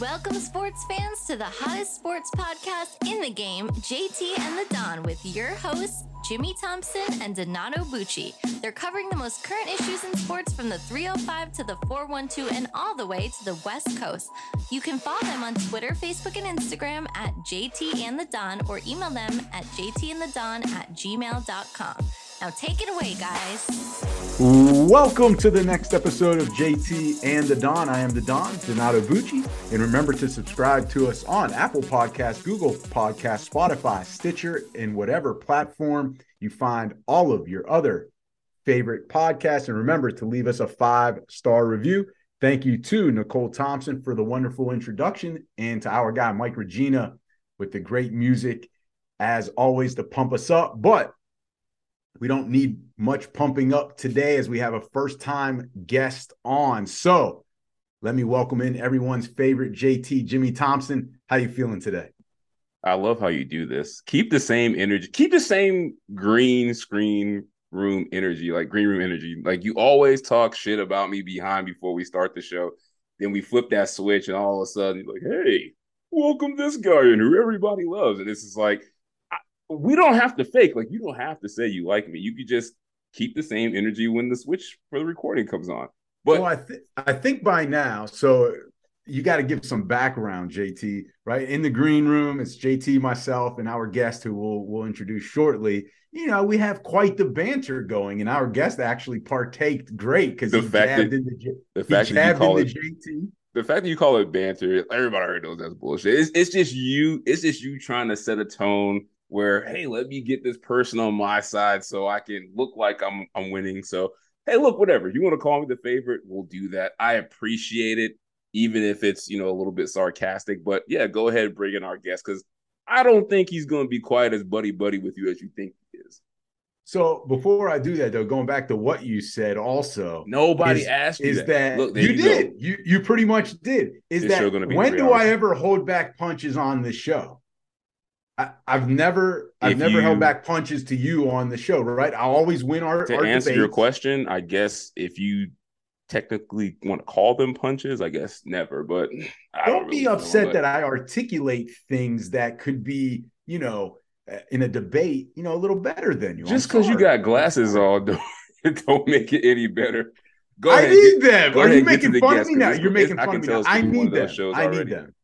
Welcome, sports fans, to the hottest sports podcast in the game, JT and the Don, with your hosts, Jimmy Thompson and Donato Bucci. They're covering the most current issues in sports from the 305 to the 412 and all the way to the West Coast. You can follow them on Twitter, Facebook, and Instagram at JT and the Don or email them at jtandthedon at gmail.com. Now take it away, guys. Welcome to the next episode of JT and the Don. I am the Don, Donato Bucci. And remember to subscribe to us on Apple Podcasts, Google Podcasts, Spotify, Stitcher, and whatever platform you find all of your other favorite podcasts. And remember to leave us a five star review. Thank you to Nicole Thompson for the wonderful introduction and to our guy, Mike Regina, with the great music, as always, to pump us up. But we don't need much pumping up today as we have a first time guest on. So let me welcome in everyone's favorite JT, Jimmy Thompson. How you feeling today? I love how you do this. Keep the same energy. Keep the same green screen room energy, like green room energy. Like you always talk shit about me behind before we start the show. Then we flip that switch, and all of a sudden like, "Hey, welcome this guy in who everybody loves." And this is like, we don't have to fake. Like you don't have to say you like me. You could just keep the same energy when the switch for the recording comes on. But well, I think I think by now, so you got to give some background, JT. Right in the green room, it's JT, myself, and our guest who we'll we'll introduce shortly. You know, we have quite the banter going, and our guest actually partaked great because the he fact that, in the, the fact that you call it JT. The fact that you call it banter, everybody already knows that's bullshit. It's, it's just you. It's just you trying to set a tone where hey, let me get this person on my side so I can look like I'm I'm winning. So hey, look, whatever you want to call me the favorite, we'll do that. I appreciate it, even if it's you know a little bit sarcastic. But yeah, go ahead bring in our guest because I don't think he's going to be quite as buddy buddy with you as you think he is. So before I do that, though, going back to what you said, also nobody is, asked you is that. that, Look, you, you did. You you pretty much did. Is This that when do I ever hold back punches on the show? I, I've never I've If never you- held back punches to you on the show, right? I always win our, to our answer your question, I guess if you technically want to call them punches, I guess never. But I Don't don't be really know, upset that I articulate things that could be, you know, uh, in a debate, you know, a little better than you. Just because you got glasses on, don't, don't make it any better. Go I ahead. need get- them. Are ahead you and get to making fun of me now? You're making fun of me now. I be need them. I need already. them.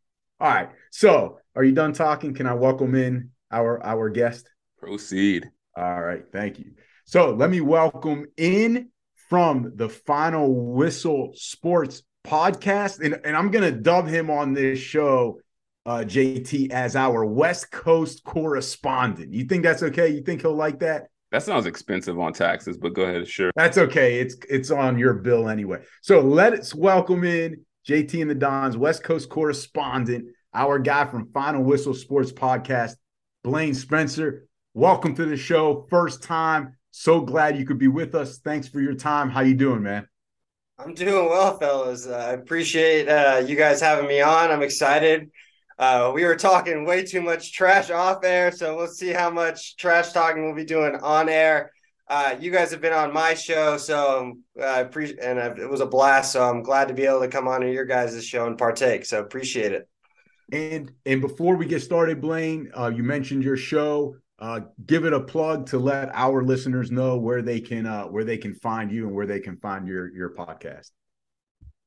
All right. So, are you done talking? Can I welcome in our our guest? Proceed. All right, thank you. So let me welcome in from the Final Whistle Sports podcast, and, and I'm gonna dub him on this show, uh, JT, as our West Coast correspondent. You think that's okay? You think he'll like that? That sounds expensive on taxes, but go ahead. Sure. That's okay. It's it's on your bill anyway. So let's welcome in JT and the Dons West Coast correspondent, our guy from Final Whistle Sports Podcast, Blaine Spencer. Welcome to the show. First time. So glad you could be with us. Thanks for your time. How you doing, man? I'm doing well, fellas. Uh, I appreciate uh, you guys having me on. I'm excited. Uh, we were talking way too much trash off air, so we'll see how much trash talking we'll be doing on air. Uh, you guys have been on my show, so um, I appreciate, and uh, it was a blast. So I'm glad to be able to come on to your guys' show and partake. So appreciate it. And and before we get started, Blaine, uh, you mentioned your show. Uh, give it a plug to let our listeners know where they can uh, where they can find you and where they can find your your podcast.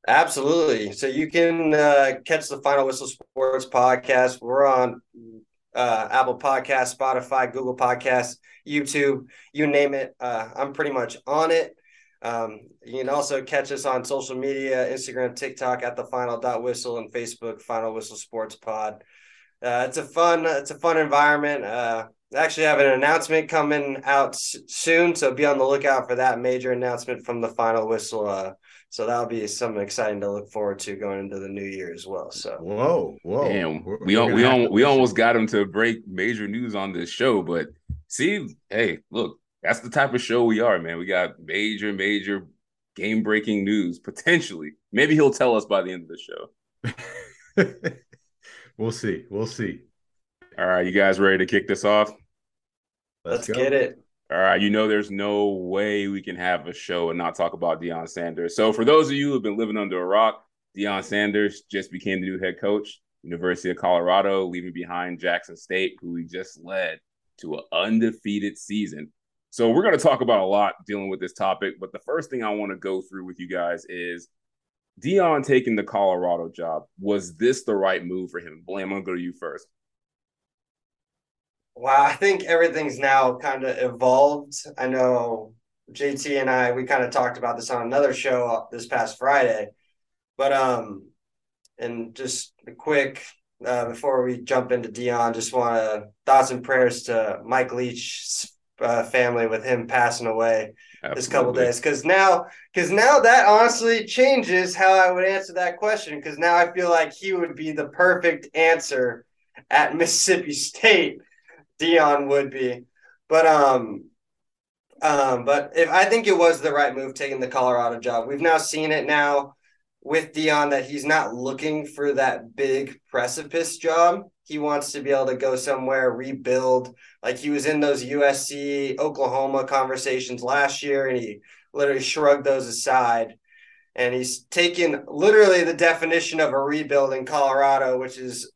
Absolutely. So you can uh, catch the Final Whistle Sports podcast. We're on uh, Apple Podcast, Spotify, Google Podcasts, YouTube, you name it. Uh, I'm pretty much on it. Um, you can also catch us on social media, Instagram, TikTok at the Final Dot Whistle, and Facebook Final Whistle Sports Pod. Uh, it's a fun, it's a fun environment. I actually have an announcement coming out soon, so be on the lookout for that major announcement from the Final Whistle. Uh, so that'll be something exciting to look forward to going into the new year as well. So Whoa, whoa! Damn, We're- we we're we have we almost got him to break major news on this show, but see, hey, look, that's the type of show we are, man. We got major, major game breaking news potentially. Maybe he'll tell us by the end of the show. we'll see. We'll see. All right, you guys ready to kick this off? let's, get it. All right, you know there's no way we can have a show and not talk about Deion Sanders. So for those of you who have been living under a rock, Deion Sanders just became the new head coach, University of Colorado, leaving behind Jackson State, who he just led to an undefeated season. So we're going to talk about a lot dealing with this topic, but the first thing I want to go through with you guys is Deion taking the Colorado job. Was this the right move for him? Blaine, I'm going to go to you first. Wow, I think everything's now kind of evolved. I know JT and I we kind of talked about this on another show this past Friday, but um, and just a quick uh, before we jump into Deion, just want to thoughts and prayers to Mike Leach's uh, family with him passing away Absolutely. this couple days. Because now, because now that honestly changes how I would answer that question. Because now I feel like he would be the perfect answer at Mississippi State. Deion would be, but um, um, but if I think it was the right move taking the Colorado job. We've now seen it now with Deion that he's not looking for that big precipice job. He wants to be able to go somewhere, rebuild. Like he was in those USC, Oklahoma conversations last year, and he literally shrugged those aside. And he's taken literally the definition of a rebuild in Colorado, which is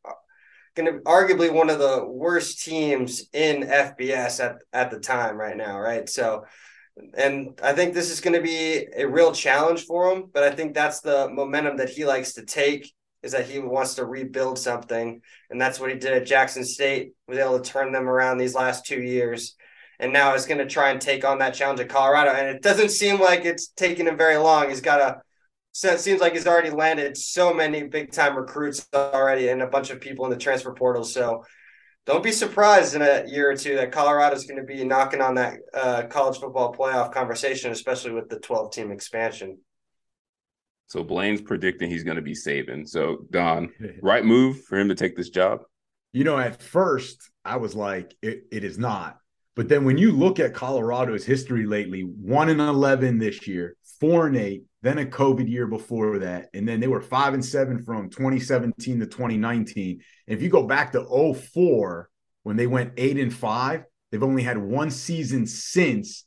going to arguably one of the worst teams in FBS at, at the time right now, right? So and I think this is going to be a real challenge for him. But I think that's the momentum that he likes to take is that he wants to rebuild something, and that's what he did at Jackson State. Was able to turn them around these last two years, and now is going to try and take on that challenge at Colorado. And it doesn't seem like it's taking him very long. He's got a so it seems like he's already landed so many big time recruits already and a bunch of people in the transfer portal. So don't be surprised in a year or two that Colorado is going to be knocking on that uh, college football playoff conversation, especially with the 12 team expansion. So Blaine's predicting he's going to be saving. So Don, right move for him to take this job? You know, at first I was like, it, it is not. But then when you look at Colorado's history lately, one and eleven this year, four and eight, then a COVID year before that, and then they were five and seven from 2017 to 2019. And if you go back to 04, when they went eight and five, they've only had one season since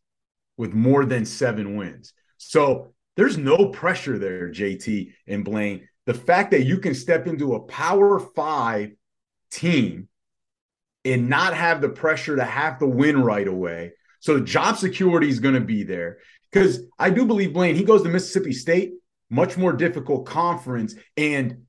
with more than seven wins. So there's no pressure there, JT and Blaine. The fact that you can step into a power five team and not have the pressure to have to win right away. So job security is going to be there. Because I do believe Blaine, he goes to Mississippi State, much more difficult conference. And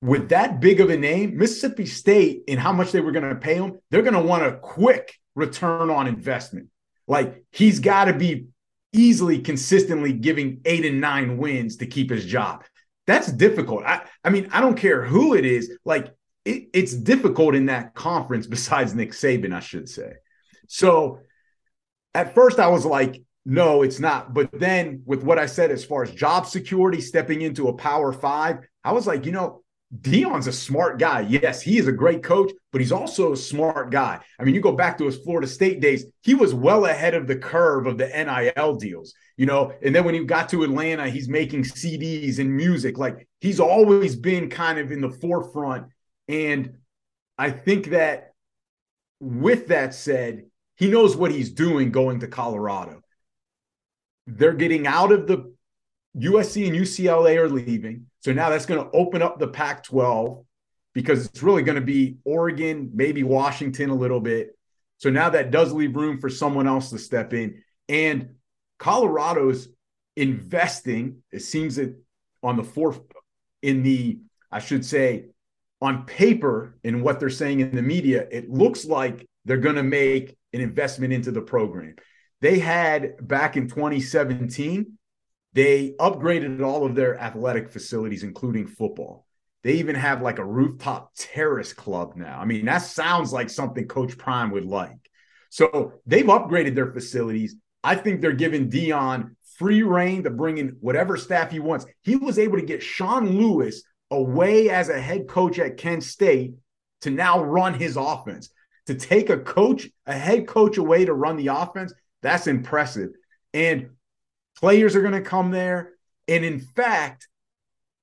with that big of a name, Mississippi State and how much they were going to pay him, they're going to want a quick return on investment. Like he's got to be easily consistently giving eight and nine wins to keep his job. That's difficult. I, I mean, I don't care who it is. Like it, it's difficult in that conference besides Nick Saban, I should say. So at first I was like, no, it's not. But then with what I said as far as job security, stepping into a power five, I was like, you know, Deion's a smart guy. Yes, he is a great coach, but he's also a smart guy. I mean, you go back to his Florida State days, he was well ahead of the curve of the NIL deals, you know. And then when he got to Atlanta, he's making CDs and music. Like he's always been kind of in the forefront. And I think that with that said, he knows what he's doing going to Colorado they're getting out of the USC and UCLA are leaving. So now that's going to open up the Pac 12 because it's really going to be Oregon, maybe Washington a little bit. So now that does leave room for someone else to step in. And Colorado's investing, it seems that on the fourth, in the, I should say, on paper, in what they're saying in the media, it looks like they're going to make an investment into the program. They had back in 2017, they upgraded all of their athletic facilities, including football. They even have like a rooftop terrace club now. I mean, that sounds like something Coach Prime would like. So they've upgraded their facilities. I think they're giving Deion free reign to bring in whatever staff he wants. He was able to get Sean Lewis away as a head coach at Kent State to now run his offense. To take a coach, a head coach away to run the offense, that's impressive. And players are going to come there. And in fact,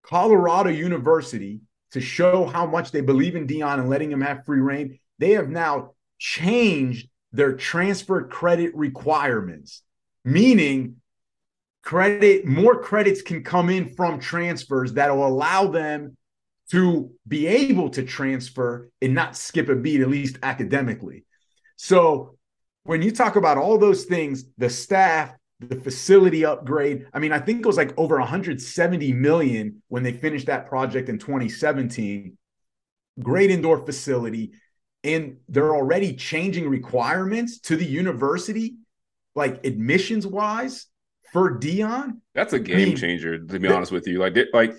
Colorado University, to show how much they believe in Deion and letting him have free reign, they have now changed their transfer credit requirements, meaning credit, more credits can come in from transfers that will allow them to be able to transfer and not skip a beat, at least academically. So when you talk about all those things, the staff, the facility upgrade, I mean, I think it was like over 170 million when they finished that project in 2017. Great indoor facility. And they're already changing requirements to the university, like admissions wise for Deion. That's a game I mean, changer, to be honest with you. Like, like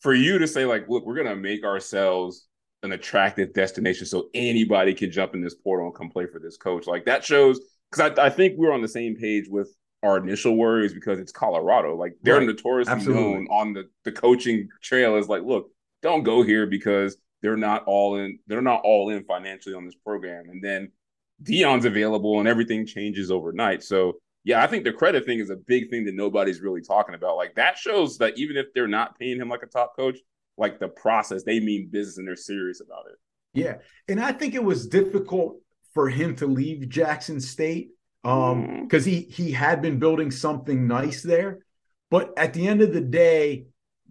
for you to say, like, look, we're gonna make ourselves an attractive destination so anybody can jump in this portal and come play for this coach. Like that shows because I, I think we're on the same page with our initial worries because it's Colorado. Like they're right. notoriously Absolutely. known on the, the coaching trail is like, look, don't go here because they're not all in, they're not all in financially on this program. And then Deion's available and everything changes overnight. So yeah, I think the credit thing is a big thing that nobody's really talking about. Like that shows that even if they're not paying him like a top coach, like the process, they mean business and they're serious about it. Yeah. And I think it was difficult for him to leave Jackson State um because mm. he he had been building something nice there. But at the end of the day,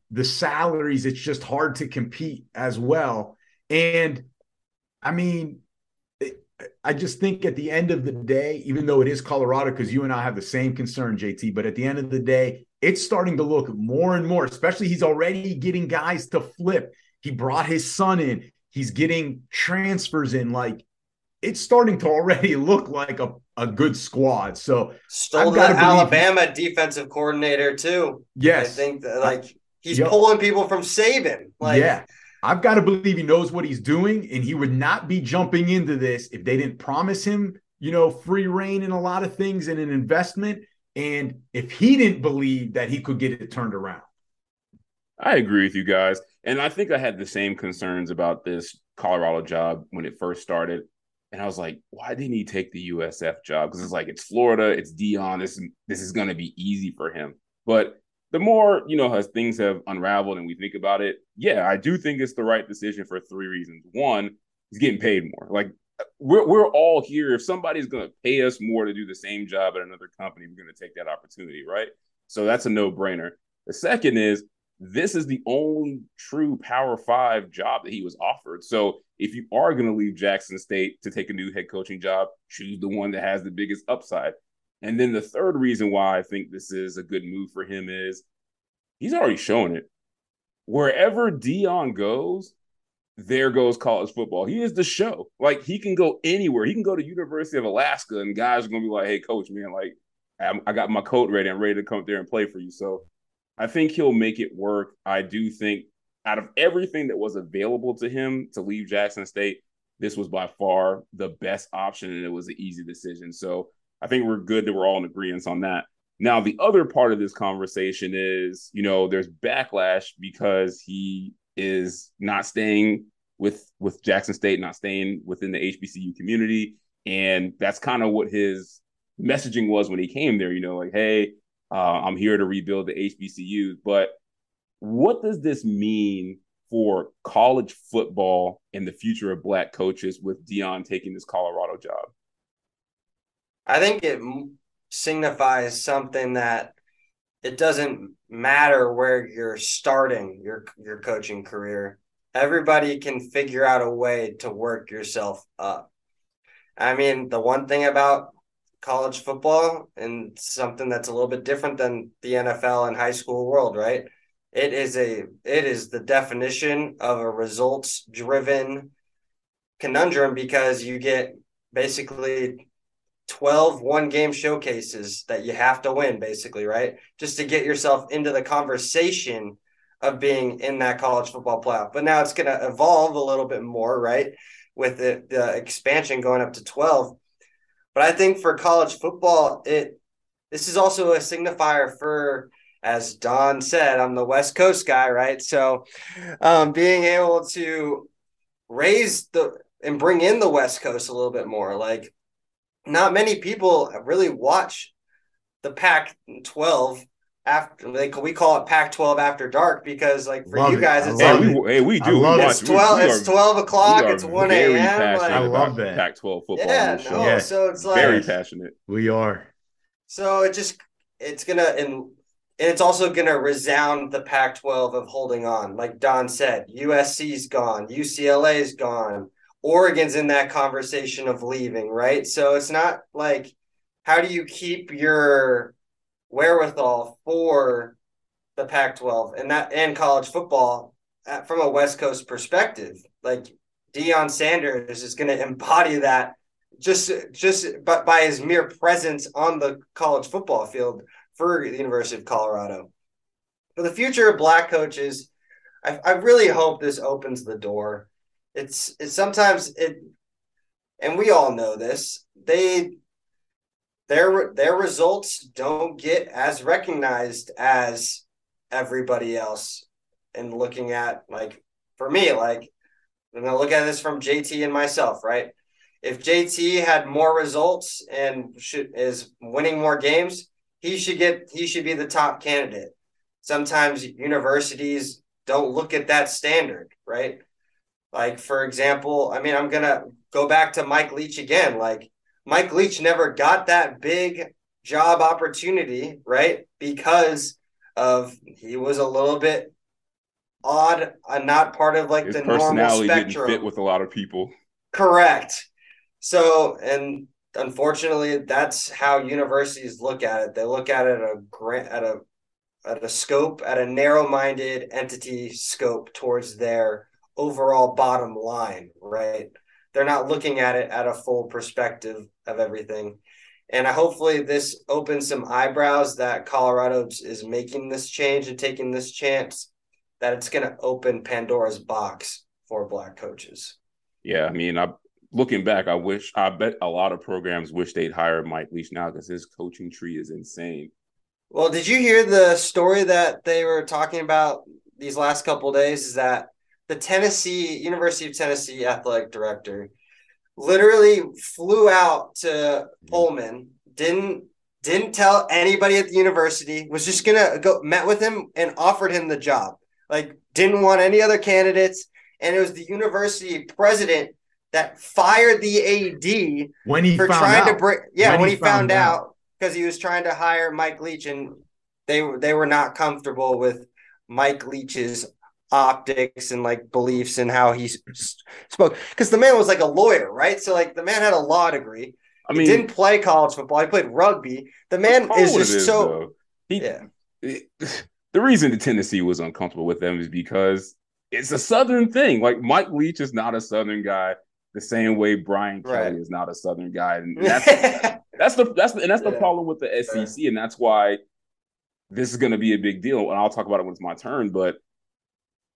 the salaries, it's just hard to compete as well. And I mean, I just think at the end of the day, even though it is Colorado, because you and I have the same concern, JT, but at the end of the day, it's starting to look more and more, especially he's already getting guys to flip. He brought his son in, he's getting transfers in. Like it's starting to already look like a, a good squad. So stole the Alabama defensive coordinator too. Yes. I think that like he's yep. pulling people from Saban. Like yeah. I've got to believe he knows what he's doing, and he would not be jumping into this if they didn't promise him, you know, free reign in a lot of things and an investment. And if he didn't believe that he could get it turned around. I agree with you guys. And I think I had the same concerns about this Colorado job when it first started. And I was like, why didn't he take the USF job? Because it's like it's Florida, it's Deion. This this is going to be easy for him. But the more you know, as things have unraveled and we think about it, yeah, I do think it's the right decision for three reasons. One, he's getting paid more. Like we're we're all here. If somebody's going to pay us more to do the same job at another company, we're going to take that opportunity, right? So that's a no brainer. The second is this is the only true Power Five job that he was offered. So if you are going to leave Jackson State to take a new head coaching job, choose the one that has the biggest upside. And then the third reason why I think this is a good move for him is he's already shown it. Wherever Deion goes, there goes college football. He is the show. Like he can go anywhere. He can go to University of Alaska, and guys are gonna be like, "Hey, coach, man, like I got my coat ready. I'm ready to come there and play for you." So I think he'll make it work. I do think out of everything that was available to him to leave Jackson State, this was by far the best option, and it was an easy decision. So I think we're good that we're all in agreement on that. Now, the other part of this conversation is, you know, there's backlash because he is not staying with with Jackson State, not staying within the HBCU community, and that's kind of what his messaging was when he came there. You know, like, hey, uh, I'm here to rebuild the HBCU. But what does this mean for college football and the future of Black coaches with Deion taking this Colorado job? I think it signifies something that it doesn't matter where you're starting your your coaching career. Everybody can figure out a way to work yourself up. I mean, the one thing about college football and something that's a little bit different than the NFL and high school world, right? It is a it is the definition of a results driven conundrum because you get basically 12 one game showcases that you have to win basically right? Just to get yourself into the conversation of being in that college football playoff. But now it's going to evolve a little bit more right with the, the expansion going up to 12 but i think for college football it this is also a signifier for as don said i'm the west coast guy right? So um, being able to raise the and bring in the west coast a little bit more like not many people really watch the Pac 12 after like we call it Pac 12 after dark because like for love you guys it. it's hey, we, hey, we do we it's 12 we, we it's 12 o'clock it's 1 a.m like, I love that Pac 12 football yeah, no, yeah. so it's like very passionate we are so it just it's gonna and and it's also going to resound the Pac 12 of holding on. Like Don said, USC's gone, UCLA's gone, Oregon's in that conversation of leaving, right? So it's not like, how do you keep your wherewithal for the Pac 12 and that and college football at, from a West Coast perspective? Like Deion Sanders is going to embody that just just but by his mere presence on the college football field for the University of Colorado. For the future of black coaches, I, I really hope this opens the door. It's it's sometimes it, and we all know this. They their their results don't get as recognized as everybody else. And looking at like for me, like when gonna look at this from JT and myself, right? If JT had more results and should is winning more games, he should get he should be the top candidate. Sometimes universities don't look at that standard, right? Like for example, I mean, I'm gonna go back to Mike Leach again. Like Mike Leach never got that big job opportunity, right? Because of he was a little bit odd and not part of like His the normal spectrum. fit with a lot of people. Correct. So, and unfortunately, that's how universities look at it. They look at it at a grant at a at a scope, at a narrow-minded entity scope towards their overall bottom line, right? They're not looking at it at a full perspective of everything. And hopefully this opens some eyebrows that Colorado is making this change and taking this chance that it's going to open Pandora's box for black coaches. Yeah, I mean, I looking back, I wish I bet a lot of programs wish they'd hire Mike Leach now because his coaching tree is insane. Well, did you hear the story that they were talking about these last couple days? Is that the Tennessee University of Tennessee athletic director literally flew out to mm-hmm. Pullman, didn't didn't tell anybody at the university, was just gonna go met with him and offered him the job. Like didn't want any other candidates, and it was the university president that fired the AD when he for found trying out. to bring yeah when, When he, he found, found out because he was trying to hire Mike Leach and they were they were not comfortable with Mike Leach's optics and like beliefs and how he spoke because the man was like a lawyer right so like the man had a law degree I he mean, didn't play college football he played rugby the man is it is just so though. He, yeah it- the reason the Tennessee was uncomfortable with them is because it's a Southern thing. Like Mike Leach is not a Southern guy, the same way Brian Kelly Right. is not a Southern guy, and that's that's the that's the, and that's the Yeah. problem with the SEC, and that's why this is going to be a big deal. And I'll talk about it when it's my turn. But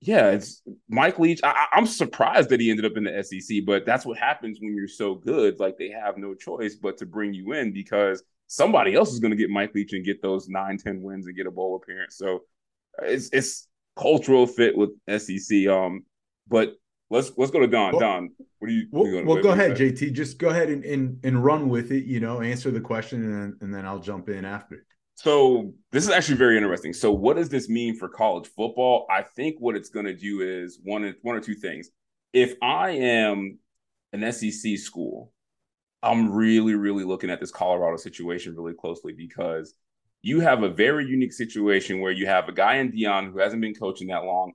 yeah, it's Mike Leach. I, I'm surprised that he ended up in the SEC, but that's what happens when you're so good. Like they have no choice but to bring you in because somebody else is going to get Mike Leach and get those nine, 10 wins and get a bowl appearance. So it's it's cultural fit with SEC. Um, but let's let's go to Don. Well- Don, what do you? Well, you- well go ahead. JT. Just go ahead and, and and run with it. You know, answer the question, and then, and then I'll jump in after. So this is actually very interesting. So what does this mean for college football? I think what it's going to do is one one or two things. If I am an SEC school, I'm really really looking at this Colorado situation really closely because you have a very unique situation where you have a guy in Deion who hasn't been coaching that long.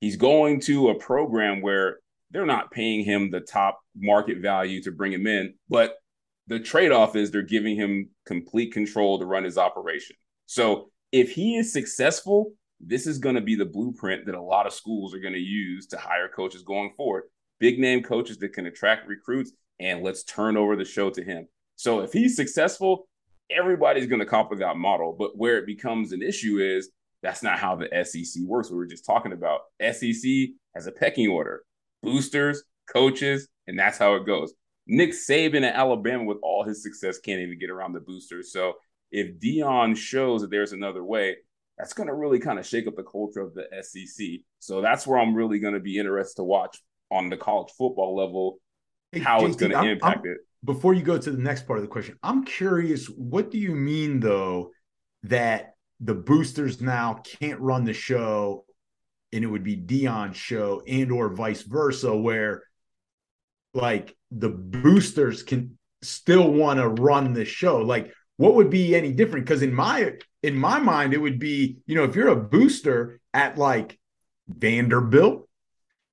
He's going to a program where they're not paying him the top market value to bring him in, but the trade-off is they're giving him complete control to run his operation. So if he is successful, this is going to be the blueprint that a lot of schools are going to use to hire coaches going forward. Big name coaches that can attract recruits, and let's turn over the show to him. So if he's successful, everybody's going to copy that model. But where it becomes an issue is that's not how the SEC works. We were just talking about SEC has a pecking order, boosters, coaches, and that's how it goes. Nick Saban at Alabama, with all his success, can't even get around the boosters. So if Deion shows that there's another way, that's going to really kind of shake up the culture of the SEC. So that's where I'm really going to be interested to watch on the college football level Hey, how it's going to impact I'm- it. Before you go to the next part of the question, I'm curious. What do you mean though that the boosters now can't run the show, and it would be Deion's show, and or vice versa, where like the boosters can still want to run the show. Like, what would be any different? Because in my in my mind, it would be, you know, if you're a booster at like Vanderbilt,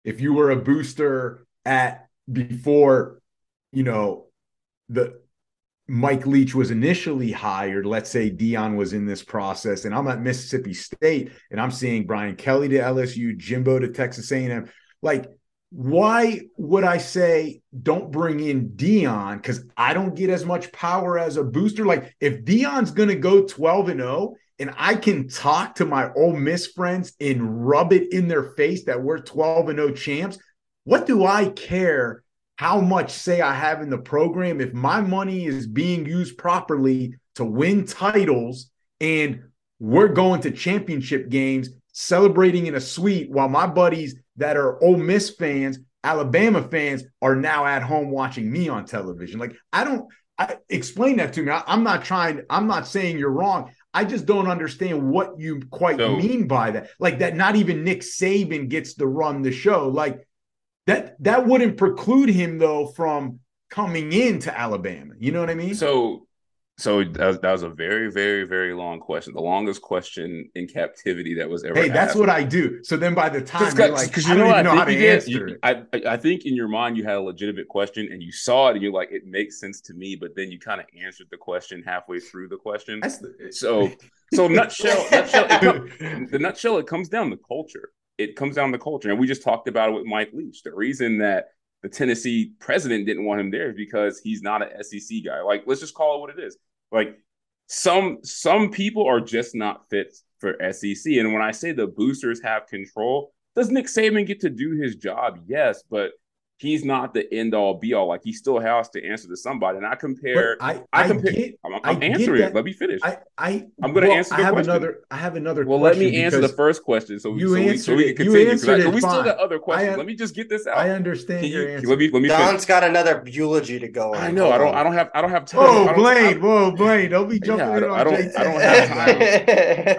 if you were a booster at before, you know, the Mike Leach was initially hired, let's say dion was in this process, and I'm at Mississippi State and I'm seeing Brian Kelly to LSU, Jimbo to Texas A&M. Like, why would I say don't bring in Deion? Because I don't get as much power as a booster. Like, if Deion's going to go 12 and 0, and I can talk to my Ole Miss friends and rub it in their face that we're 12 and 0 champs, what do I care how much say I have in the program if my money is being used properly to win titles and we're going to championship games celebrating in a suite while my buddies that are Ole Miss fans, Alabama fans are now at home watching me on television. Like I don't I, explain that to me. I, am not trying. I'm not saying you're wrong. I just don't understand what you quite so, mean by that. Like that, not even Nick Saban gets to run the show. Like that that wouldn't preclude him though from coming into Alabama. You know what I mean? So so that was, that was, a very, very, very long question. The longest question in captivity that was ever. Hey, that's asked. what I do. So then, by the time you're like, because you know, I, know how to answer you, it. I, I think in your mind you had a legitimate question and you saw it and you're like, it makes sense to me. But then you kind of answered the question halfway through the question. The, so, so nutshell, nutshell, the nutshell, it comes down to culture it comes down to culture. And we just talked about it with Mike Leach. The reason that the Tennessee president didn't want him there is because he's not an SEC guy. Like, let's just call it what it is. Like some some people are just not fit for SEC. And when I say the boosters have control, does Nick Saban get to do his job? Yes, but he's not the end all be all. Like he still has to answer to somebody. And I compare. I, I, I compare. Get, I'm, I'm answering it. Let me finish. I, I I'm going to well, answer. The I have question. another. I have another. Well, let me answer the first question. So you so answered we, so we can continue. You I, we still got other questions. let me just get this out. I understand can your you, answer. Let me. Let me. Don's finish. got another eulogy to go. On. I know. I don't. I don't have. I don't have time. Oh, Blaine. Whoa, Blaine. Don't be jumping yeah, in on I don't, I don't have time.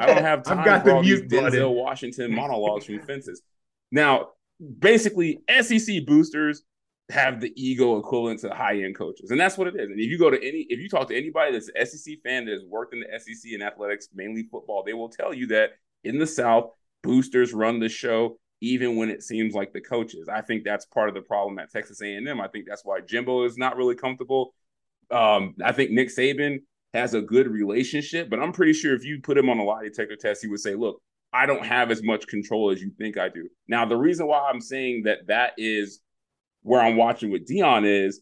I don't have time. I've got the mute Denzel Washington monologues from fences. Now, basically, SEC boosters have the ego equivalent to high end coaches, and that's what it is. And if you go to any, if you talk to anybody that's an SEC fan that has worked in the SEC in athletics, mainly football, they will tell you that in the South, boosters run the show, even when it seems like the coaches. I think that's part of the problem at Texas A&M. I think that's why Jimbo is not really comfortable. Um, I think Nick Saban has a good relationship, but I'm pretty sure if you put him on a lie detector test, he would say, "Look, I don't have as much control as you think I do." Now, the reason why I'm saying that that is where I'm watching with Deion is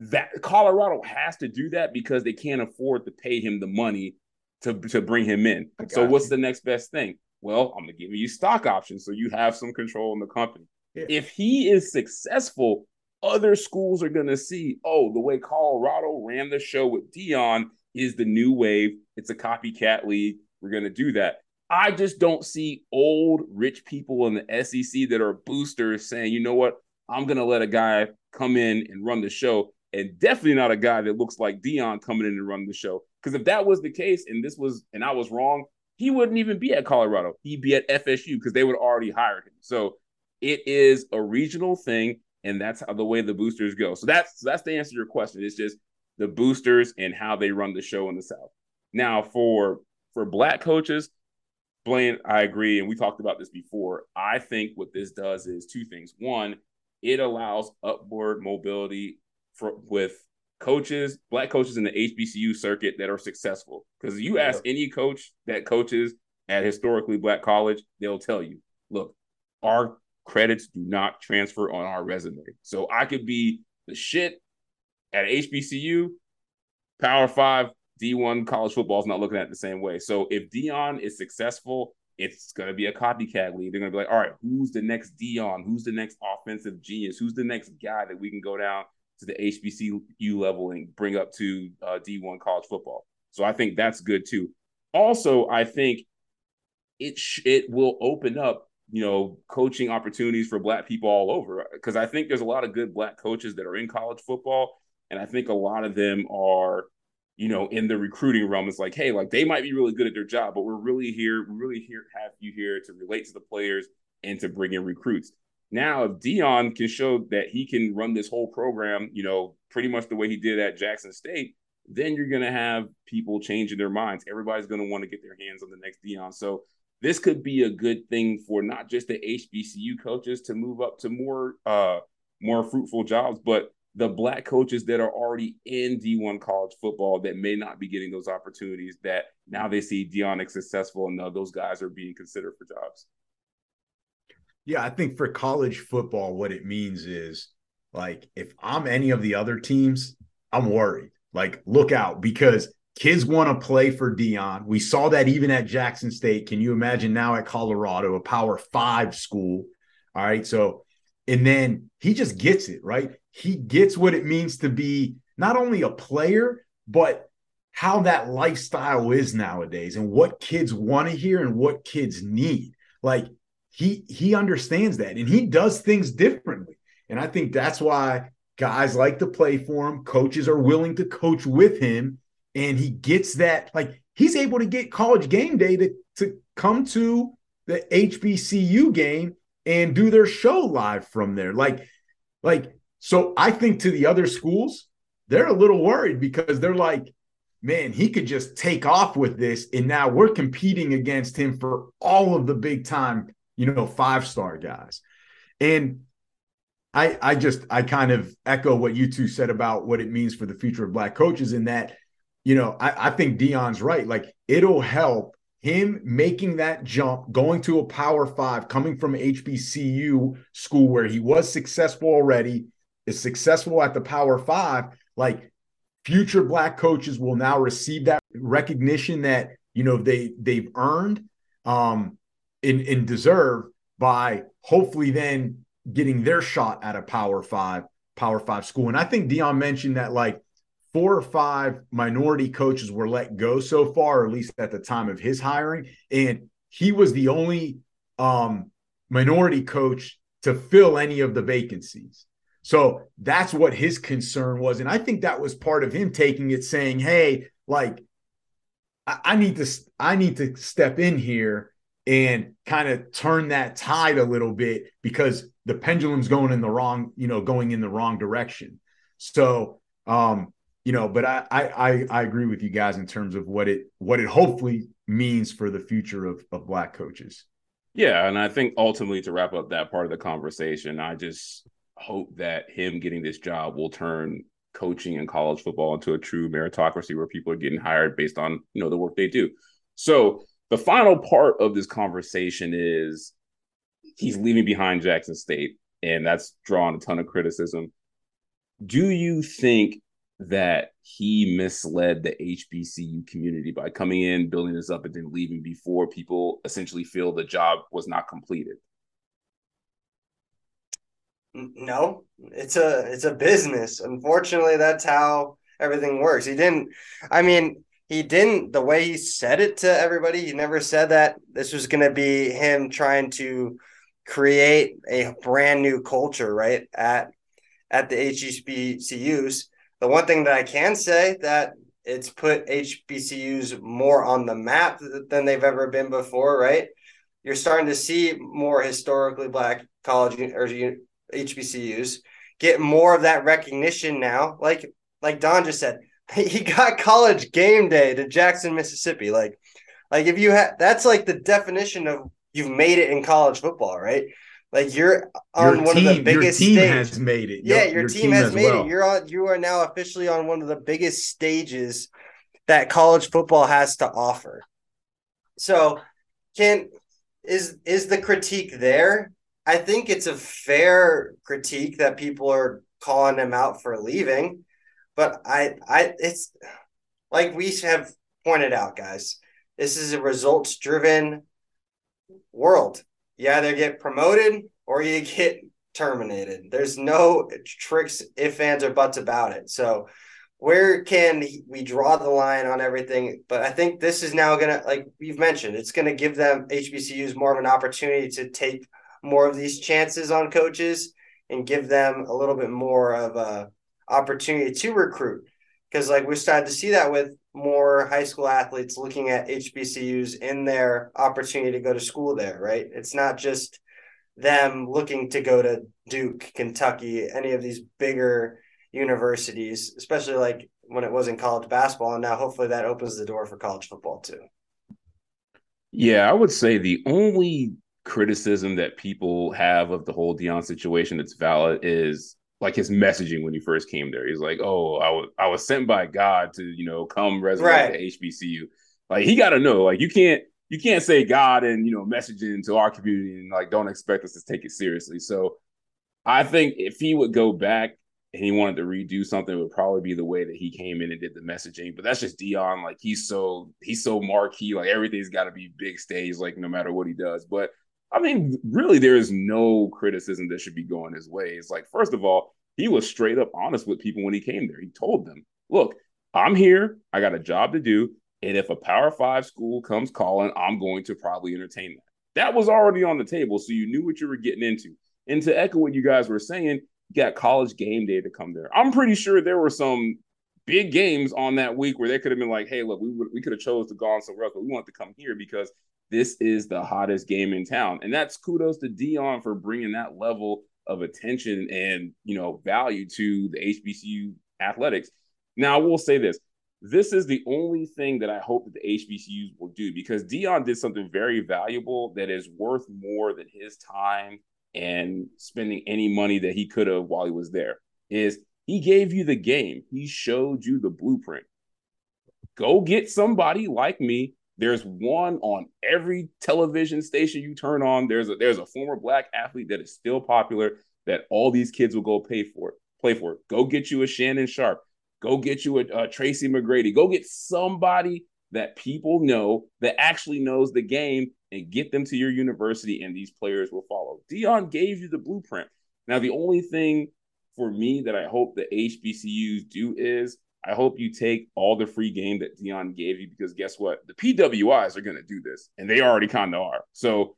that Colorado has to do that because they can't afford to pay him the money to, to bring him in. So you. what's the next best thing? Well, I'm gonna give you stock options so you have some control in the company. Yeah. If he is successful, other schools are gonna see, oh, the way Colorado ran the show with Deion is the new wave. It's a copycat league. We're gonna do that. I just don't see old rich people in the SEC that are boosters saying, you know what, I'm gonna let a guy come in and run the show, and definitely not a guy that looks like Deion coming in and run the show. Because if that was the case, and this was, and I was wrong, he wouldn't even be at Colorado. He'd be at FSU because they would already hired him. So it is a regional thing, and that's how the way the boosters go. So that's that's the answer to your question. It's just the boosters and how they run the show in the South. Now for for black coaches, Blaine, I agree, and we talked about this before. I think what this does is two things. One, it allows upward mobility for with coaches, black coaches in the HBCU circuit that are successful. Because you ask any coach that coaches at historically black college, they'll tell you, look, our credits do not transfer on our resume. So I could be the shit at HBCU, Power Five, D1 college football is not looking at it the same way. So if Deion is successful it's going to be a copycat league. They're going to be like, all right, who's the next Deion? Who's the next offensive genius? Who's the next guy that we can go down to the HBCU level and bring up to uh, D1 college football? So I think that's good too. Also, I think it sh- it will open up you know coaching opportunities for black people all over because I think there's a lot of good black coaches that are in college football, and I think a lot of them are you know, in the recruiting realm, it's like, hey, like they might be really good at their job, but we're really here, we're really here have you here to relate to the players and to bring in recruits. Now, if Deion can show that he can run this whole program, you know, pretty much the way he did at Jackson State, then you're going to have people changing their minds. Everybody's going to want to get their hands on the next Deion. So this could be a good thing for not just the HBCU coaches to move up to more uh more fruitful jobs, but the black coaches that are already in D1 college football that may not be getting those opportunities that now they see Deion successful and now those guys are being considered for jobs. Yeah, I think for college football, what it means is like if I'm any of the other teams, I'm worried. Like, look out because kids want to play for Deion. We saw that even at Jackson State. Can you imagine now at Colorado, a power five school? All right. So, and then he just gets it, right? He gets what it means to be not only a player, but how that lifestyle is nowadays and what kids want to hear and what kids need. Like he he understands that and he does things differently. And I think that's why guys like to play for him, coaches are willing to coach with him and he gets that like he's able to get college game day to to come to the HBCU game and do their show live from there. Like like so I think to the other schools, they're a little worried because they're like, man, he could just take off with this. And now we're competing against him for all of the big time, you know, five star guys. And I, I just, I kind of echo what you two said about what it means for the future of black coaches in that, you know, I, I think Deion's right. Like it'll help him making that jump, going to a power five, coming from HBCU school where he was successful already, is successful at the power five, like future black coaches will now receive that recognition that you know they they've earned um and, and deserve by hopefully then getting their shot at a power five power five school. And i think dion mentioned that like four or five minority coaches were let go so far or at least at the time of his hiring. And he was the only um minority coach to fill any of the vacancies so that's what his concern was. And I think that was part of him taking it, saying, Hey, like, I, I need to I need to step in here and kind of turn that tide a little bit because the pendulum's going in the wrong, you know, going in the wrong direction. So um, you know, but I I I agree with you guys in terms of what it what it hopefully means for the future of of black coaches. Yeah, and I think ultimately to wrap up that part of the conversation, I just hope that him getting this job will turn coaching in college football into a true meritocracy where people are getting hired based on you know the work they do. So the final part of this conversation is he's leaving behind Jackson State, and that's drawn a ton of criticism. Do you think that he misled the HBCU community by coming in, building this up, and then leaving before people essentially feel the job was not completed? No, it's a it's a business. Unfortunately, that's how everything works. He didn't. I mean, he didn't. The way he said it to everybody, he never said that this was going to be him trying to create a brand new culture, right at at the HBCUs. The one thing that I can say that it's put HBCUs more on the map than they've ever been before, right? You're starting to see more historically black college or HBCUs get more of that recognition now. Like like Don just said, he got college game day to Jackson, Mississippi. Like like if you have that's like the definition of you've made it in college football, right? Like you're on your one team, of the biggest your team stages. has made it. Yeah, your, your team, team, has made well. it. You're on you are now officially on one of the biggest stages that college football has to offer. So can is is the critique there? I think it's a fair critique that people are calling him out for leaving, but I, I, it's like we have pointed out, guys. This is a results driven world. You either get promoted or you get terminated. There's no tricks, if, ands, or buts about it. So, where can we draw the line on everything? But I think this is now going to, like we've mentioned, it's going to give them HBCUs more of an opportunity to take more of these chances on coaches and give them a little bit more of a opportunity to recruit. Because like we started to see that with more high school athletes looking at HBCUs in their opportunity to go to school there, right? It's not just them looking to go to Duke, Kentucky, any of these bigger universities, especially like when it was in college basketball, and now hopefully that opens the door for college football too. Yeah, I would say the only criticism that people have of the whole Deion situation that's valid is like his messaging when he first came there. He's like, "Oh, I was I was sent by God to you know come resurrect right. the HBCU." Like he got to know, like you can't you can't say God and you know messaging to our community and like don't expect us to take it seriously. So I think if he would go back and he wanted to redo something, it would probably be the way that he came in and did the messaging. But that's just Deion. Like he's so he's so marquee. Like everything's got to be big stage. Like no matter what he does. But I mean, really, there is no criticism that should be going his way. It's like first of all, he was straight up honest with people when he came there. He told them, "Look, I'm here. I got a job to do." And if a Power Five school comes calling, I'm going to probably entertain that. That was already on the table, so you knew what you were getting into. And to echo what you guys were saying, you got college game day to come there. I'm pretty sure there were some big games on that week where they could have been like, "Hey, look, we we could have chose to go on somewhere else, but we want to come here because this is the hottest game in town." And that's kudos to Deion for bringing that level of attention and you know value to the HBCU athletics. Now, I will say this: this is the only thing that I hope that the HBCUs will do because Deion did something very valuable that is worth more than his time and spending any money that he could have while he was there is he gave you the game. He showed you the blueprint. Go get somebody like me. There's one on every television station you turn on. There's a there's a former black athlete that is still popular that all these kids will go pay for it, play for it. Go get you a Shannon Sharpe. Go get you a, a Tracy McGrady. Go get somebody that people know that actually knows the game and get them to your university, and these players will follow. Deion gave you the blueprint. Now, the only thing for me that I hope the HBCUs do is I hope you take all the free game that Deion gave you because guess what? The PWIs are going to do this, and they already kind of are. So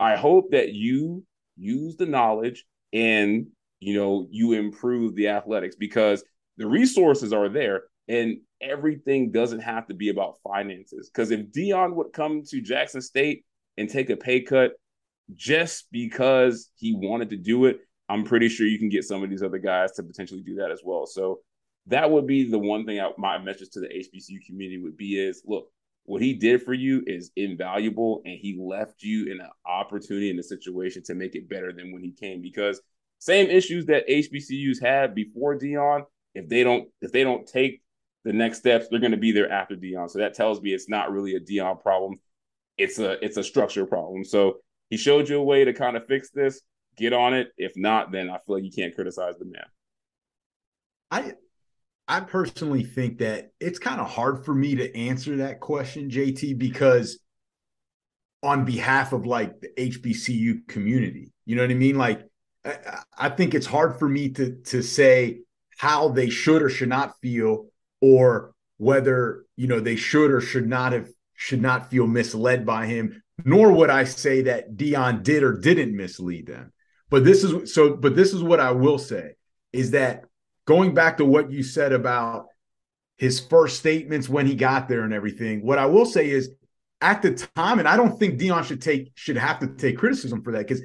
I hope that you use the knowledge and you know you improve the athletics because the resources are there and everything doesn't have to be about finances. Because if Deion would come to Jackson State and take a pay cut just because he wanted to do it, I'm pretty sure you can get some of these other guys to potentially do that as well. So that would be the one thing I, my message to the HBCU community would be is look, what he did for you is invaluable and he left you in an opportunity in a situation to make it better than when he came because same issues that HBCUs had before Deion, if they don't if they don't take the next steps, they're going to be there after Deion. So that tells me it's not really a Deion problem. It's a it's a structure problem. So he showed you a way to kind of fix this. Get on it. If not, then I feel like you can't criticize the man. I I personally think that it's kind of hard for me to answer that question, JT, because on behalf of like the HBCU community, you know what I mean? Like I, I think it's hard for me to to say how they should or should not feel or whether you know they should or should not have should not feel misled by him nor would i say that Deion did or didn't mislead them but this is so but this is what i will say is that going back to what you said about his first statements when he got there and everything what i will say is at the time and i don't think Deion should take should have to take criticism for that because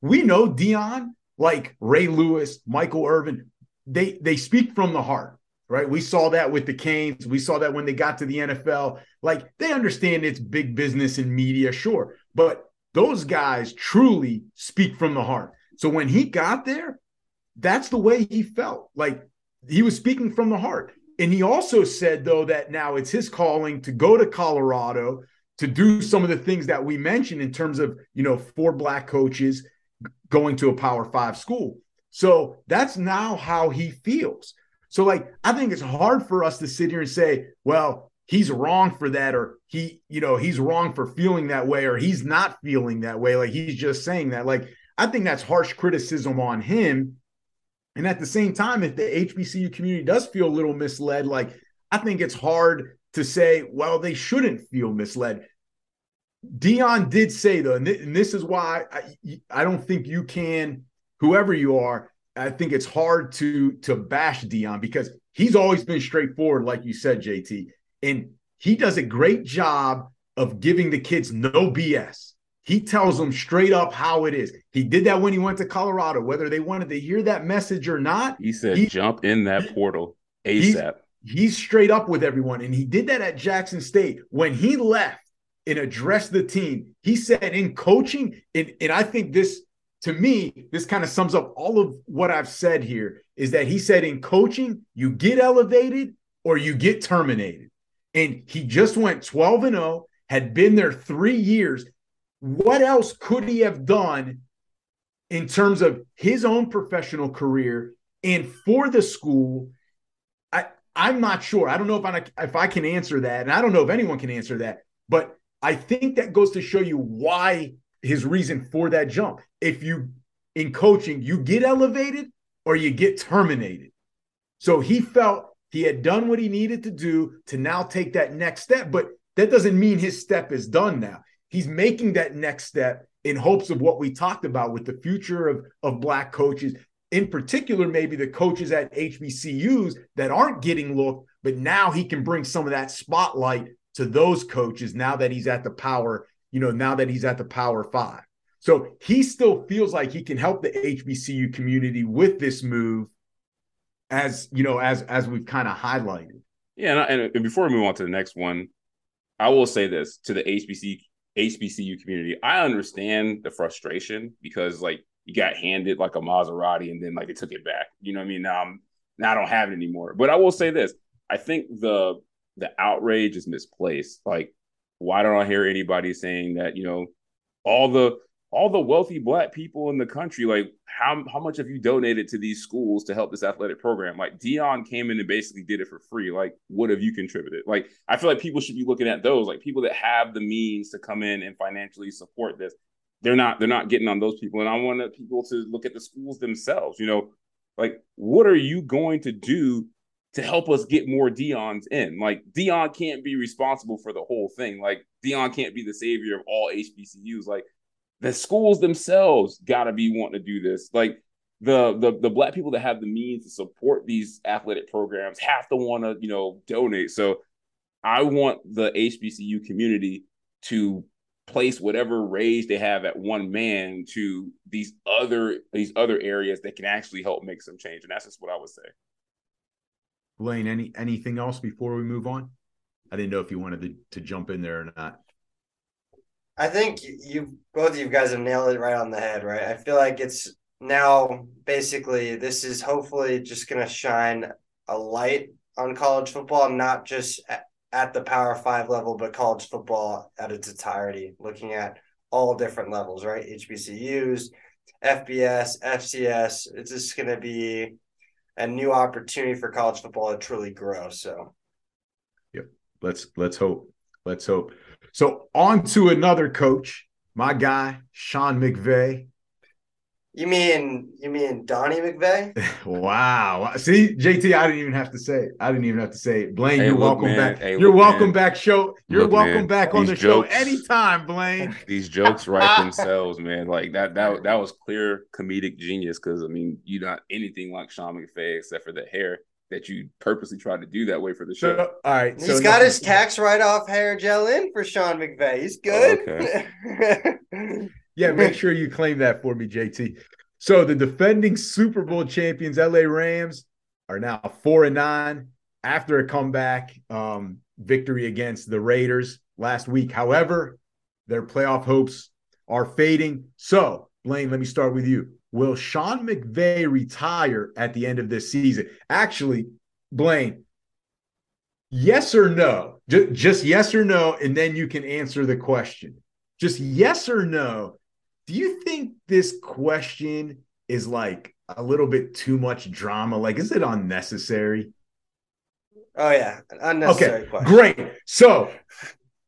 we know Deion, like ray lewis michael irvin they they speak from the heart right? We saw that with the Canes. We saw that when they got to the NFL. Like they understand it's big business and media, sure, but those guys truly speak from the heart. So when he got there, that's the way he felt. Like he was speaking from the heart. And he also said, though, that now it's his calling to go to Colorado to do some of the things that we mentioned in terms of, you know, four black coaches going to a power five school. So that's now how he feels. So, like, I think it's hard for us to sit here and say, well, he's wrong for that, or he, you know, he's wrong for feeling that way, or he's not feeling that way. Like, he's just saying that. Like, I think that's harsh criticism on him. And at the same time, if the HBCU community does feel a little misled, like, I think it's hard to say, well, they shouldn't feel misled. Deion did say, though, and, th- and this is why I, I don't think you can, whoever you are, I think it's hard to to bash Deion because he's always been straightforward, like you said, JT, and he does a great job of giving the kids no BS. He tells them straight up how it is. He did that when he went to Colorado, whether they wanted to hear that message or not. He said, he, "Jump in that portal ASAP." he's straight up with everyone. And he did that at Jackson State. When he left and addressed the team, he said in coaching, and, and I think this to me, this kind of sums up all of what I've said here is that he said in coaching, you get elevated or you get terminated. And he just went 12 and 0, had been there three years. What else could he have done in terms of his own professional career and for the school? I, I'm not sure. I don't know if I if I can answer that, and I don't know if anyone can answer that. But I think that goes to show you why his reason for that jump. If you in coaching, you get elevated or you get terminated. So he felt he had done what he needed to do to now take that next step, but that doesn't mean his step is done now. He's making that next step in hopes of what we talked about with the future of, of black coaches, in particular, maybe the coaches at HBCUs that aren't getting looked, but now he can bring some of that spotlight to those coaches now that he's at the power you know, now that he's at the Power Five. So he still feels like he can help the HBCU community with this move, as you know, as as we've kind of highlighted. Yeah, and, and before we move on to the next one, I will say this to the HBC HBCU community. I understand the frustration because like you got handed like a Maserati and then like they took it back. You know what I mean? Now I'm now I don't have it anymore. But I will say this: I think the the outrage is misplaced. Like why don't I hear anybody saying that, you know, all the all the wealthy black people in the country, like how how much have you donated to these schools to help this athletic program? Like Deion came in and basically did it for free. Like, what have you contributed? Like, I feel like people should be looking at those, like people that have the means to come in and financially support this. They're not they're not getting on those people. And I want people to look at the schools themselves, you know, like what are you going to do to help us get more Deion's in. Like Deion can't be responsible for the whole thing. Like Deion can't be the savior of all HBCUs. Like the schools themselves got to be wanting to do this. Like the the the black people that have the means to support these athletic programs have to want to you know donate. So I want the HBCU community to place whatever rage they have at one man to these other these other areas that can actually help make some change and that's just what i would say Blaine, any anything else before we move on? I didn't know if you wanted to, to jump in there or not. I think you both of you guys have nailed it right on the head, right? I feel like it's now basically this is hopefully just going to shine a light on college football, not just at, at the Power Five level, but college football at its entirety, looking at all different levels, right? HBCUs, FBS, FCS. It's just going to be a new opportunity for college football to truly grow. So, yep. Let's let's hope. Let's hope. So on to another coach, my guy Sean McVay. You mean you mean Donnie McVay? wow. See, JT, I didn't even have to say it. I didn't even have to say it. Blaine, hey, you're look, welcome man. back. Hey, you're look, welcome man. back. Show you're look, welcome man. back on These the jokes, show anytime, Blaine. These jokes write themselves, man. Like that that that was clear comedic genius because I mean, you're not anything like Sean McVay except for the hair that you purposely tried to do that way for the show. So, all right. He's so got his tax write off hair gel in for Sean McVay. He's good. Oh, okay. Yeah, make sure you claim that for me, JT. So the defending Super Bowl champions, LA Rams, are now four and nine after a comeback um, victory against the Raiders last week. However, their playoff hopes are fading. So, Blaine, let me start with you. Will Sean McVay retire at the end of this season? Actually, Blaine, yes or no? Just, just yes or no, and then you can answer the question. Just yes or no do you think this question is like a little bit too much drama? Like, is it unnecessary? Oh yeah, unnecessary. Okay, question. great. So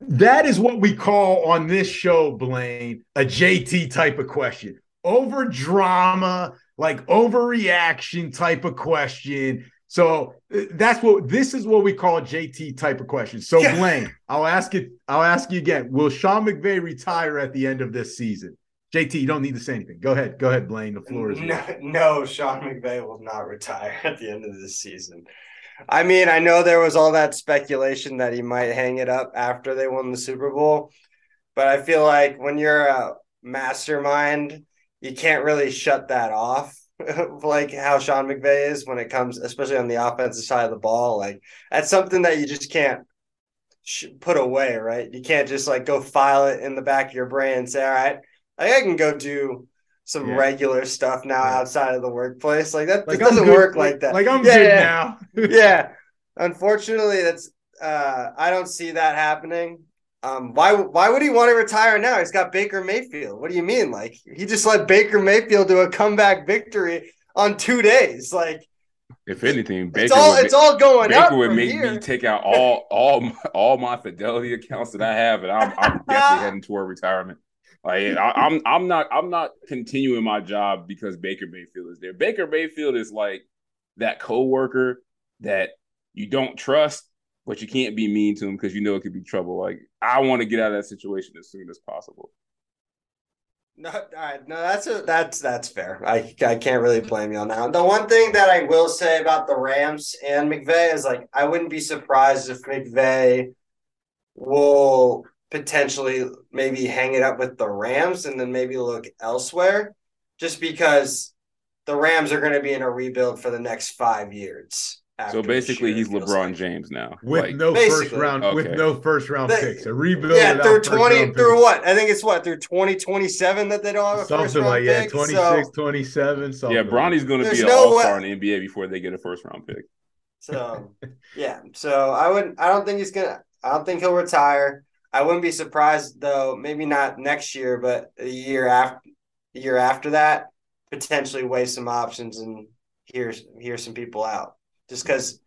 that is what we call on this show, Blaine, a JT type of question. Over drama, like overreaction type of question. So that's what this is what we call JT type of question. So Blaine, I'll ask it. I'll ask you again. Will Sean McVay retire at the end of this season? JT, you don't need to say anything. Go ahead. Go ahead, Blaine. The floor is no, no, Sean McVay will not retire at the end of this season. I mean, I know there was all that speculation that he might hang it up after they won the Super Bowl, but I feel like when you're a mastermind, you can't really shut that off. like how Sean McVay is when it comes, especially on the offensive side of the ball. Like that's something that you just can't sh- put away, right? You can't just like go file it in the back of your brain and say, all right, I can go do some yeah. regular stuff now yeah. outside of the workplace. Like that like doesn't work like, like, that. Like I'm yeah, good now. yeah. Unfortunately, that's uh I don't see that happening. Um, why why would he want to retire now? He's got Baker Mayfield. What do you mean? Like he just let Baker Mayfield do a comeback victory on two days. Like if anything, Baker it's all, would, it's all going Baker would make here. me take out all all my, all my fidelity accounts that I have, and I'm, I'm definitely heading toward retirement. Like I, I'm I'm not I'm not continuing my job because Baker Mayfield is there. Baker Mayfield is like that coworker that you don't trust, but you can't be mean to him because you know it could be trouble. Like I want to get out of that situation as soon as possible. No, no, that's a, that's that's fair. I I can't really blame you on that. The one thing that I will say about the Rams and McVay is like I wouldn't be surprised if McVay will potentially maybe hang it up with the Rams and then maybe look elsewhere, just because the Rams are going to be in a rebuild for the next five years. So basically, he's LeBron like. James now, with like, no basically. first round, okay. with no first round the, picks. A rebuild, yeah, through twenty, through what? I think it's what through twenty twenty seven that they don't have a something first round like pick. yeah, 26, so, 27, something. Yeah, Bronny's going to be an no all star in the NBA before they get a first round pick. So yeah, so I wouldn't. I don't think he's gonna. I don't think he'll retire. I wouldn't be surprised though. Maybe not next year, but a year after, year after that, potentially weigh some options and hear hear some people out. Just because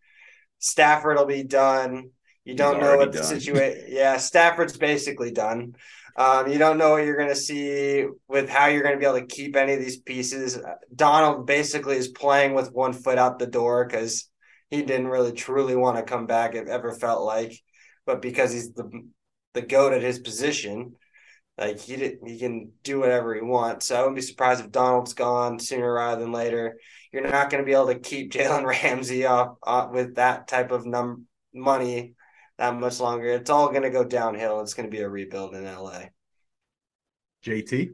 Stafford will be done. You don't know what the situation. yeah, Stafford's basically done. Um, you don't know what you're going to see with how you're going to be able to keep any of these pieces. Donald basically is playing with one foot out the door because he didn't really truly want to come back. It ever felt like, but because he's the the goat at his position, like he did, he can do whatever he wants. So I wouldn't be surprised if Donald's gone sooner rather than later. You're not going to be able to keep Jalen Ramsey off, off with that type of num money that much longer. It's all going to go downhill. It's going to be a rebuild in LA. JT.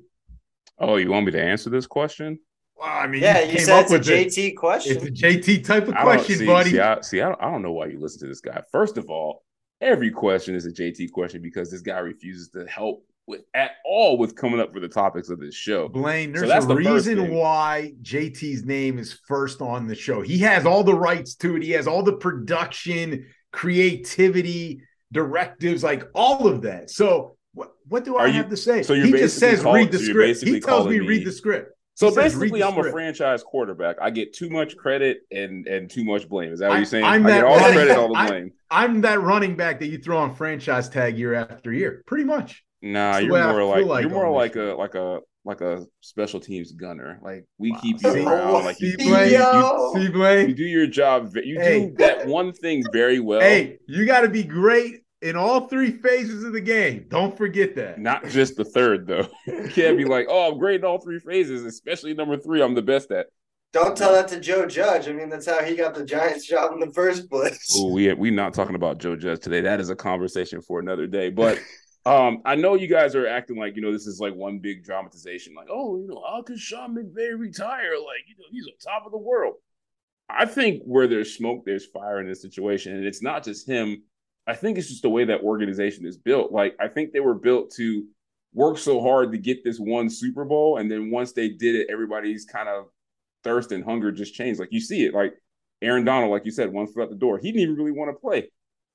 Oh, you want me to answer this question? Well, I mean, yeah, you, you said it's a JT it. question. It's a JT type of question, see, buddy. See, I, see I, don't, I don't know why you listen to this guy. First of all, every question is a JT question because this guy refuses to help with at all with coming up for the topics of this show. Blaine, there's so a the reason why JT's name is first on the show. He has all the rights to it. He has all the production, creativity, directives, like all of that. So what, what do I you, have to say? So he just says called, read the so script. He tells me, read the script. So basically, I'm a franchise quarterback. I get too much credit and and too much blame. Is that what you're saying? I'm I get all the credit, all the blame. I, am that running back that you throw on franchise tag year after year, pretty much. Nah, you're more like, like, you're more like a like a like a special teams gunner. Like we wow. keep you see, around. Like you, you, you, see, Blaine? you do your job. You hey. do that one thing very well. Hey, you got to be great in all three phases of the game. Don't forget that. Not just the third, though. You can't be like, oh, I'm great in all three phases, especially number three. I'm the best at. Don't tell that to Joe Judge. I mean, that's how he got the Giants job in the first place. Oh, we we not talking about Joe Judge today. That is a conversation for another day. But um, I know you guys are acting like you know this is like one big dramatization. Like, oh, you know, how could Sean McVay retire? Like, you know, he's on top of the world. I think where there's smoke, there's fire in this situation, and it's not just him I think it's just the way that organization is built. Like I think they were built to work so hard to get this one Super Bowl, and then once they did it, everybody's kind of thirst and hunger just changed. Like you see it, like Aaron Donald, like you said, one foot out the door. He didn't even really want to play.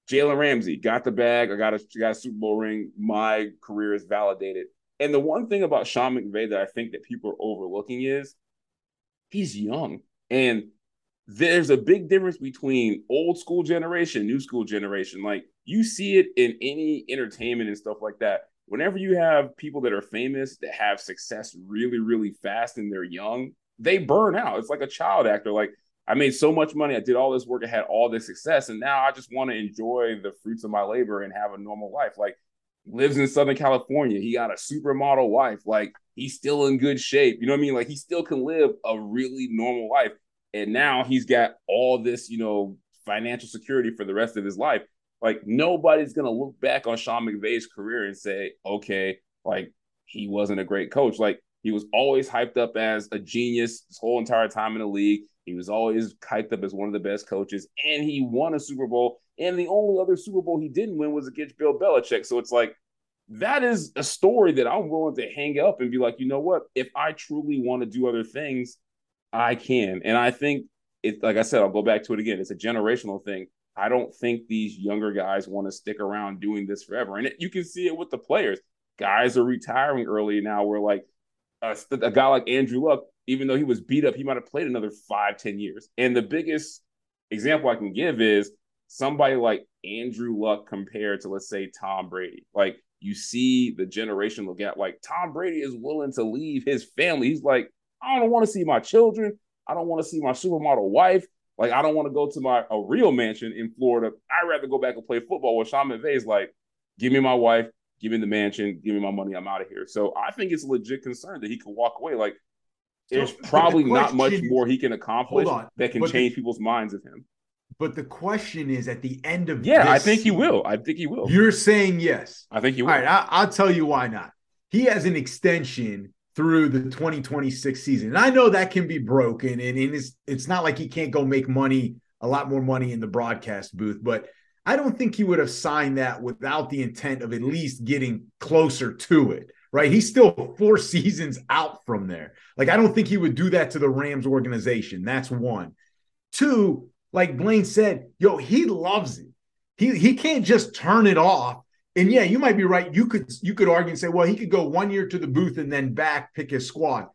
Jalen Ramsey got the bag. I got a got a Super Bowl ring. My career is validated. And the one thing about Sean McVay that I think that people are overlooking is he's young. And there's a big difference between old school generation, new school generation. Like you see it in any entertainment and stuff like that. Whenever you have people that are famous that have success really, really fast and they're young, they burn out. It's like a child actor. Like I made so much money, I did all this work, I had all this success, and now I just want to enjoy the fruits of my labor and have a normal life. Like lives in Southern California, he got a supermodel wife. Like he's still in good shape. You know what I mean? Like he still can live a really normal life and now he's got all this, you know, financial security for the rest of his life. Like nobody's gonna look back on Sean McVay's career and say, okay, like he wasn't a great coach. Like He was always hyped up as a genius his whole entire time in the league. He was always hyped up as one of the best coaches, and he won a Super Bowl. And the only other Super Bowl he didn't win was against Bill Belichick. So it's like that is a story that I'm willing to hang up and be like, you know what? If I truly want to do other things, I can. And I think it's like I said, I'll go back to it again. It's a generational thing. I don't think these younger guys want to stick around doing this forever. And you can see it with the players. Guys are retiring early now. Where like a, a guy like Andrew Luck, even though he was beat up, he might have played another five, ten years. And the biggest example I can give is somebody like Andrew Luck compared to, let's say, Tom Brady. Like you see the generational gap. Like Tom Brady is willing to leave his family. He's like, I don't want to see my children. I don't want to see my supermodel wife. Like I don't want to go to my a real mansion in Florida. I'd rather go back and play football. With Sean McVay is like, give me my wife, give me the mansion, give me my money. I'm out of here. So I think it's a legit concern that he could walk away. Like there's so, probably the not much more he can accomplish that can change the, people's minds of him. But the question is, at the end of yeah, I think he will. I think he will. You're saying yes. I think he will. All right, I, I'll tell you why not. He has an extension through the 2026 season. And I know that can be broken, and, and it's it's not like he can't go make money, a lot more money in the broadcast booth, but I don't think he would have signed that without the intent of at least getting closer to it. Right. He's still four seasons out from there. Like, I don't think he would do that to the Rams organization. That's one. Two, like Blaine said, yo, he loves it. He he can't just turn it off. And yeah, you might be right. You could you could argue and say, well, he could go one year to the booth and then back pick his squad.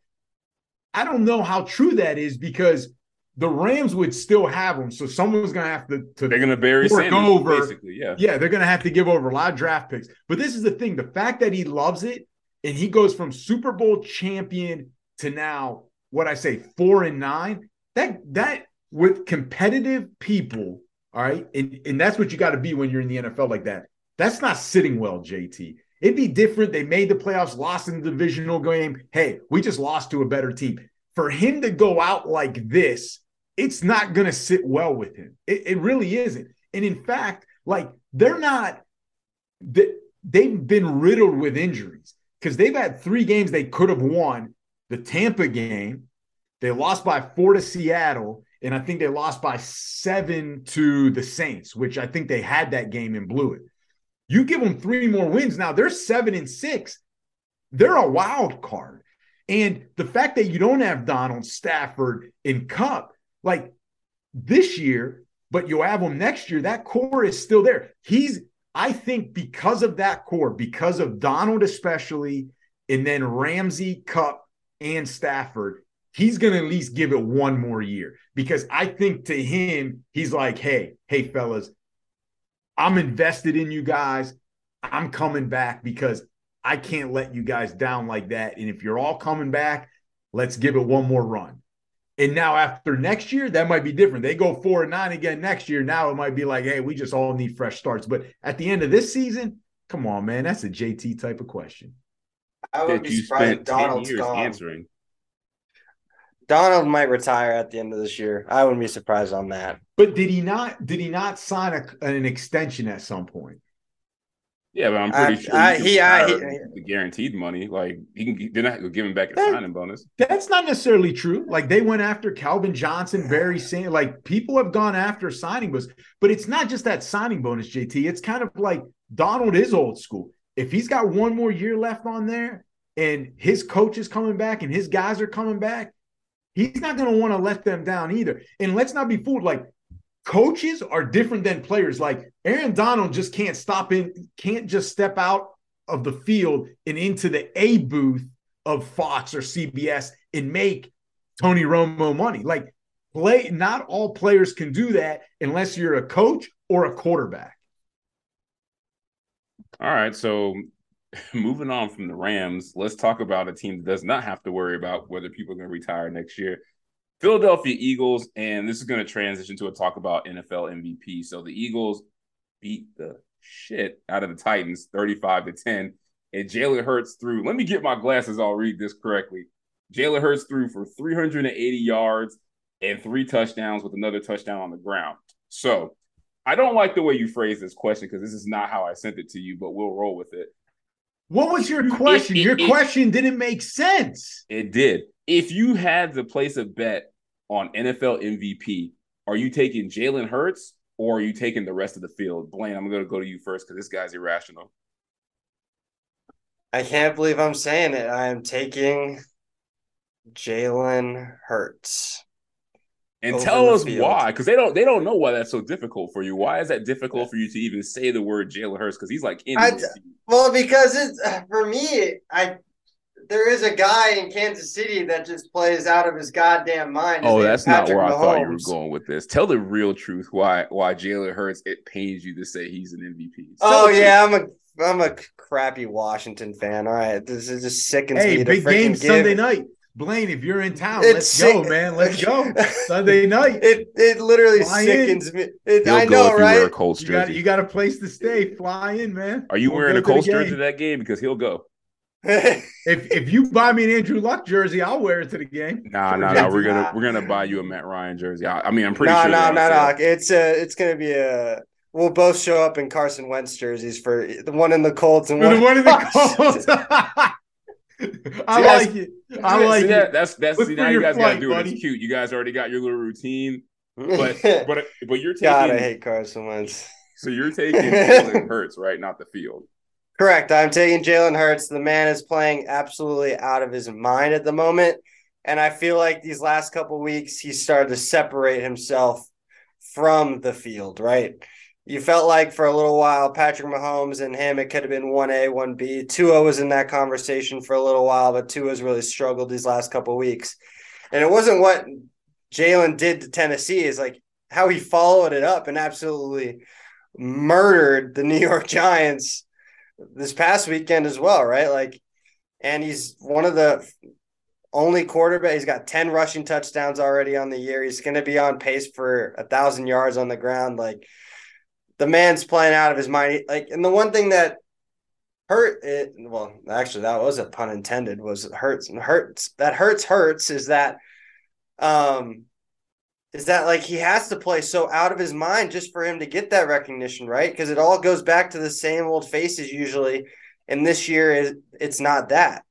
I don't know how true that is because the Rams would still have him. So someone's going to have to, to they're to bury Sanders, over. Basically, yeah, yeah, they're going to have to give over a lot of draft picks. But this is the thing: the fact that he loves it and he goes from Super Bowl champion to now what I say four and nine. That that with competitive people, all right, and and that's what you got to be when you're in the NFL like that. That's not sitting well, JT. It'd be different. They made the playoffs, lost in the divisional game. Hey, we just lost to a better team. For him to go out like this, it's not going to sit well with him. It, it, really isn't. And in fact, like they're not, they've been riddled with injuries because they've had three games they could have won. The Tampa game, they lost by four to Seattle, and I think they lost by seven to the Saints, which I think they had that game and blew it. You give them three more wins now, they're seven and six. They're a wild card. And the fact that you don't have Donald, Stafford, and Kupp, like this year, but you'll have them next year, that core is still there. He's, I think, because of that core, because of Donald especially, and then Ramsey, Kupp, and Stafford, he's going to at least give it one more year because I think to him, he's like, hey, hey, fellas, I'm invested in you guys. I'm coming back because I can't let you guys down like that. And if you're all coming back, let's give it one more run. And now after next year, that might be different. They go four and nine again next year. Now it might be like, hey, we just all need fresh starts. But at the end of this season, come on, man, that's a JT type of question. I would be surprised Donald's gone. answering. Donald might retire at the end of this year. I wouldn't be surprised on that. But did he not? Did he not sign a, an extension at some point? Yeah, but I'm pretty sure I, he, I, he, the guaranteed money. Like he can, they're not give him back a that, signing bonus. That's not necessarily true. Like they went after Calvin Johnson, Barry Sand. Like people have gone after signing bonus, but it's not just that signing bonus, JT. It's kind of like Donald is old school. If he's got one more year left on there, and his coach is coming back, and his guys are coming back, He's not going to want to let them down either. And let's not be fooled. Like coaches are different than players. Like Aaron Donald just can't stop in, can't just step out of the field and into the A booth of Fox or CBS and make Tony Romo money. Like play, not all players can do that unless you're a coach or a quarterback. All right. So moving on from the Rams, let's talk about a team that does not have to worry about whether people are going to retire next year. Philadelphia Eagles, and this is going to transition to a talk about NFL MVP. So the Eagles beat the shit out of the Titans 35 to 10. And Jalen Hurts threw, let me get my glasses, I'll read this correctly. Jalen Hurts threw for 380 yards and three touchdowns with another touchdown on the ground. So I don't like the way you phrase this question because this is not how I sent it to you, but we'll roll with it. What was your question? it- your it- question didn't make sense. It did. If you had to place a bet on NFL MVP, are you taking Jalen Hurts or are you taking the rest of the field? Blaine, I'm going to go to you first because this guy's irrational. I can't believe I'm saying it. I am taking Jalen Hurts. And tell us field. why, because they don't they don't know why that's so difficult for you. Why is that difficult for you to even say the word Jalen Hurts? Because he's like in I- Well, because it's uh, for me, I there is a guy in Kansas City that just plays out of his goddamn mind. His Oh, that's not Patrick where I thought you were going with this. Tell the real truth. Why why Jalen Hurts? It pains you to say he's an MVP. Tell Oh the truth. yeah, I'm a I'm a crappy Washington fan. All right, this is just sickens Hey, me. big to game freaking Sunday night. Blaine, if you're in town, It's let's sick- go, man. Let's go. Sunday night. It it literally Fly in. sickens me. It, I know, if you wear a right? Colts You got you got a place to stay. Fly in, man. Are you We'll wearing a to the Colts game. jersey that game? Because he'll go. If if you buy me an Andrew Luck jersey, I'll wear it to the game. Nah, For nah, nah. We're gonna we're gonna buy you a Matt Ryan jersey. I, I mean, I'm pretty no, sure. no, they're on no, no. It's a it's gonna be a. We'll both show up in Carson Wentz jerseys for the one in the Colts and one, the one in the oh, Colts. I that's- like it. I See, like that, it. That's that's see, now you guys flight, gotta do it. It's cute. You guys already got your little routine, but but but but you're taking God, I hate Carson Wentz. so you're taking Jalen Hurts, right? Not the field. Correct. I'm taking Jalen Hurts. The man is playing absolutely out of his mind at the moment. And I feel like these last couple weeks, he started to separate himself from the field, right? You felt like for a little while, Patrick Mahomes and him, it could have been 1A, 1B. Tua was in that conversation for a little while, but Tua's really struggled these last couple weeks. And it wasn't what Jalen did to Tennessee, is like how he followed it up and absolutely murdered the New York Giants this past weekend as well, right? Like, and he's one of the only quarterback. He's got 10 rushing touchdowns already on the year. He's going to be on pace for a thousand yards on the ground. Like, the man's playing out of his mind. Like, and the one thing that hurt it, well, actually, that was a pun intended, was hurts and hurts. That hurts, hurts is that, um, is that like he has to play so out of his mind just for him to get that recognition, right? Because it all goes back to the same old faces usually. And this year it's not that.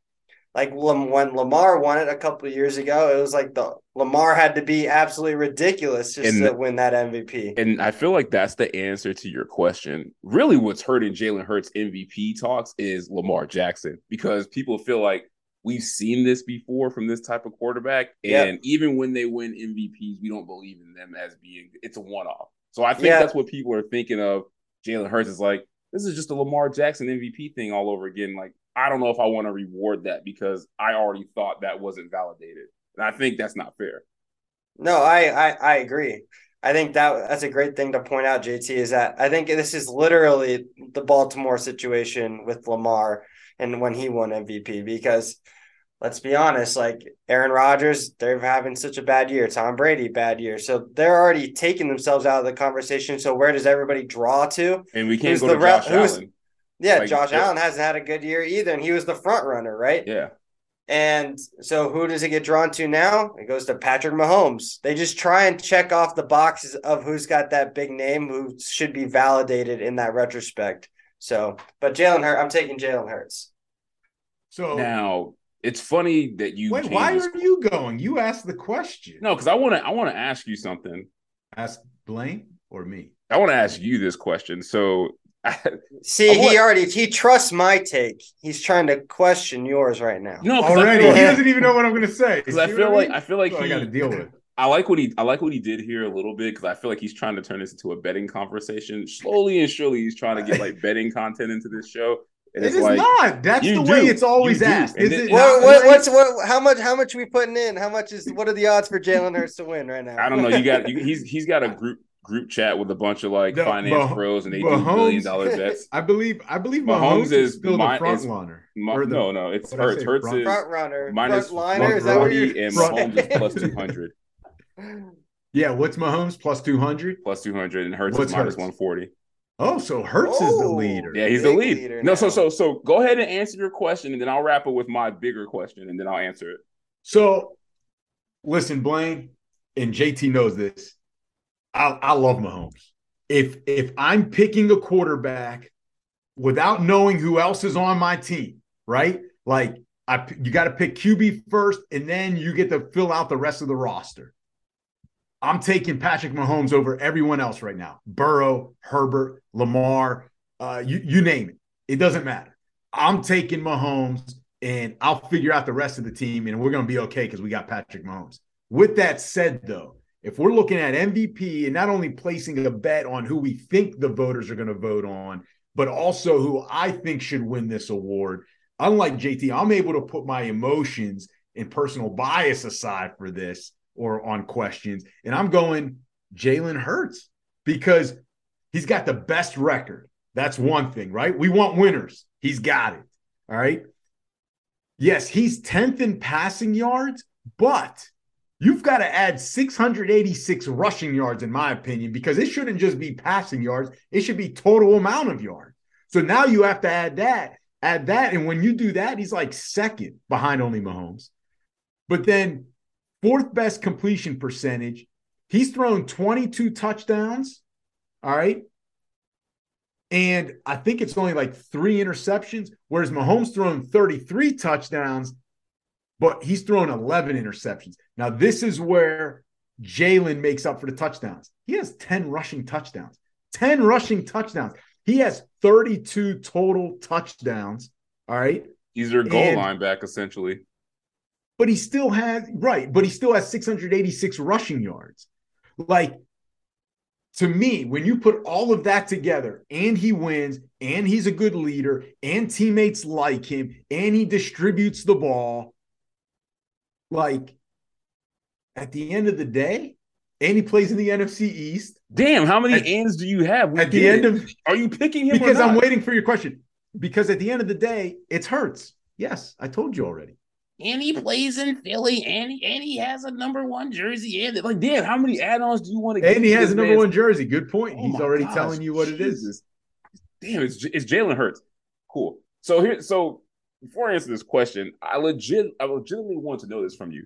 Like when Lamar won it a couple of years ago, it was like the Lamar had to be absolutely ridiculous just And to win that MVP. And I feel like that's the answer to your question. Really, what's hurting Jalen Hurts MVP talks is Lamar Jackson because people feel like we've seen this before from this type of quarterback. Yep. And even when they win MVPs, we don't believe in them as being it's a one off. So I think Yeah. that's what people are thinking of. Jalen Hurts is like, this is just a Lamar Jackson MVP thing all over again. Like, I don't know if I want to reward that because I already thought that wasn't validated. And I think that's not fair. No, I, I I agree. I think that that's a great thing to point out, JT, is that I think this is literally the Baltimore situation with Lamar and when he won MVP because let's be honest, like Aaron Rodgers, they're having such a bad year. Tom Brady, bad year. So they're already taking themselves out of the conversation. So where does everybody draw to? And we can't Who's go the to Josh Allen. Yeah, Like, Josh yeah. Allen hasn't had a good year either, and he was the front runner, right? Yeah. And so who does it get drawn to now? It goes to Patrick Mahomes. They just try and check off the boxes of who's got that big name who should be validated in that retrospect. So, but Jalen Hurts, I'm taking Jalen Hurts. So Now it's funny that you wait, why this- are you going? You asked the question. no because I want to I want to ask you something. Ask Blaine or me. I want to ask you this question. So See, I he already he trusts my take. He's trying to question yours right now. No, Already, feel he doesn't even know what I'm going to say. 'cause I feel like? I feel like That's what I got to deal with. I like what he I like what he did here a little bit because I feel like he's trying to turn this into a betting conversation. Slowly and surely, he's trying to get like betting content into this show. And It it's is like not. That's You the way it's always You asked. Is it- it What- What, what, what's what? How much? How much we putting in? How much is? What are the odds for Jalen Hurts to win right now? I don't know. You got you, he's he's got a group group chat with a bunch of like No, finance Mah- pros and they do Mahomes- billion dollar bets. I believe I believe Mahomes Mahomes, is is still mi- the front runner. Ma- no, no, it's what'd I Hurts. Hurts Front- is Front runner, minus front liner. Is that what 140 you're and saying? Mahomes is plus 200. Yeah, what's Mahomes plus two hundred? plus 200 and Hurts What's is 140. Oh, so Hurts is the Oh. leader. Yeah, he's the lead. leader No, so so so go ahead and answer your question and then I'll wrap it with my bigger question and then I'll answer it. So, listen, Blaine and JT knows this. I I love Mahomes. If if I'm picking a quarterback, without knowing who else is on my team, right? Like I you got to pick QB first and then you get to fill out the rest of the roster. I'm taking Patrick Mahomes over everyone else right now. Burrow, Herbert, Lamar, uh, you, you name it. It doesn't matter. I'm taking Mahomes and I'll figure out the rest of the team and we're going to be okay because we got Patrick Mahomes. With that said, though, if we're looking at MVP and not only placing a bet on who we think the voters are going to vote on, but also who I think should win this award, unlike JT, I'm able to put my emotions and personal bias aside for this or on questions. And I'm going Jalen Hurts because he's got the best record. That's one thing, right? We want winners. He's got it. All right. Yes, he's 10th in passing yards, but you've got to add 686 rushing yards, in my opinion, because it shouldn't just be passing yards, it should be total amount of yards. So now you have to add that, add that. And when you do that, he's like second behind only Mahomes. But then fourth best completion percentage. He's thrown 22 touchdowns. All right. And I think it's only like three interceptions, whereas Mahomes thrown 33 touchdowns, but he's thrown 11 interceptions. Now, this is where Jalen makes up for the touchdowns. He has 10 rushing touchdowns. 10 rushing touchdowns. He has 32 total touchdowns. All right. He's their goal and, line back, essentially but he still has right, but he still has 686 rushing yards. Like to me, when you put all of that together and he wins and he's a good leader and teammates like him and he distributes the ball, like at the end of the day, and he plays in the NFC East. Damn, how many at, ends do you have? We at the end of are you picking him? Because I'm waiting for your question. Because at the end of the day, it's Hurts. Yes, I told you already and he plays in Philly, and he, and he has a number one jersey. And like, damn, how many add-ons do you want to? Get? And he has a number one jersey. Good point. Oh He's already gosh, telling you what Jesus. it is. Damn, it's it's Jalen Hurts. Cool. So here, so before I answer this question, I legit, I legitimately want to know this from you.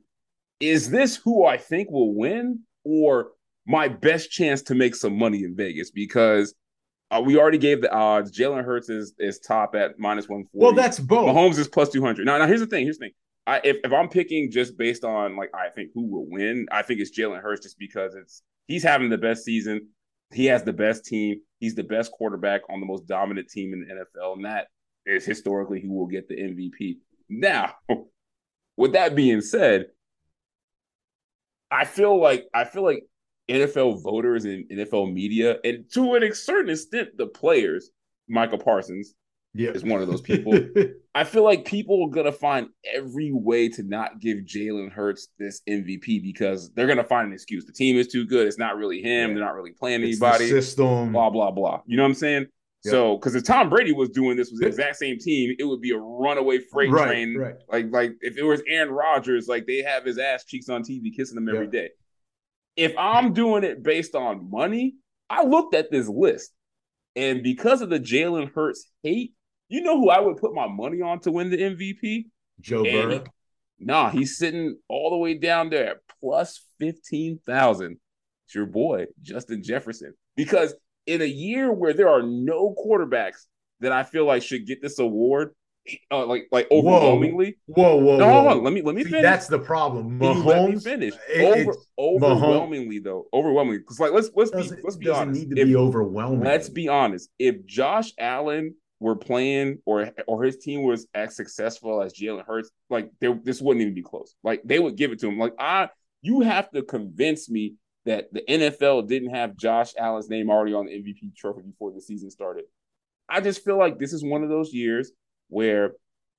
Is this who I think will win, or my best chance to make some money in Vegas? Because uh, we already gave the odds. Jalen Hurts is is top at minus one forty. Well, that's both. Mahomes is plus two hundred. Now, now here's the thing. Here's the thing. I if, if I'm picking just based on like I think who will win, I think it's Jalen Hurts just because it's he's having the best season. He has the best team. He's the best quarterback on the most dominant team in the NFL, and that is historically who will get the MVP. Now, with that being said, I feel like I feel like NFL voters and NFL media, and to a certain extent, the players, Michael Parsons, yeah. is one of those people. I feel like people are gonna find every way to not give Jalen Hurts this MVP because they're gonna find an excuse. The team is too good. It's not really him. Yeah. They're not really playing it's anybody. system. Blah blah blah. You know what I'm saying? Yep. So, because if Tom Brady was doing this with the exact same team, it would be a runaway freight right, train. Right. Like, like if it was Aaron Rodgers, like they have his ass cheeks on TV, kissing him every yep. day. If I'm doing it based on money, I looked at this list, and because of the Jalen Hurts hate, you know who I would put my money on to win the MVP? Joe Burrow. nah, he's sitting all the way down there at plus 15,000. It's your boy, Justin Jefferson. Because in a year where there are no quarterbacks that I feel like should get this award, uh, like like overwhelmingly. Whoa, whoa, whoa! No, hold on. Let me let me finish. That's the problem. Mahomes let me finish. Over, overwhelmingly Mahomes, though, overwhelmingly. Because like let's let's be let's be honest. Need to if, be overwhelming. Let's be honest. If Josh Allen were playing or or his team was as successful as Jalen Hurts, like they, this wouldn't even be close. Like they would give it to him. Like I, you have to convince me that the NFL didn't have Josh Allen's name already on the MVP trophy before the season started. I just feel like this is one of those years where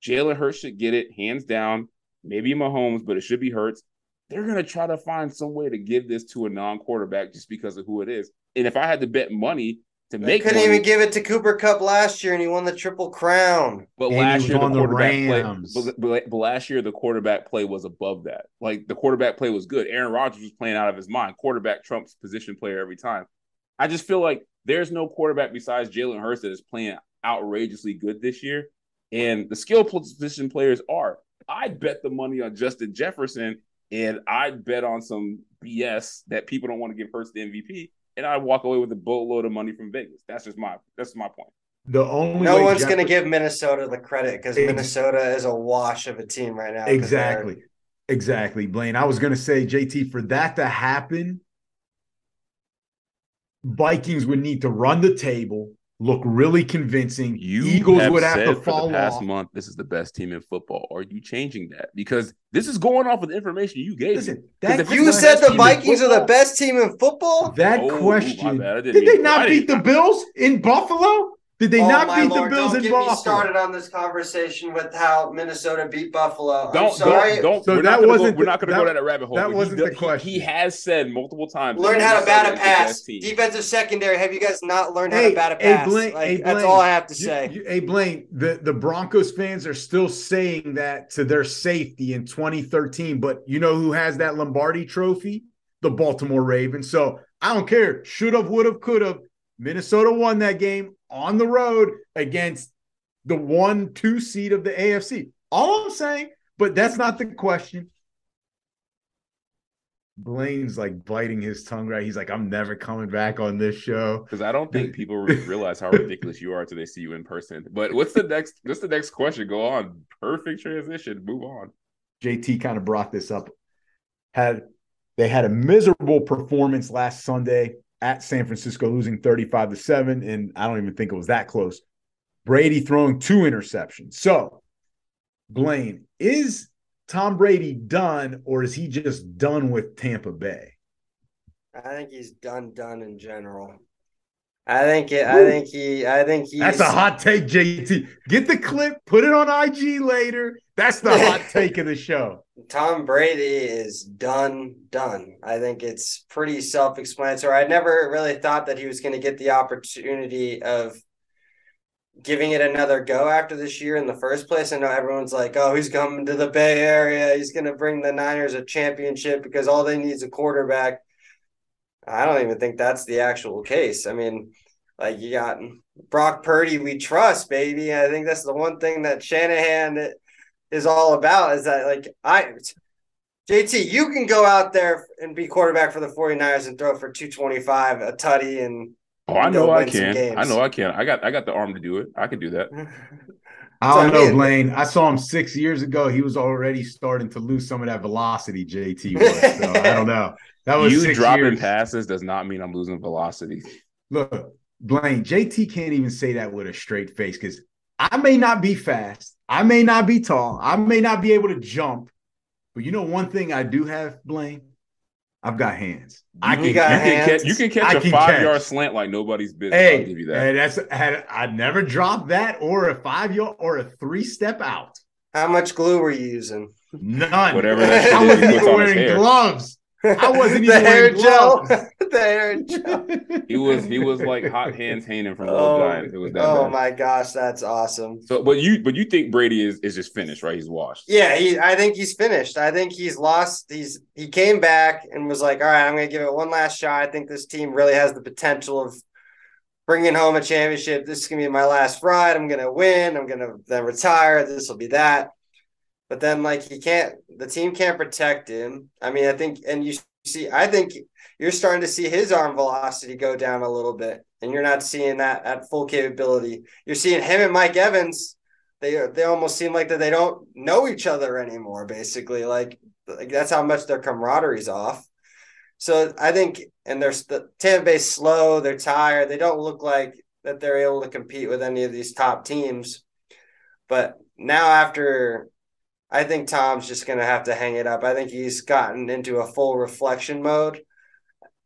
Jalen Hurts should get it hands down. Maybe Mahomes, but it should be Hurts. They're gonna try to find some way to give this to a non-quarterback just because of who it is. And if I had to bet money, to they make. Couldn't money. even give it to Cooper Kupp last year, and he won the triple crown. But and last year the quarterback the play, but, but, last year the quarterback play was above that. Like the quarterback play was good. Aaron Rodgers was playing out of his mind. Quarterback trumps position player every time. I just feel like there's no quarterback besides Jalen Hurts that is playing outrageously good this year, and the skill position players are. I'd bet the money on Justin Jefferson, and I'd bet on some BS that people don't want to give Hurts the MVP and I walk away with a boatload of money from Vegas. That's just my that's my point. The only no one's Jeff- going to give Minnesota the credit because Ex- Minnesota is a wash of a team right now. Exactly. Exactly, Blaine. I was going to say, JT, for that to happen, Vikings would need to run the table, look really convincing. You Eagles have would have said to for fall the past off. month this is the best team in football. Are you changing that? Because this is going off of the information you gave. me. Listen, 'Cause that You said the Vikings are the best team in football? that Oh, question. didn't they not beat the Bills in Buffalo? Did they Oh, not beat Lord, the Bills don't in get Buffalo? me started on this conversation with how Minnesota beat Buffalo. Don't, I'm sorry. don't, don't. So we're that not gonna wasn't go, we're not going to go down that rabbit hole. that wasn't does- the he- question. He, has said multiple times. Learn how to bat a pass. best team. Defensive secondary. Have you guys not learned how to bat a hey, pass? Blaine- Like, hey, that's all I have to You- say. you- hey Blaine, the, the Broncos fans are still saying that to their safety in 2013, but you know who has that Lombardi trophy? The Baltimore Ravens. So I don't care. Should have, would have, could have. Minnesota won that game on the road against the one, two seed of the AFC. All I'm saying, but that's not the question. Blaine's like biting his tongue right. He's like, I'm never coming back on this show. Because I don't think people realize how ridiculous you are until they see you in person. But what's the next? What's the next question? Go on. Perfect transition. Move on. JT kind of brought this up. Had they had a miserable performance last Sunday at San Francisco, losing 35 to 7. And I don't even think it was that close. Brady throwing two interceptions. So, Blaine, is Tom Brady done, or is he just done with Tampa Bay? I think he's done done in general. I think it, I think he I think he. That's a hot take, JT. Get the clip, put it on IG later. That's the hot take of the show. Tom Brady is done done. I think it's pretty self-explanatory. I never really thought that he was going to get the opportunity of giving it another go after this year in the first place. I know everyone's like, "Oh, he's coming to the Bay Area. He's going to bring the Niners a championship because all they need is a quarterback." I don't even think that's the actual case. I mean, like you got Brock Purdy, we trust, baby. I think that's the one thing that Shanahan is all about is that like I JT, you can go out there and be quarterback for the 49ers and throw for 225, a tutty and Oh, I know I can. I know I can. I got. I got the arm to do it. I can do that. I don't know, Blaine. I saw him six years ago. He was already starting to lose some of that velocity. JT was. So I don't know. That was You six dropping years. passes does not mean I'm losing velocity. Look, Blaine, JT can't even say that with a straight face because I may not be fast, I may not be tall, I may not be able to jump, but you know one thing I do have, Blaine. I've got hands. I can got You catch. can catch. You can catch a can five catch. yard slant like nobody's business. I'll Hey, give you that. hey, that's had I never dropped that or a five yard or a three step out. How much glue were you using? None. Whatever that shit I is wasn't even wearing gloves. I wasn't the even hair wearing gel. gloves. the hair gel. He was. He was like hot hands hanging from Little Oh, Giants. It was that oh bad. my gosh, that's awesome. So, but you, but you think Brady is is just finished, right? He's washed. Yeah, he. I think he's finished. I think he's lost. He's he came back and was like, "All right, I'm going to give it one last shot. I think this team really has the potential of bringing home a championship. This is going to be my last ride. I'm going to win. I'm going to then retire. This will be that." But then, like, he can't. The team can't protect him. I mean, I think, and you see, I think you're starting to see his arm velocity go down a little bit, and you're not seeing that at full capability. You're seeing him and Mike Evans they they almost seem like that they don't know each other anymore basically like, like that's how much their camaraderie's off so i think and they're the Tampa Bay's slow they're tired they don't look like that they're able to compete with any of these top teams but now after i think tom's just going to have to hang it up i think he's gotten into a full reflection mode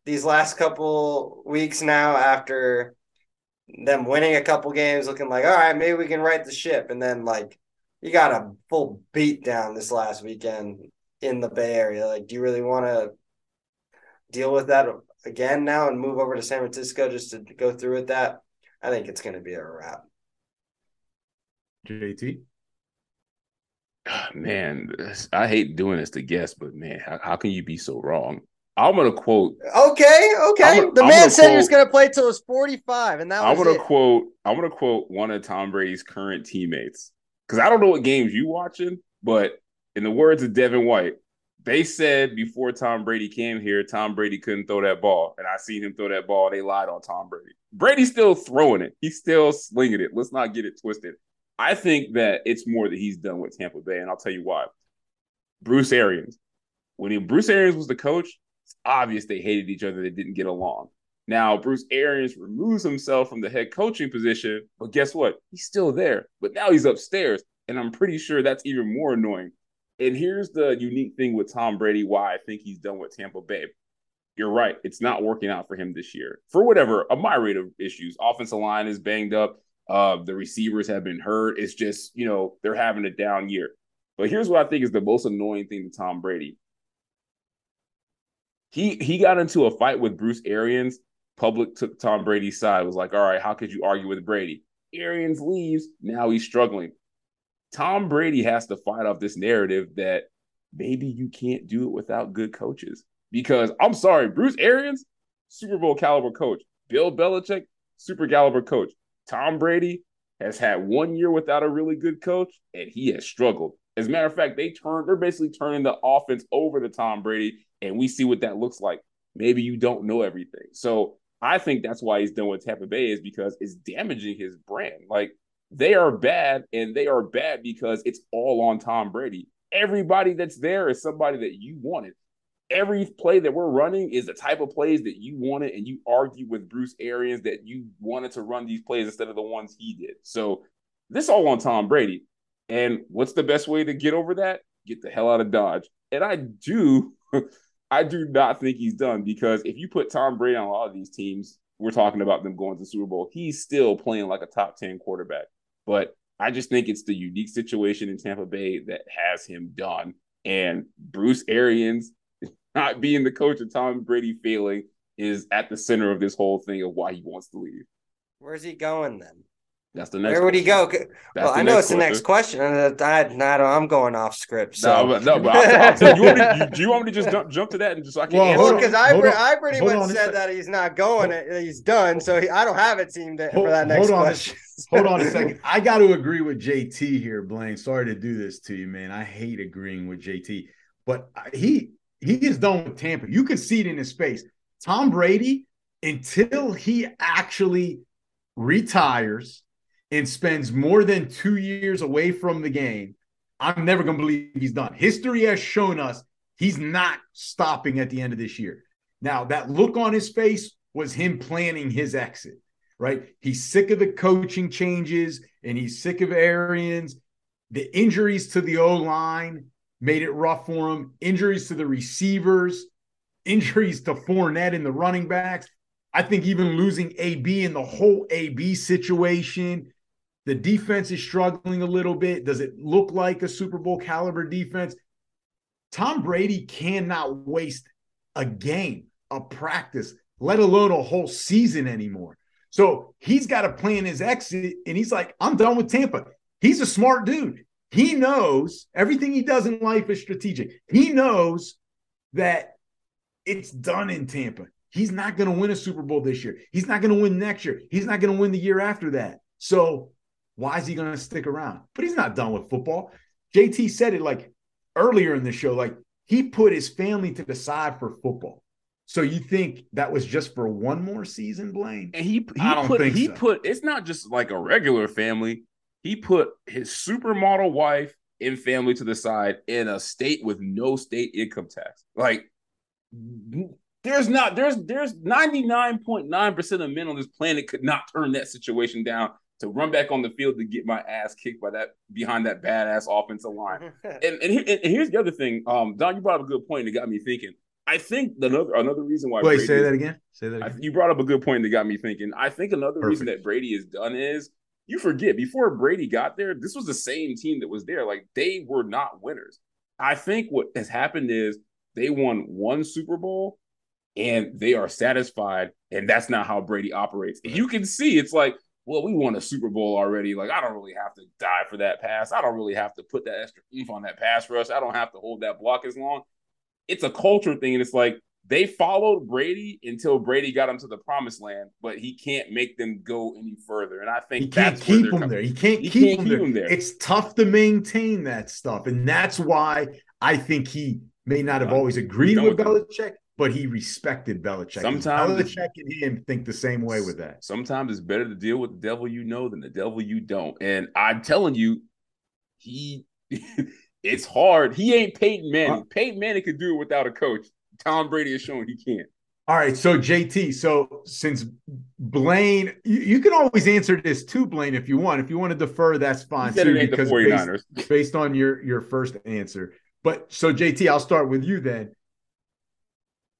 these last couple weeks now after them winning a couple games, looking like, all right, maybe we can right the ship. And then, like, you got a full beat down this last weekend in the Bay Area. Like, do you really want to deal with that again now and move over to San Francisco just to go through with that? I think it's going to be a wrap. JT. Man, I hate doing this to guess, but man, how, how can you be so wrong? I'm gonna quote. Okay, okay. Gonna- the I'm man gonna said he was going to play till he was 45, and that I'm was gonna it. quote. I'm gonna quote one of Tom Brady's current teammates because I don't know what games you watching, but in the words of Devin White, they said before Tom Brady came here, Tom Brady couldn't throw that ball. And I seen him throw that ball. They lied on Tom Brady. Brady's still throwing it. He's still slinging it. Let's not get it twisted. I think that it's more that he's done with Tampa Bay, and I'll tell you why. Bruce Arians, when he, Bruce Arians was the coach, it's obvious they hated each other. They didn't get along. Now Bruce Arians removes himself from the head coaching position, but guess what? He's still there, but now he's upstairs, and I'm pretty sure that's even more annoying. And here's the unique thing with Tom Brady: why I think he's done with Tampa Bay. You're right; it's not working out for him this year for whatever a myriad of issues. Offensive line is banged up. Uh, the receivers have been hurt. It's just, you know, they're having a down year. But here's what I think is the most annoying thing to Tom Brady. He he got into a fight with Bruce Arians. Public took Tom Brady's side. Was like, all right, how could you argue with Brady? Arians leaves. Now he's struggling. Tom Brady has to fight off this narrative that maybe you can't do it without good coaches. Because I'm sorry, Bruce Arians, Super Bowl caliber coach. Bill Belichick, super caliber coach. Tom Brady has had one year without a really good coach, and he has struggled. As a matter of fact, they turn they're basically turning the offense over to Tom Brady, and we see what that looks like. Maybe you don't know everything. So I think that's why he's done with Tampa Bay is because it's damaging his brand. Like they are bad, and they are bad because it's all on Tom Brady. Everybody that's there is somebody that you wanted every play that we're running is the type of plays that you wanted, and you argue with Bruce Arians that you wanted to run these plays instead of the ones he did. So this all on Tom Brady. And what's the best way to get over that? Get the hell out of Dodge. And I do, I do not think he's done because if you put Tom Brady on a lot of these teams, we're talking about them going to the Super Bowl. He's still playing like a top 10 quarterback. But I just think it's the unique situation in Tampa Bay that has him done. And Bruce Arians not being the coach of Tom Brady failing is at the center of this whole thing of why he wants to leave. Where's he going then? That's the next. Where would he go? well, I know it's the next question. I, I, I'm going off script. So. No, but, no, but I'll, I'll tell you, you, want to, you, do you want me to just jump, jump to that and just so I can well, Because I, I pretty much said that he's not going, he's done. So he, I don't have a team to, hold, for that next hold question. hold on a second. I got to agree with JT here, Blaine. Sorry to do this to you, man. I hate agreeing with JT, but he he is done with Tampa. You can see it in his face. Tom Brady, until he actually retires and spends more than two years away from the game, I'm never going to believe he's done. History has shown us he's not stopping at the end of this year. Now, that look on his face was him planning his exit, right? He's sick of the coaching changes and he's sick of Arians, the injuries to the O line made it rough for him. Injuries to the receivers, injuries to Fournette and the running backs. I think even losing AB in the whole AB situation, the defense is struggling a little bit. Does it look like a Super Bowl caliber defense? Tom Brady cannot waste a game, a practice, let alone a whole season anymore. So he's got to plan his exit, and he's like, I'm done with Tampa. He's a smart dude. He knows everything he does in life is strategic. He knows that it's done in Tampa. He's not going to win a Super Bowl this year. He's not going to win next year. He's not going to win the year after that. So why is he going to stick around? But he's not done with football. JT said it like earlier in the show, like he put his family to the side for football. So you think that was just for one more season, Blaine? And he, he put he so. put it's not just like a regular family he put his supermodel wife and family to the side in a state with no state income tax. Like there's not there's there's 99.9% of men on this planet could not turn that situation down to run back on the field to get my ass kicked by that behind that badass offensive line. and, and, and, here's the other thing. Um, Don, you brought up a good point that got me thinking. I think another another reason why Wait, Brady say that again. Say that again. I, you brought up a good point that got me thinking. I think another Perfect. reason that Brady is done is you forget before Brady got there, this was the same team that was there. Like they were not winners. I think what has happened is they won one Super Bowl and they are satisfied. And that's not how Brady operates. And You can see it's like, well, we won a Super Bowl already. Like, I don't really have to die for that pass. I don't really have to put that extra oomph on that pass rush. I don't have to hold that block as long. It's a culture thing. And it's like, they followed Brady until Brady got them to the promised land, but he can't make them go any further. And I think he can't keep them there. He can't, he keep, can't them, keep there. them there. It's tough to maintain that stuff, and that's why I think he may not have always agreed with with Belichick, but he respected Belichick. Sometimes- Belichick and him think the same way with that. Sometimes it's better to deal with the devil you know than the devil you don't. And I'm telling you, he it's hard. He ain't Peyton Manning. Uh, Peyton Manning could do it without a coach. Tom Brady is showing he can't. All right, so JT, so since Blaine, you, you can always answer this to Blaine, if you want. If you want to defer, that's fine too, it ain't the because 49ers. based, based on your your first answer. But so JT, I'll start with you then.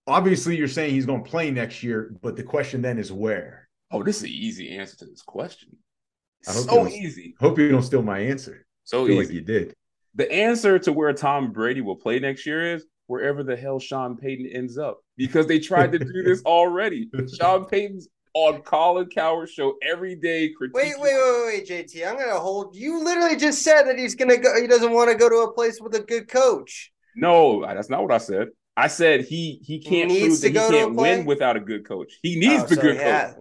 Obviously, you're saying he's going to play next year, but the question then is where. Oh, this is an easy answer to this question. I hope So easy. Hope you don't steal my answer. So I feel easy. like you did. the answer to where Tom Brady will play next year is wherever the hell Sean Payton ends up because they tried to do this already. Sean Payton's on Colin Cowherd show every day. Critiquing. Wait, wait, wait, wait, JT. I'm gonna hold. You literally just said that he's gonna go. He doesn't want to go to a place with a good coach. No, that's not what I said. I said he he can't needs prove to that he can't win without a good coach. He needs Oh, the so good he coach. has-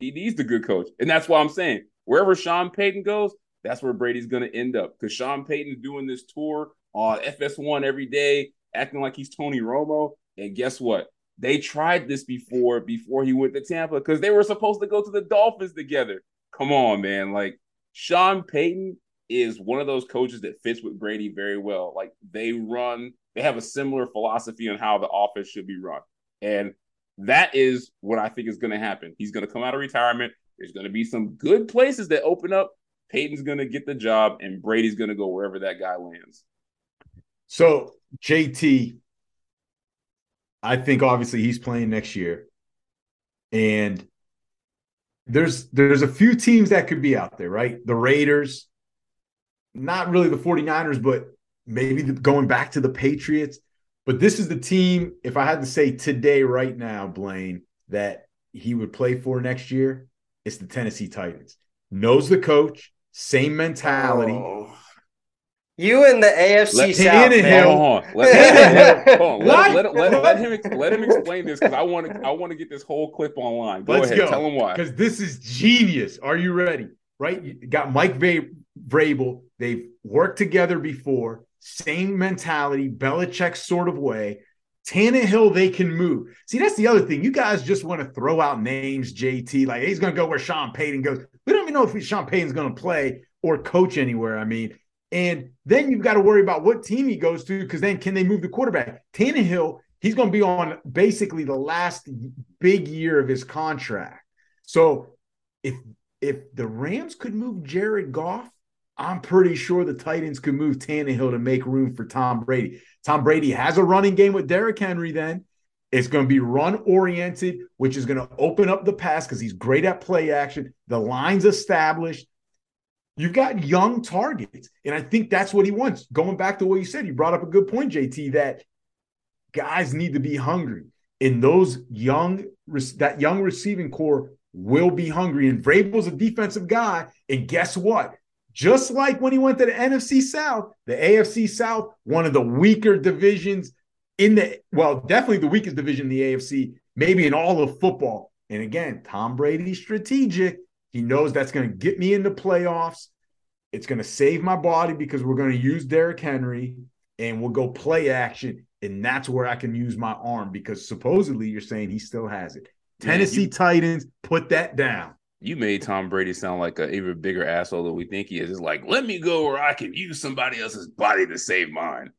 He needs the good coach, and that's why I'm saying wherever Sean Payton goes, that's where Brady's going to end up. Because Sean Payton's doing this tour on FS1 every day, acting like he's Tony Romo. And guess what? They tried this before before he went to Tampa because they were supposed to go to the Dolphins together. Come on, man! Like Sean Payton is one of those coaches that fits with Brady very well. Like they run, they have a similar philosophy on how the offense should be run, and that is what I think is going to happen. He's going to come out of retirement. There's going to be some good places that open up. Peyton's going to get the job, and Brady's going to go wherever that guy lands. So JT, I think obviously he's playing next year. And there's there's a few teams that could be out there, right? The Raiders, not really the 49ers, but maybe the, going back to the Patriots. But this is the team, if I had to say today, right now, Blaine, that he would play for next year, it's the Tennessee Titans. Knows the coach, same mentality. Oh. You and the AFC Let South, Tannehill- man. Hold on, let, let, let, hold on. Let, let, let, let him let him explain this because I want to I want to get this whole clip online. Go Let's ahead, go. tell him why. Because this is genius. Are you ready? Right? You got Mike Va- Vrabel. They've worked together before. Same mentality, Belichick sort of way. Tannehill, they can move. See, that's the other thing. You guys just want to throw out names, JT. Like he's going to go where Sean Payton goes. We don't even know if Sean Payton's going to play or coach anywhere. I mean, and then you've got to worry about what team he goes to because then can they move the quarterback? Tannehill, he's going to be on basically the last big year of his contract. So if if the Rams could move Jared Goff, I'm pretty sure the Titans could move Tannehill to make room for Tom Brady. Tom Brady has a running game with Derrick Henry. Then it's going to be run oriented, which is going to open up the pass because he's great at play action. The line's established. You've got young targets, and I think that's what he wants. Going back to what you said, you brought up a good point, JT. That guys need to be hungry, and those young that young receiving corps will be hungry. And Vrabel's a defensive guy, and guess what? Just like when he went to the NFC South, the AFC South, one of the weaker divisions in the well, definitely the weakest division in the AFC, maybe in all of football. And again, Tom Brady's strategic. He knows that's going to get me into playoffs. It's going to save my body because we're going to use Derrick Henry and we'll go play action. And that's where I can use my arm because supposedly you're saying he still has it. Tennessee you- Titans, put that down. You made Tom Brady sound like an even bigger asshole than we think he is. It's like, let me go where I can use somebody else's body to save mine.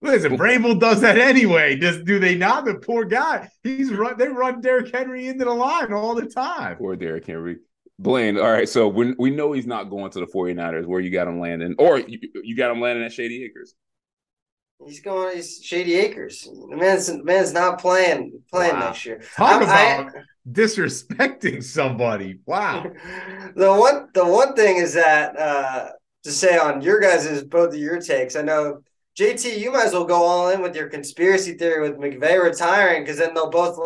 Listen, Vrabel does that anyway. Does do they not? The poor guy. He's run. They run Derrick Henry into the line all the time. Poor Derrick Henry. Blaine, all right. So when we know he's not going to the 49ers, where you got him landing, or you, you got him landing at Shady Acres. He's going. He's Shady Acres. The man's the man's not playing playing Wow. next year. Talk I'm- about disrespecting somebody. Wow. the one the one thing is that uh to say on your guys' is both of your takes. I know JT, you might as well go all in with your conspiracy theory with McVay retiring because then they'll both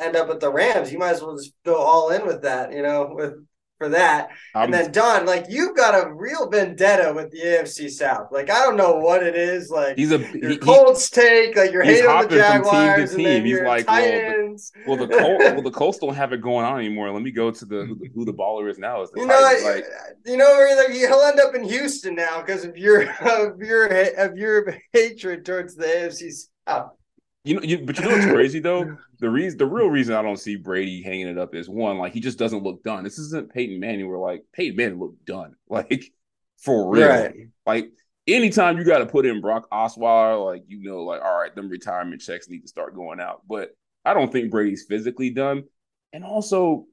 end up with the Rams. You might as well just go all in with that. You know, with for that. I'm, and then Don, like you've got a real vendetta with the AFC South. Like I don't know what it is. Like he's a your he, he- Colts take, like you're he's hating on the hopping from team to Jaguars, team. He's like, well, the- well the Colts well the Colts don't have it going on anymore. Let me go to the who the, who the baller is now is you know, Titans. Like you know, where like he'll end up in Houston now because of your of your of your hatred towards the AFC South. You know, you, but you know what's crazy though? The reason, the real reason I don't see Brady hanging it up is one, like he just doesn't look done. This isn't Peyton Manning. Where like Peyton Manning looked done, like for real. Right. Like anytime you got to put in Brock Osweiler, like you know, like all right, them retirement checks need to start going out. But I don't think Brady's physically done. And also,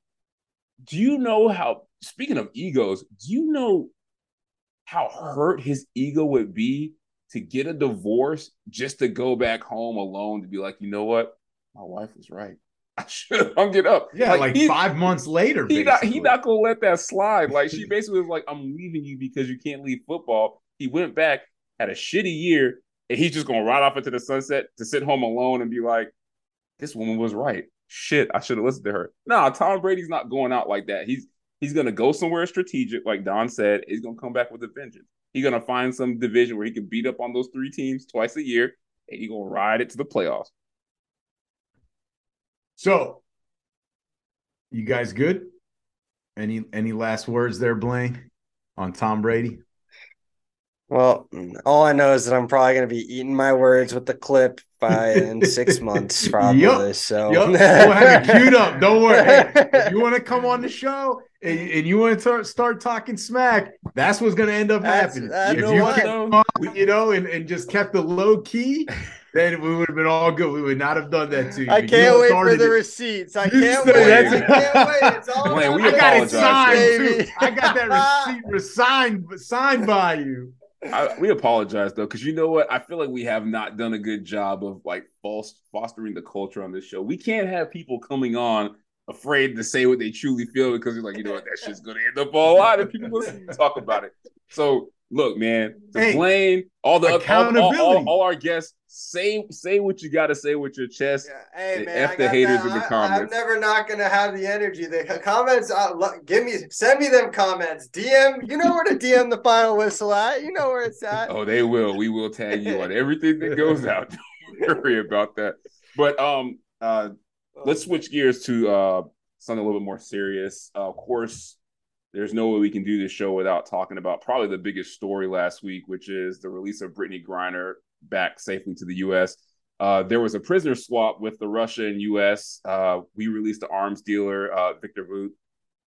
do you know how? Speaking of egos, do you know how hurt his ego would be to get a divorce just to go back home alone to be like, you know what, my wife was right. I should have hung it up. Yeah, like, he- five months later. he not he not gonna let that slide. Like she basically was like, "I'm leaving you because you can't leave football." He went back, had a shitty year, and he's just gonna ride off into the sunset to sit home alone and be like, "This woman was right. Shit, I should have listened to her." Nah, Tom Brady's not going out like that. He's he's gonna go somewhere strategic, like Don said. He's gonna come back with a vengeance. He's gonna find some division where he can beat up on those three teams twice a year, and he's gonna ride it to the playoffs. So, you guys good? Any any last words there, Blaine, on Tom Brady? Well, all I know is that I'm probably going to be eating my words with the clip by in six months, probably. Yup. So, Yup, we'll have it queued up. Don't worry. Hey, if you want to come on the show and, and you want to start talking smack, that's what's going to end up That's- happening. that's if You know you what, on, you know, and, and just kept the low key, then we would have been all good. We would not have done that to you. I can't wait for the it. receipts. I can't wait. I that's- can't wait. It's all Blaine, we I got it signed baby. too. I got that receipt resigned signed by you. I, we apologize though, because you know what? I feel like we have not done a good job of like false fostering the culture on this show. We can't have people coming on afraid to say what they truly feel because you're like, you know what, that shit's gonna end up all out if people talk about it. So look, man, to Hey, Blaine, all the all, all, accountability. all, all our guests, say say what you gotta say with your chest. Yeah, Hey man, F I the got haters that. in the I- I'm never not gonna have the energy. The comments, uh, give me, send me them comments. DM, you know where to DM the final whistle at. You know where it's at. Oh, they will. We will tag you on everything that goes out. Don't worry about that. But um uh let's switch gears to uh something a little bit more serious. Uh, of course, there's no way we can do this show without talking about probably the biggest story last week, which is the release of Brittney Griner back safely to the U.S. Uh, there was a prisoner swap with the Russia and U.S. Uh, we released the arms dealer, uh, Victor Bout.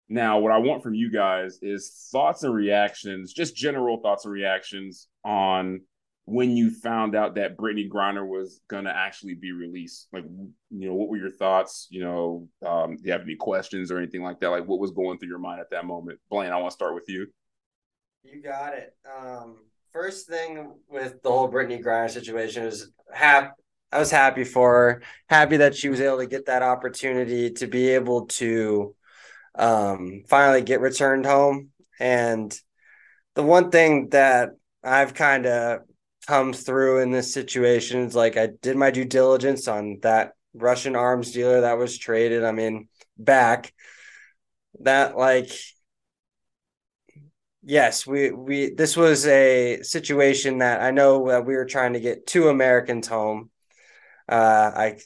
Now, what I want from you guys is thoughts and reactions, just general thoughts and reactions on when you found out that Brittney Griner was gonna actually be released. Like, you know, what were your thoughts? You know, um, do you have any questions or anything like that? Like, what was going through your mind at that moment? Blaine, I want to start with you. You got it. Um, first thing with the whole Brittney Griner situation is hap- I was happy for her, happy that she was able to get that opportunity to be able to um, finally get returned home. And the one thing that I've kind of come through in this situation is like I did my due diligence on that Russian arms dealer that was traded. I mean, back that like yes we we this was a situation that i know that we were trying to get two americans home. Uh i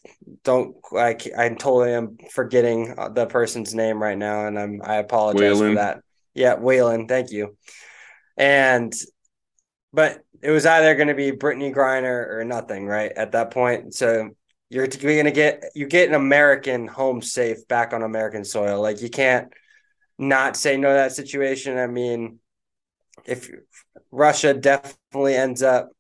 don't i i totally am forgetting the person's name right now and i'm i apologize Whelan. for that. Yeah Whelan, thank you. And but it was either going to be brittney griner or nothing right at that point. So you're, you're going to get you get an american home safe back on american soil. Like you can't not say no to that situation. I mean, if Russia definitely ends up,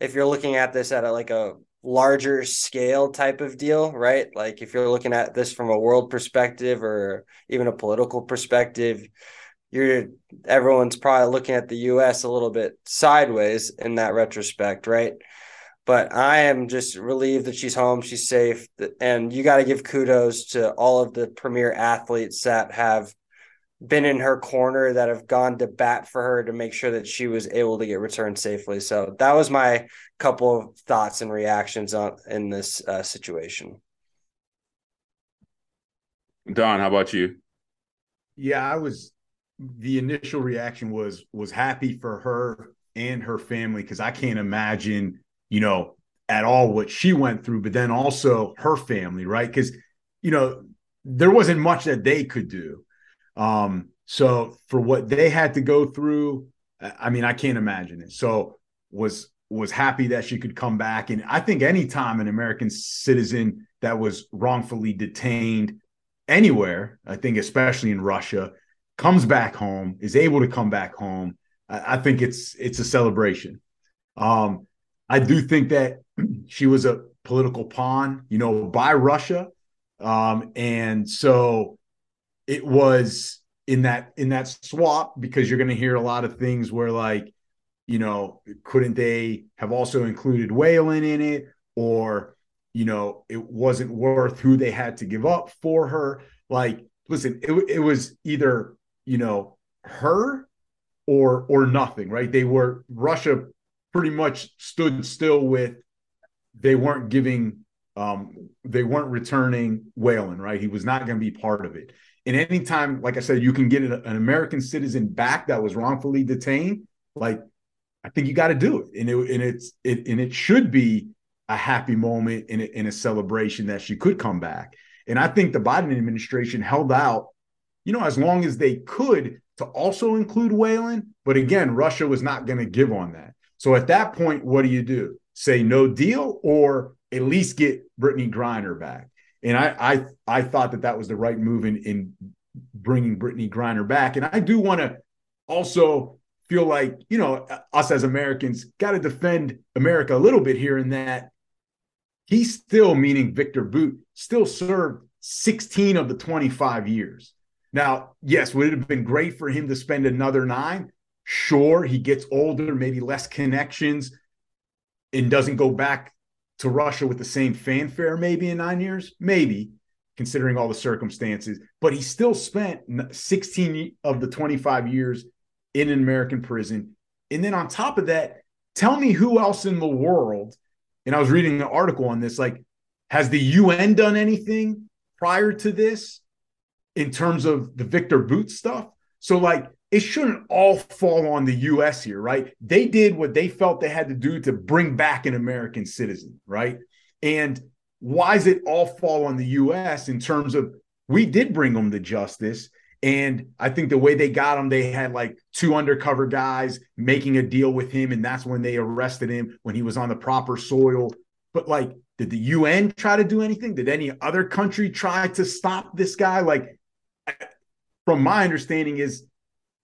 if you're looking at this at a, like a larger scale type of deal, right? Like if you're looking at this from a world perspective or even a political perspective, you're everyone's probably looking at the US a little bit sideways in that retrospect, right? But I am just relieved that she's home, she's safe, and you got to give kudos to all of the premier athletes that have been in her corner that have gone to bat for her to make sure that she was able to get returned safely. So that was my couple of thoughts and reactions on in this uh, situation. Don, how about you? Yeah, I was the initial reaction was was happy for her and her family because I can't imagine, you know, at all what she went through, but then also her family, right? Because you know there wasn't much that they could do. Um, so for what they had to go through, I mean, I can't imagine it. So was was happy that she could come back, and I think anytime an American citizen that was wrongfully detained anywhere, I think especially in Russia, comes back home, is able to come back home, I, I think it's it's a celebration. Um, I do think that she was a political pawn, you know, by Russia, um, and so it was in that in that swap because you're going to hear a lot of things where like you know couldn't they have also included Whelan in it? Or you know it wasn't worth who they had to give up for her. Like listen it, it was either you know her or or nothing right? They were Russia pretty much stood still with they weren't giving um they weren't returning Whelan right? He was not going to be part of it and anytime, like I said, you can get an American citizen back that was wrongfully detained, like I think you got to do it. And it and it's it and it should be a happy moment in a, in a celebration that she could come back. And I think the Biden administration held out, you know, as long as they could to also include Whelan. But again, Russia was not going to give on that. So at that point, what do you do? Say no deal or at least get Brittney Griner back? And I I I thought that that was the right move in in bringing Brittney Griner back. And I do want to also feel like you know uh, us as Americans got to defend America a little bit here in that he still, meaning Victor Bout, still served 16 of the 25 years. Now, yes, would it have been great for him to spend another nine? Sure, he gets older, maybe less connections, and doesn't go back to Russia with the same fanfare maybe in nine years? Maybe, considering all the circumstances. But he still spent 16 of the 25 years in an American prison. And then on top of that, tell me who else in the world, and I was reading an article on this, like, has the UN done anything prior to this in terms of the Victor Bout stuff? So, like, it shouldn't all fall on the US here, right? They did what they felt they had to do to bring back an American citizen, right? And why does it all fall on the US in terms of we did bring them to justice? And I think the way they got him, they had like two undercover guys making a deal with him. And that's when they arrested him when he was on the proper soil. But like, did the UN try to do anything? Did any other country try to stop this guy? Like, from my understanding, is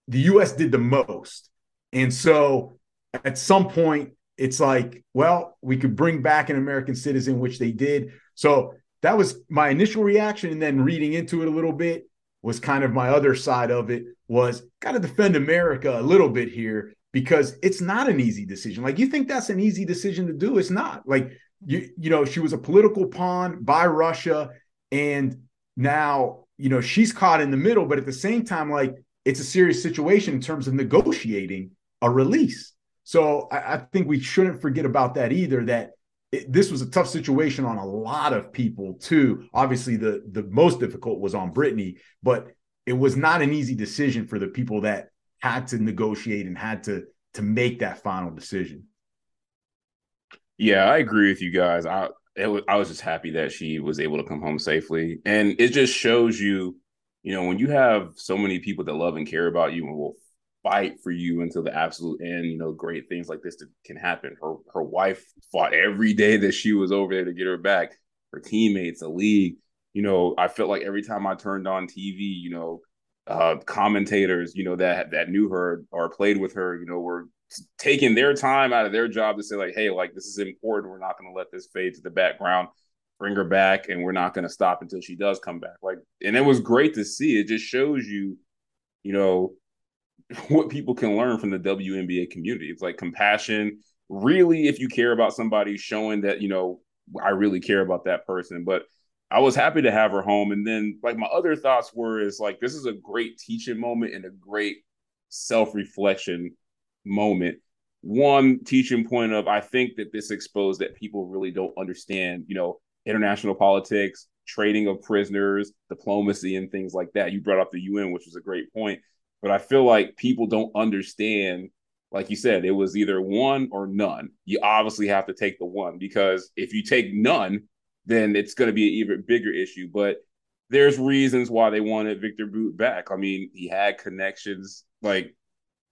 the US did the most. And so at some point, it's like, well, we could bring back an American citizen, which they did. So that was my initial reaction. And then reading into it a little bit was kind of my other side of it was got to defend America a little bit here because it's not an easy decision. Like you think that's an easy decision to do. It's not like you, you know, she was a political pawn by Russia. And now, you know, she's caught in the middle, but at the same time, like it's a serious situation in terms of negotiating a release. So I, I think we shouldn't forget about that either. That it, this was a tough situation on a lot of people too. Obviously, the the most difficult was on Brittney, but it was not an easy decision for the people that had to negotiate and had to to make that final decision. Yeah, I agree with you guys. I was, I was just happy that she was able to come home safely, and it just shows you you know, when you have so many people that love and care about you and will fight for you until the absolute end, you know, great things like this can happen. Her her wife fought every day that she was over there to get her back. Her teammates, the league, you know, I felt like every time I turned on TV, you know, uh, commentators, you know, that that knew her or played with her, you know, were taking their time out of their job to say like, hey, like this is important. We're not going to let this fade to the background bring her back and we're not going to stop until she does come back. Like and it was great to see. It just shows you you know what people can learn from the WNBA community. It's like compassion. Really if you care about somebody showing that you know I really care about that person. But I was happy to have her home. And then like my other thoughts were is like this is a great teaching moment and a great self-reflection moment. One teaching point of I think that this exposed that people really don't understand, you know, international politics, trading of prisoners, diplomacy, and things like that. You brought up the UN, which was a great point. but I feel like people don't understand. Like you said, it was either one or none. You obviously have to take the one because if you take none, then it's going to be an even bigger issue. But there's reasons why they wanted Victor Bout back. I mean, he had connections like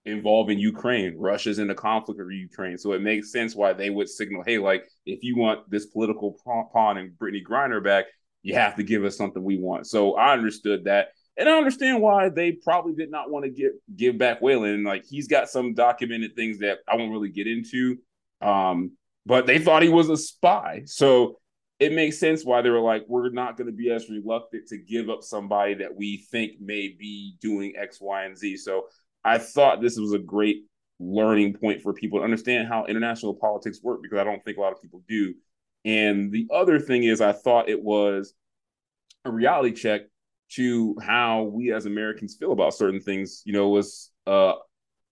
involving Ukraine. Russia's in the conflict with Ukraine. So it makes sense why they would signal, hey, like, if you want this political pawn and Brittney Griner back, you have to give us something we want. So I understood that. And I understand why they probably did not want to give give back Whelan. Like he's got some documented things that I won't really get into. Um, but they thought he was a spy. So it makes sense why they were like, we're not going to be as reluctant to give up somebody that we think may be doing X, Y, and Z. So I thought this was a great learning point for people to understand how international politics work because I don't think a lot of people do. And the other thing is, I thought it was a reality check to how we as Americans feel about certain things. You know, was uh,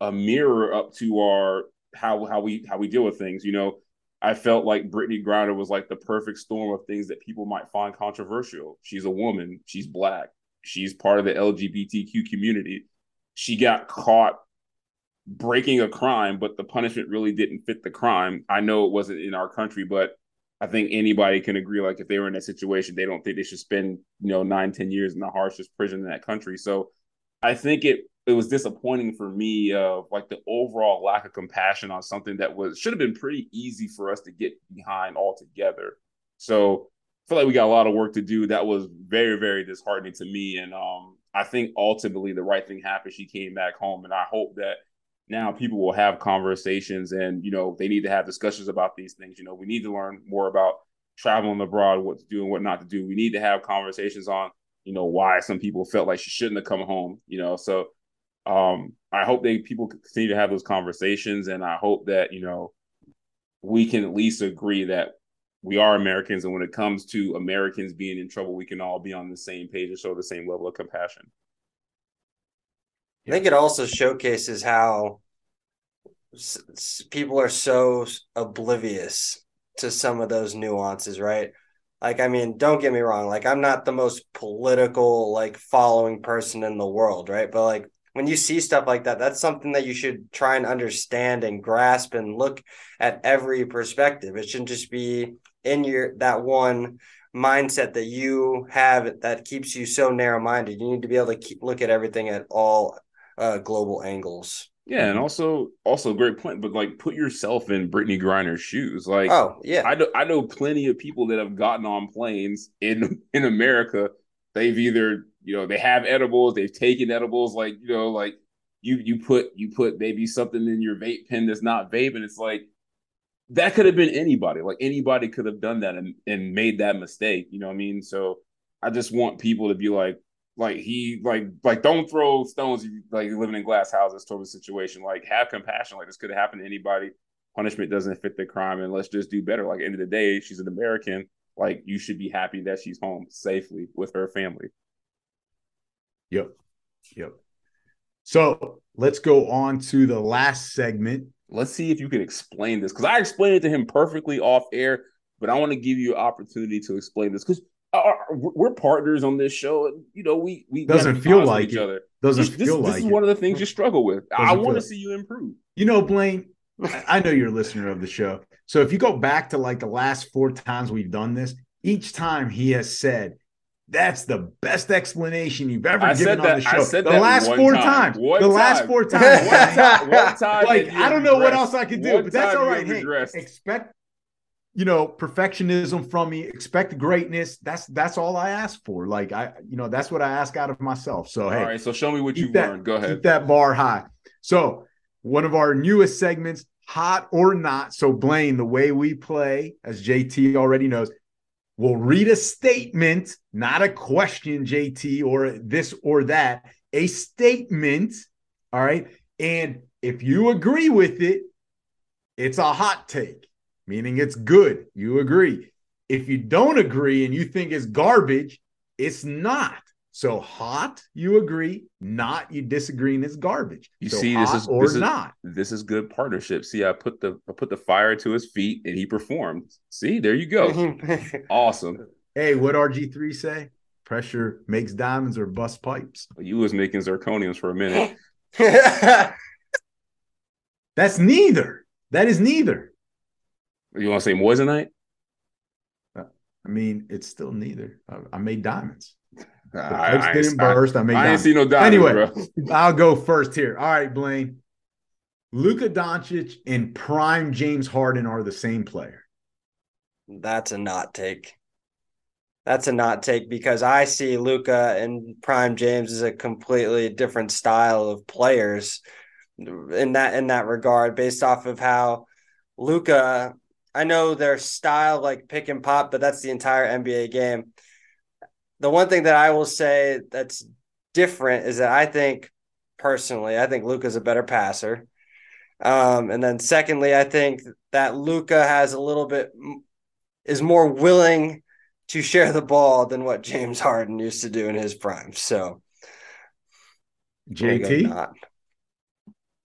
a mirror up to our how how we how we deal with things. You know, I felt like Brittney Griner was like the perfect storm of things that people might find controversial. She's a woman. She's black. She's part of the LGBTQ community she got caught breaking a crime, but the punishment really didn't fit the crime. I know it wasn't in our country, but I think anybody can agree. Like if they were in that situation, they don't think they should spend you know nine, ten years in the harshest prison in that country. So I think it it was disappointing for me of like the overall lack of compassion on something that was should have been pretty easy for us to get behind altogether. So I feel like we got a lot of work to do. That was very very disheartening to me, and um I think ultimately the right thing happened. She came back home, and I hope that now people will have conversations and you know they need to have discussions about these things. You know, we need to learn more about traveling abroad, what to do and what not to do. We need to have conversations on you know why some people felt like she shouldn't have come home. You know, so um, I hope they people continue to have those conversations, and I hope that you know we can at least agree that we are Americans, and when it comes to Americans being in trouble, we can all be on the same page and show the same level of compassion. I think it also showcases how people are so oblivious to some of those nuances, right? Like, I mean, don't get me wrong. Like, I'm not the most political, like, following person in the world, right? But, like, when you see stuff like that, that's something that you should try and understand and grasp and look at every perspective. It shouldn't just be in your that one mindset that you have that keeps you so narrow minded. You need to be able to keep, look at everything at all uh, global angles. Yeah, and also also great point, but like put yourself in Brittney Griner's shoes. Like, oh yeah, I know I know plenty of people that have gotten on planes in in America. They've either you know they have edibles, they've taken edibles. Like you know, like you you put you put maybe something in your vape pen that's not vape, and it's like that could have been anybody. Like anybody could have done that and, and made that mistake. You know what I mean? So I just want people to be like, like he like like don't throw stones like living in glass houses sort of situation. Like have compassion. Like this could have happened to anybody. Punishment doesn't fit the crime, and let's just do better. Like end of the day, she's an American. Like you should be happy that she's home safely with her family. Yep. Yep. So let's go on to the last segment let's see if you can explain this because I explained it to him perfectly off air, but I want to give you an opportunity to explain this because we're partners on this show. And, you know, we we doesn't feel like each other. Doesn't this, feel this, like this is one of the things you struggle with. Doesn't I want to see you improve. You know, Blaine. I know you're a listener of the show. So if you go back to like the last four times we've done this, each time he has said, that's the best explanation you've ever I given on the show. the last four time. times. One the time. last four times. one time. One time like I don't know what else I could do, one but that's all right. Hey, expect you know perfectionism from me. Expect greatness. That's that's all I ask for. Like I, you know, that's what I ask out of myself. So hey, all right. So show me what you've learned. Go ahead. Keep that bar high. So one of our newest segments, hot or not. So Blaine, the way we play, as JT already knows, will read a statement, not a question, JT, or this or that, a statement. All right. And if you agree with it, it's a hot take, meaning it's good. You agree. If you don't agree and you think it's garbage, it's not. So hot, you agree. Not, you disagree, and it's garbage. You so see, this is or this is, not. This is good partnership. See, I put the I put the fire to his feet, and he performed. See, there you go. awesome. Hey, what RG three say? Pressure makes diamonds or bust pipes. You was making zirconiums for a minute. That's neither. That is neither. You want to say moissanite? Uh, I mean, it's still neither. I, I made diamonds. The I, I, didn't I, burst. I, made I ain't diamonds. see no diamonds, Anyway. bro. I'll go first here. All right, Blaine. Luka Doncic and prime James Harden are the same player. That's a not take. That's a not take because I see Luka and Prime James as a completely different style of players in that in that regard, based off of how Luka. I know their style like pick and pop, but that's the entire NBA game. The one thing that I will say that's different is that I think personally, I think Luka's a better passer. Um, and then secondly, I think that Luka has a little bit is more willing to share the ball than what James Harden used to do in his prime. So we'll JT, not.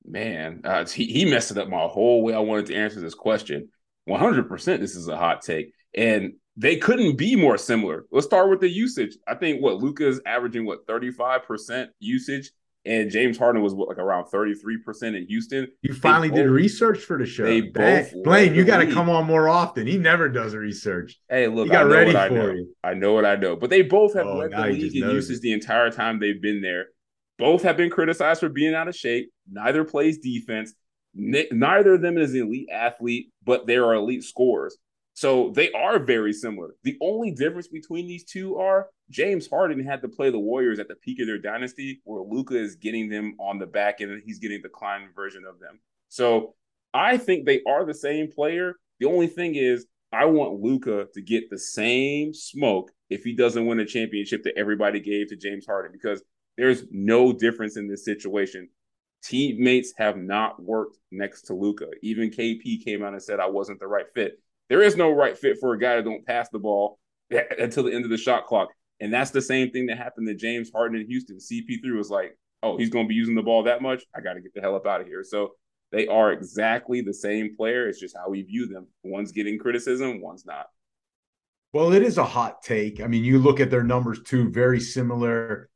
Man, uh, he, he messed it up my whole way I wanted to answer this question. 100% this is a hot take. And they couldn't be more similar. Let's start with the usage. I think what Luka is averaging, what, 35% usage? And James Harden was what, like around 33% in Houston. you finally did research for the show. they Dang. both Blaine, you got to league. come on more often. He never does research. Hey, look, He got I know ready what I for know. you. I know what I know. But they both have Oh, led the league in usage the entire time they've been there. Both have been criticized for being out of shape. Neither plays defense. Neither of them is an elite athlete, but they are elite scorers. So they are very similar. The only difference between these two are James Harden had to play the Warriors at the peak of their dynasty, where Luka is getting them on the back end and he's getting the decline version of them. So I think they are the same player. The only thing is, I want Luka to get the same smoke if he doesn't win a championship that everybody gave to James Harden because there's no difference in this situation. Teammates have not worked next to Luka. Even KP came out and said I wasn't the right fit. There is no right fit for a guy that don't pass the ball until the end of the shot clock. And that's the same thing that happened to James Harden in Houston. CP3 was like, oh, he's going to be using the ball that much. I got to get the hell up out of here. So they are exactly the same player. It's just how we view them. One's getting criticism, one's not. Well, it is a hot take. I mean, you look at their numbers too, very similar.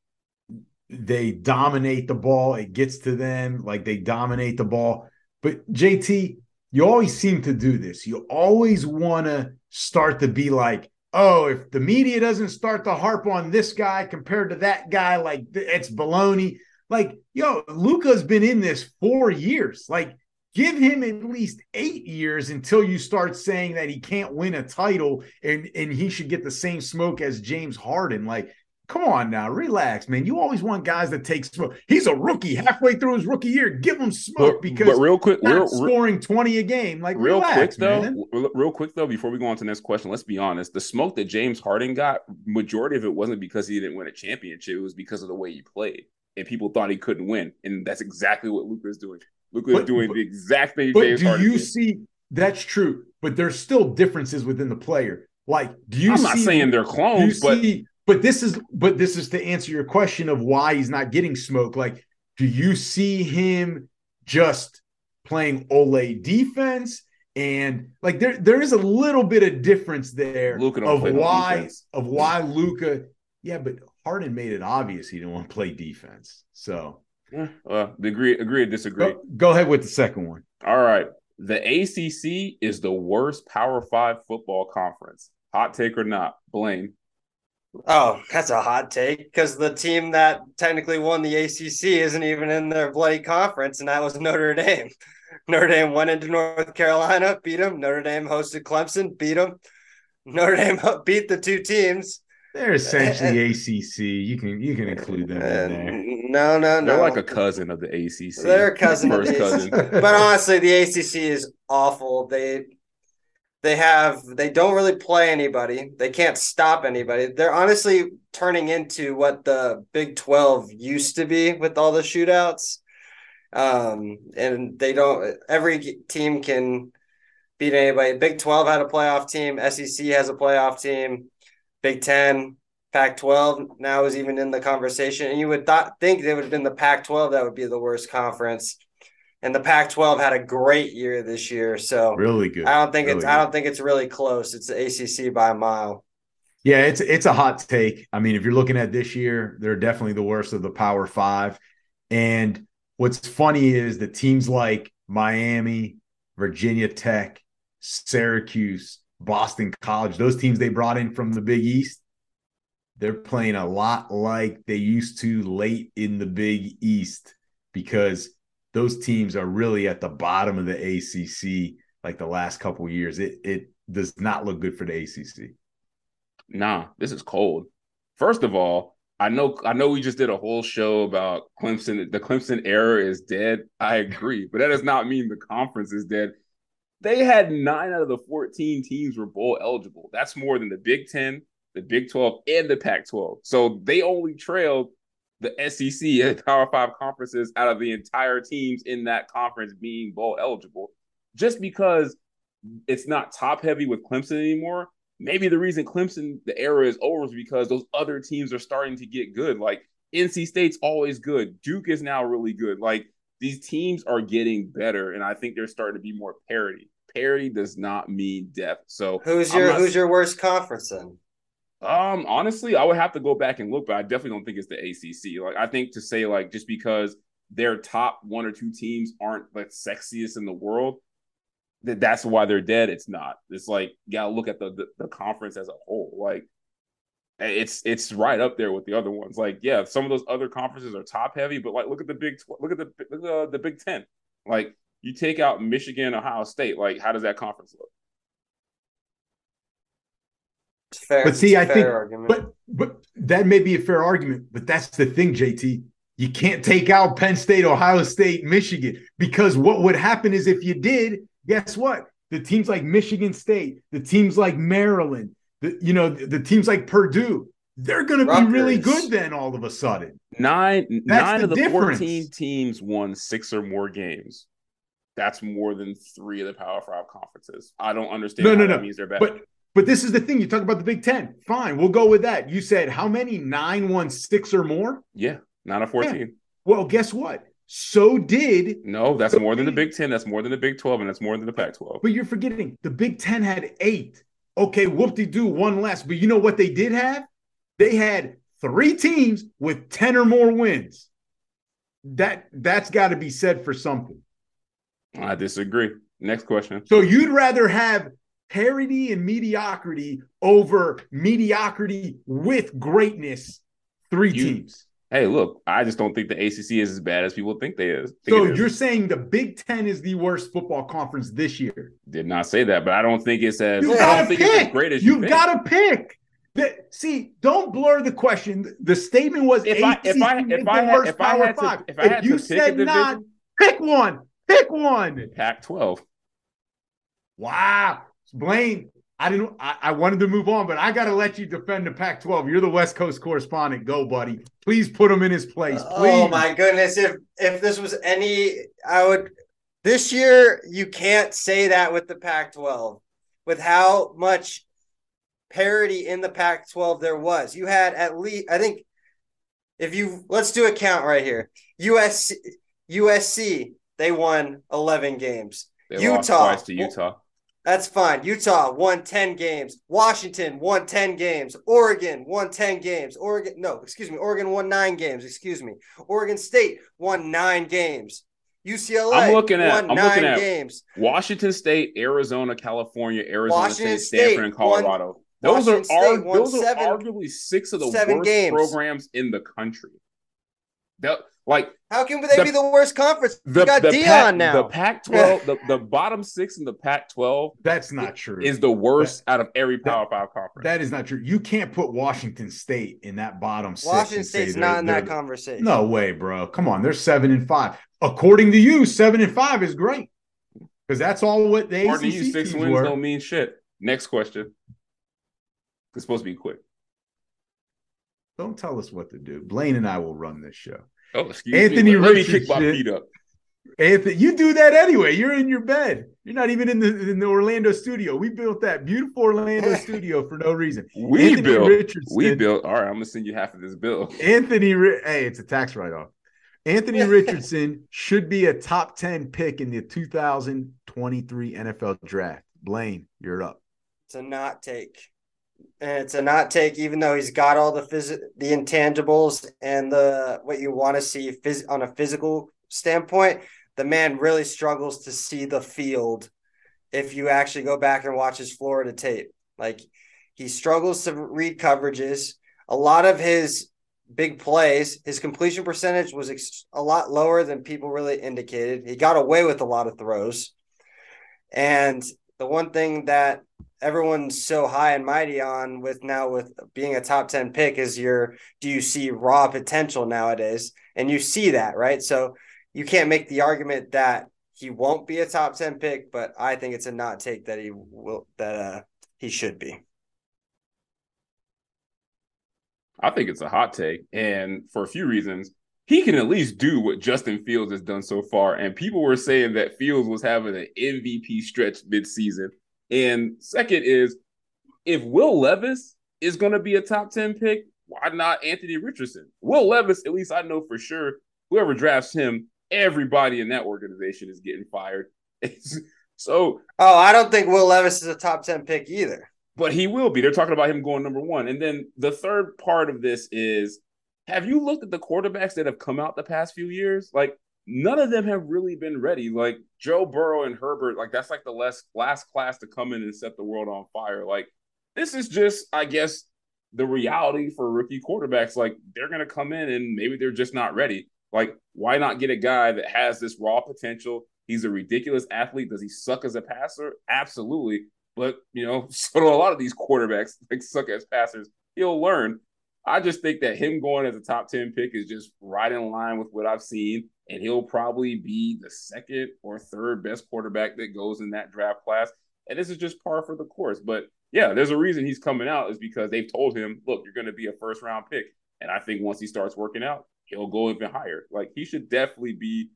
They dominate the ball, it gets to them like they dominate the ball. But JT, you always seem to do this. You always want to start to be like, oh, if the media doesn't start to harp on this guy compared to that guy, like it's baloney. Like, yo, Luka's been in this four years. Like, give him at least eight years until you start saying that he can't win a title and, and he should get the same smoke as James Harden. Like, come on now, relax, man. You always want guys that take smoke. He's a rookie halfway through his rookie year. Give him smoke But, because but real quick, real, scoring 20 a game. Like, real relax, quick though, man. real, quick though, before we go on to the next question, let's be honest. The smoke that James Harden got, majority of it wasn't because he didn't win a championship. It was because of the way he played, and people thought he couldn't win, and that's exactly what Luka is doing. Luka is doing but- the exact same thing But James do Harden you did. see that's true? But there's still differences within the player. Like, do you I'm not saying they're clones, but see, but this is but this is to answer your question of why he's not getting smoke. Like, do you see him just playing Ole defense? And like there there is a little bit of difference there of why of why Luka. Yeah, but Harden made it obvious he didn't want to play defense. So Yeah, uh, agree, agree, disagree. go, go ahead with the second one. All right. The ACC is the worst Power Five football conference. Hot take or not? Blaine. Oh, that's a hot take because the team that technically won the ACC isn't even in their bloody conference, and that was Notre Dame. Notre Dame went into North Carolina, beat them. Notre Dame hosted Clemson, beat them. Notre Dame beat the two teams. They're essentially ACC. You can you can include them in there. Uh, no, no, no. They're like a cousin of the ACC. They're a cousin of First the cousin. but honestly, the ACC is awful. They they have they don't really play anybody. They can't stop anybody. They're honestly turning into what the Big 12 used to be with all the shootouts. Um and they don't every team can beat anybody. Big 12 had a playoff team, SEC has a playoff team, Big 10, Pac 12 now is even in the conversation. And you would th- think they would have been the Pac 12 that would be the worst conference. And the Pac 12 had a great year this year. So Really good. I don't think Really it's I don't think it's really close. It's the ACC by a mile. Yeah, it's it's a hot take. I mean, if you're looking at this year, they're definitely the worst of the Power Five. And what's funny is the teams like Miami, Virginia Tech, Syracuse, Boston College, those teams they brought in from the Big East, they're playing a lot like they used to late in the Big East because those teams are really at the bottom of the ACC like the last couple years. It it does not look good for the ACC. Nah, this is cold. First of all, I know I know we just did a whole show about Clemson. The Clemson era is dead. I agree, but that does not mean the conference is dead. They had nine out of the 14 teams were bowl eligible. That's more than the Big Ten, the Big 12, and the Pac 12. So they only trailed the SEC and Power Five conferences out of the entire teams in that conference being bowl eligible. Just because it's not top heavy with Clemson anymore, maybe the reason Clemson the era is over is because those other teams are starting to get good. Like NC State's always good. Duke is now really good. Like these teams are getting better, and I think they're starting to be more parity. Parity does not mean depth. So who's your not, who's your worst conference then? Um, honestly, I would have to go back and look, but I definitely don't think it's the ACC. Like, I think to say like just because their top one or two teams aren't like sexiest in the world, that that's why they're dead. It's not. It's like you gotta look at the, the, the conference as a whole. Like, it's it's right up there with the other ones. Like, yeah, some of those other conferences are top heavy, but like, look at the big look at the look at the, the Big Ten. Like, you take out Michigan, Ohio State. Like, how does that conference look? Fair, but see, I think, argument. but but that may be a fair argument. But that's the thing, JT. You can't take out Penn State, Ohio State, Michigan, because what would happen is if you did, guess what? The teams like Michigan State, the teams like Maryland, the you know the, the teams like Purdue, they're going to be really good. Then all of a sudden, nine that's nine the of the difference. fourteen teams won six or more games. That's more than three of the Power Five conferences. I don't understand. No, no, no. means they're bad. But but this is the thing. You talk about the Big Ten. Fine, we'll go with that. You said how many? nine one six or more? Yeah, not a 14. Yeah. Well, guess what? So did no, that's more than the Big Ten. That's more than the Big 12, and that's more than the Pac 12. But you're forgetting the Big Ten had eight. Okay, whoop de doo, one less. But you know what they did have? They had three teams with 10 or more wins. That that's got to be said for something. I disagree. Next question. So you'd rather have parity and mediocrity over mediocrity with greatness. Three you, teams. Hey, look, I just don't think the ACC is as bad as people think they is. Think so you're saying the Big Ten is the worst football conference this year? Did not say that, but I don't think it's as. You gotta pick. It's as great as you. You've got to pick. The, see, don't blur the question. The statement was if I if I if I had, if I had to if I had you to said not, pick one. Pick one. Pac-12. Wow. Blaine, I didn't. I, I, wanted to move on, but I got to let you defend the Pac-12. You're the West Coast correspondent. Go, buddy. Please put him in his place. Oh, please. Oh my goodness! If if this was any, I would. This year, you can't say that with the Pac-12, with how much parity in the Pac-12 there was. You had at least, I think, if you let's do a count right here. USC, USC, they won 11 games. They Utah to Utah. That's fine. Utah won 10 games. Washington won 10 games. Oregon won 10 games. Oregon, no, excuse me. Oregon won nine games. Excuse me. Oregon State won nine games. UCLA I'm looking at, I'm looking at games. Washington State, Arizona, California, Arizona Washington State, Stanford, and Colorado. Won, those Washington are, those seven, are arguably six of the worst games. programs in the country. That, like, how can they the, be the worst conference? The, we got the Deion Pac, now. The Pac-12, the, the bottom six in the Pac-12. That's not true. Is the worst that, out of every Power Five conference. That is not true. You can't put Washington State in that bottom six. Washington State's not in that conversation. No way, bro. Come on, they're seven and five. According to you, seven and five is great because that's all what they. According to you, six wins were. don't mean shit. Next question. It's supposed to be quick. Don't tell us what to do. Blaine and I will run this show. Oh, excuse Anthony me. Let, me kick my feet up. Anthony, you do that anyway. You're in your bed. You're not even in the in the Orlando studio. We built that beautiful Orlando studio for no reason. We Anthony built. Richardson, we built. All right, I'm gonna send you half of this bill. Anthony, hey, it's a tax write off. Anthony Richardson should be a top ten pick in the 2023 NFL draft. Blaine, you're up. To not take. And it's a not take, even though he's got all the phys- the intangibles and the what you want to see phys- on a physical standpoint. The man really struggles to see the field if you actually go back and watch his Florida tape. Like he struggles to read coverages. A lot of his big plays, his completion percentage was ex- a lot lower than people really indicated. He got away with a lot of throws. And the one thing that everyone's so high and mighty on with now with being a top 10 pick is your do you see raw potential nowadays and you see that right so you can't make the argument that he won't be a top 10 pick but i think it's a not take that he will that uh he should be i think it's a hot take and for a few reasons he can at least do what Justin Fields has done so far. And people were saying that Fields was having an MVP stretch midseason. And second is if Will Levis is going to be a top 10 pick, why not Anthony Richardson? Will Levis, at least I know for sure, whoever drafts him, everybody in that organization is getting fired. so, oh, I don't think Will Levis is a top 10 pick either. But he will be. They're talking about him going number one. And then the third part of this is have you looked at the quarterbacks that have come out the past few years? Like, none of them have really been ready. Like Joe Burrow and Herbert, like that's like the last last class to come in and set the world on fire. Like this is just, I guess, the reality for rookie quarterbacks. Like they're gonna come in and maybe they're just not ready. Like, why not get a guy that has this raw potential? He's a ridiculous athlete. Does he suck as a passer? Absolutely. But you know, so do a lot of these quarterbacks like suck as passers. He'll learn. I just think that him going as a top 10 pick is just right in line with what I've seen and he'll probably be the second or third best quarterback that goes in that draft class. And this is just par for the course. But yeah, there's a reason he's coming out is because they've told him, look, you're going to be a first round pick. And I think once he starts working out, he'll go even higher. Like he should definitely be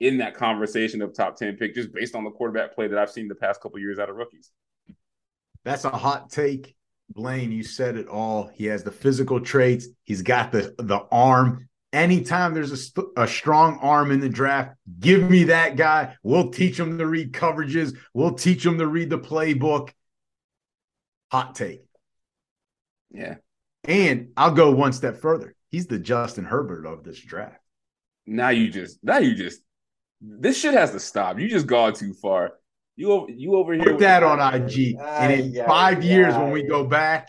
in that conversation of top 10 pick just based on the quarterback play that I've seen the past couple years out of rookies. That's a hot take. Blaine, you said it all. He has the physical traits. He's got the the arm anytime there's a, st- a strong arm in the draft, give me that guy. We'll teach him to read coverages. We'll teach him to read the playbook. Hot take. Yeah. And I'll go one step further. He's the Justin Herbert of this draft. Now you just, now you just, this shit has to stop. You just gone too far. You you over here. Put that on IG, and in five years when we go back,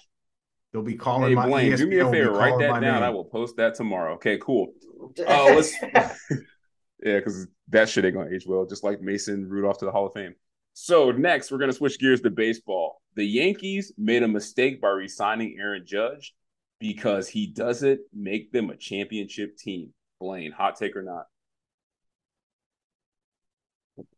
They'll be calling hey, Blaine, my, do me a favor, write that down. Name. I will post that tomorrow. Okay, cool. Uh, let's yeah, because that shit ain't gonna age well, just like Mason Rudolph to the Hall of Fame. So next, we're gonna switch gears to baseball. The Yankees made a mistake by resigning Aaron Judge because he doesn't make them a championship team. Blaine, hot take or not?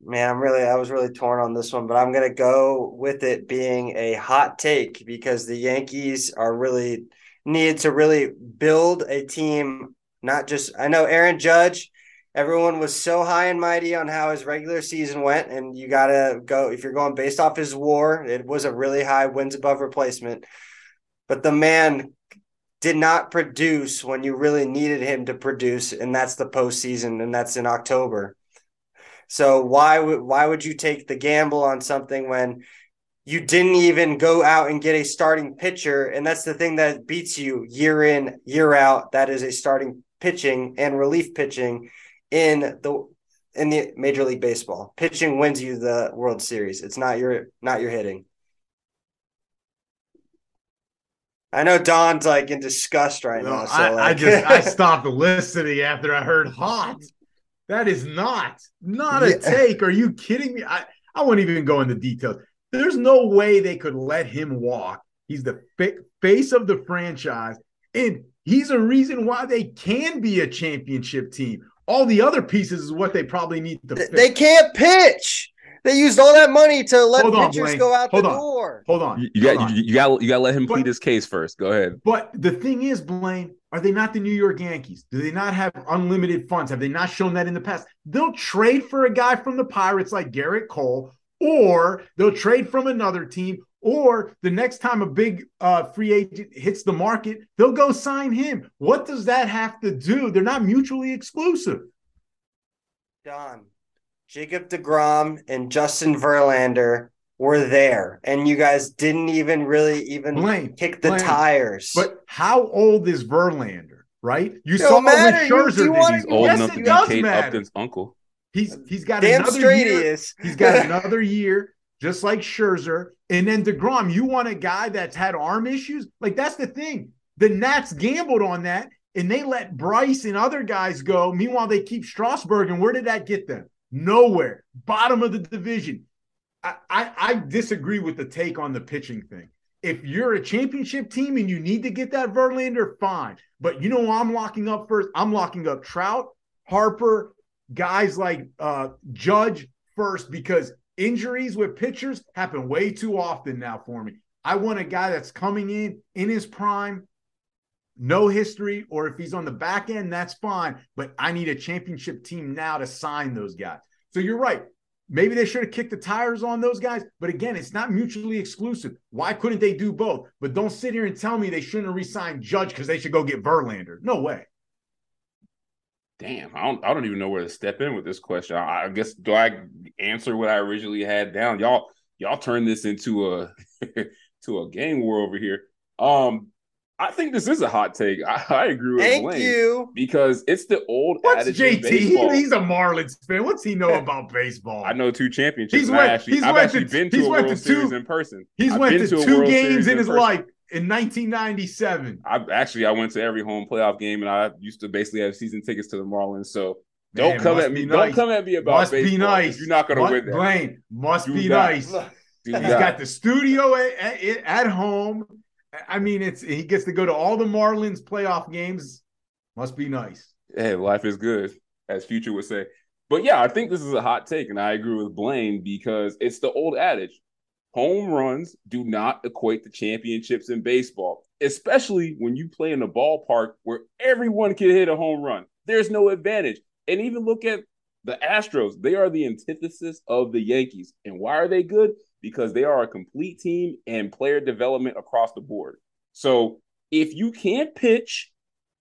Man, I'm really I was really torn on this one, but I'm gonna go with it being a hot take because the Yankees are really need to really build a team, not just I know Aaron Judge, everyone was so high and mighty on how his regular season went, and you gotta go if you're going based off his war, it was a really high wins above replacement. But the man did not produce when you really needed him to produce, and that's the postseason, and that's in October. So why would why would you take the gamble on something when you didn't even go out and get a starting pitcher? And that's the thing that beats you year in, year out. That is a starting pitching and relief pitching in the in the Major League Baseball. Pitching wins you the World Series. It's not your not your hitting. I know Don's like in disgust right no, now. So I, like... I just I stopped listening after I heard hot. That is not not a yeah. take. Are you kidding me? I I won't even go into details. There's no way they could let him walk. He's the fa- face of the franchise, and he's a reason why they can be a championship team. All the other pieces is what they probably need to. Fix. They can't pitch. They used all that money to let Hold pitchers on, go out Hold the on. door. Hold on. You, got on. You, you, got you got to let him plead his case first. Go ahead. But the thing is, Blaine, are they not the New York Yankees? Do they not have unlimited funds? Have they not shown that in the past? They'll trade for a guy from the Pirates like Gerrit Cole, or they'll trade from another team, or the next time a big uh, free agent hits the market, they'll go sign him. What does that have to do? They're not mutually exclusive. Don, Jacob DeGrom and Justin Verlander were there, and you guys didn't even really even Blaine, kick the Blaine. tires. But how old is Verlander? Right? You Don't saw matter. what You- Scherzer you did. wanna- He's old yes, enough to be does Kate matter. Upton's uncle. He's uh, he's got Damn another straight year. he is. He's got another year, just like Scherzer. And then DeGrom, you want a guy that's had arm issues? Like, that's the thing. The Nats gambled on that and they let Bryce and other guys go. Meanwhile, they keep Strasburg. And where did that get them? Nowhere. Bottom of the division. I, I, disagree with the take on the pitching thing. If you're a championship team and you need to get that Verlander, fine. But you know I'm locking up first? I'm locking up Trout, Harper, guys like uh, Judge first because injuries with pitchers happen way too often now for me. I want a guy that's coming in in his prime, no history, or if he's on the back end, that's fine. But I need a championship team now to sign those guys. So you're right. Maybe they should have kicked the tires on those guys. But again, it's not mutually exclusive. Why couldn't they do both? But don't sit here and tell me they shouldn't have Judge because they should go get Verlander. No way. Damn, I don't I don't even know where to step in with this question. I, I guess do I answer what I originally had down? Y'all y'all turn this into a to a game war over here. Um, I think this is a hot take. I, I agree with Thank Blaine you. because it's the old What's adage in JT? baseball. He's a Marlins fan. What's he know about baseball? I know two championships. He's and went- actually, he's I've went actually to- been to he's a went World to two- Series in person. He's I've went been to two World games Series in his person. life in 1997. I actually I went to every home playoff game, and I used to basically have season tickets to the Marlins. So don't Man, come at me. be Don't nice. come at me about Must baseball. be nice. You're not going to Must- win that. Blaine must Do be not. nice. Do He's not. got the studio at, at, at home. I mean, it's he gets to go to all the Marlins playoff games. Must be nice. hey, life is good, as Future would say. But yeah, I think this is a hot take, and I agree with Blaine because it's the old adage: home runs do not equate to championships in baseball, especially when you play in a ballpark where everyone can hit a home run. There's no advantage. And even look at the Astros; they are the antithesis of the Yankees. And why are they good? Because they are a complete team and player development across the board. So if you can't pitch,